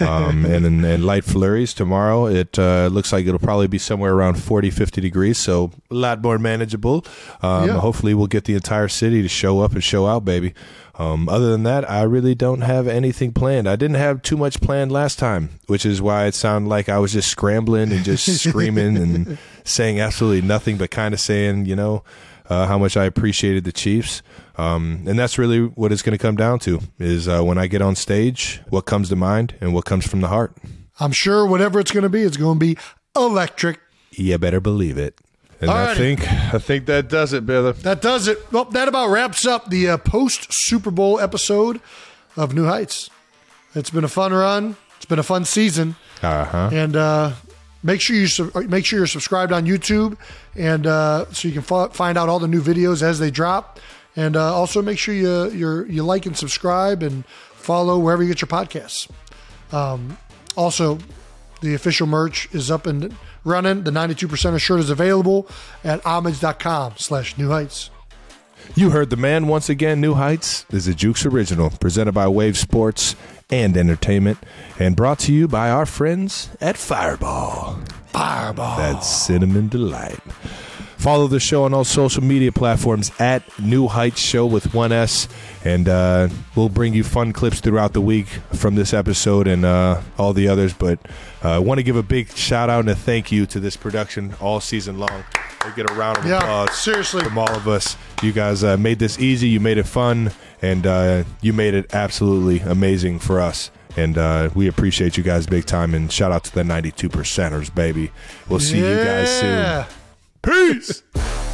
um, and, and and light flurries. Tomorrow it uh, looks like it'll probably be somewhere around 40, 50 degrees, so a lot more manageable. Um, Yeah. Hopefully, we'll get the entire city to show up and show out, baby. Um, other than that, I really don't have anything planned. I didn't have too much planned last time, which is why it sounded like I was just scrambling and just [laughs] screaming and saying absolutely nothing, but kind of saying, you know, uh, how much I appreciated the Chiefs. Um, and that's really what it's going to come down to is uh, when I get on stage, what comes to mind and what comes from the heart. I'm sure whatever it's going to be, it's going to be electric. You better believe it. And I think I think that does it, brother. That does it. Well, that about wraps up the uh, post Super Bowl episode of New Heights. It's been a fun run. It's been a fun season. Uh huh. And uh, make sure you sub- make sure you're subscribed on YouTube, and uh, so you can fo- find out all the new videos as they drop. And uh, also make sure you you you like and subscribe and follow wherever you get your podcasts. Um, also, the official merch is up and running. The 92% shirt is available at homage.com slash new heights. You heard the man once again. New Heights is a Jukes original, presented by Wave Sports and Entertainment, and brought to you by our friends at Fireball. Fireball. That's cinnamon delight. Follow the show on all social media platforms at New Heights Show with one S, and uh, we'll bring you fun clips throughout the week from this episode and uh, all the others. But uh, I want to give a big shout out and a thank you to this production all season long. Get a round of Yeah, applause seriously. from all of us. You guys uh, made this easy, you made it fun, and uh, you made it absolutely amazing for us. And uh, we appreciate you guys big time. And shout out to the 92 percenters, baby. We'll see you guys soon. Peace. [laughs]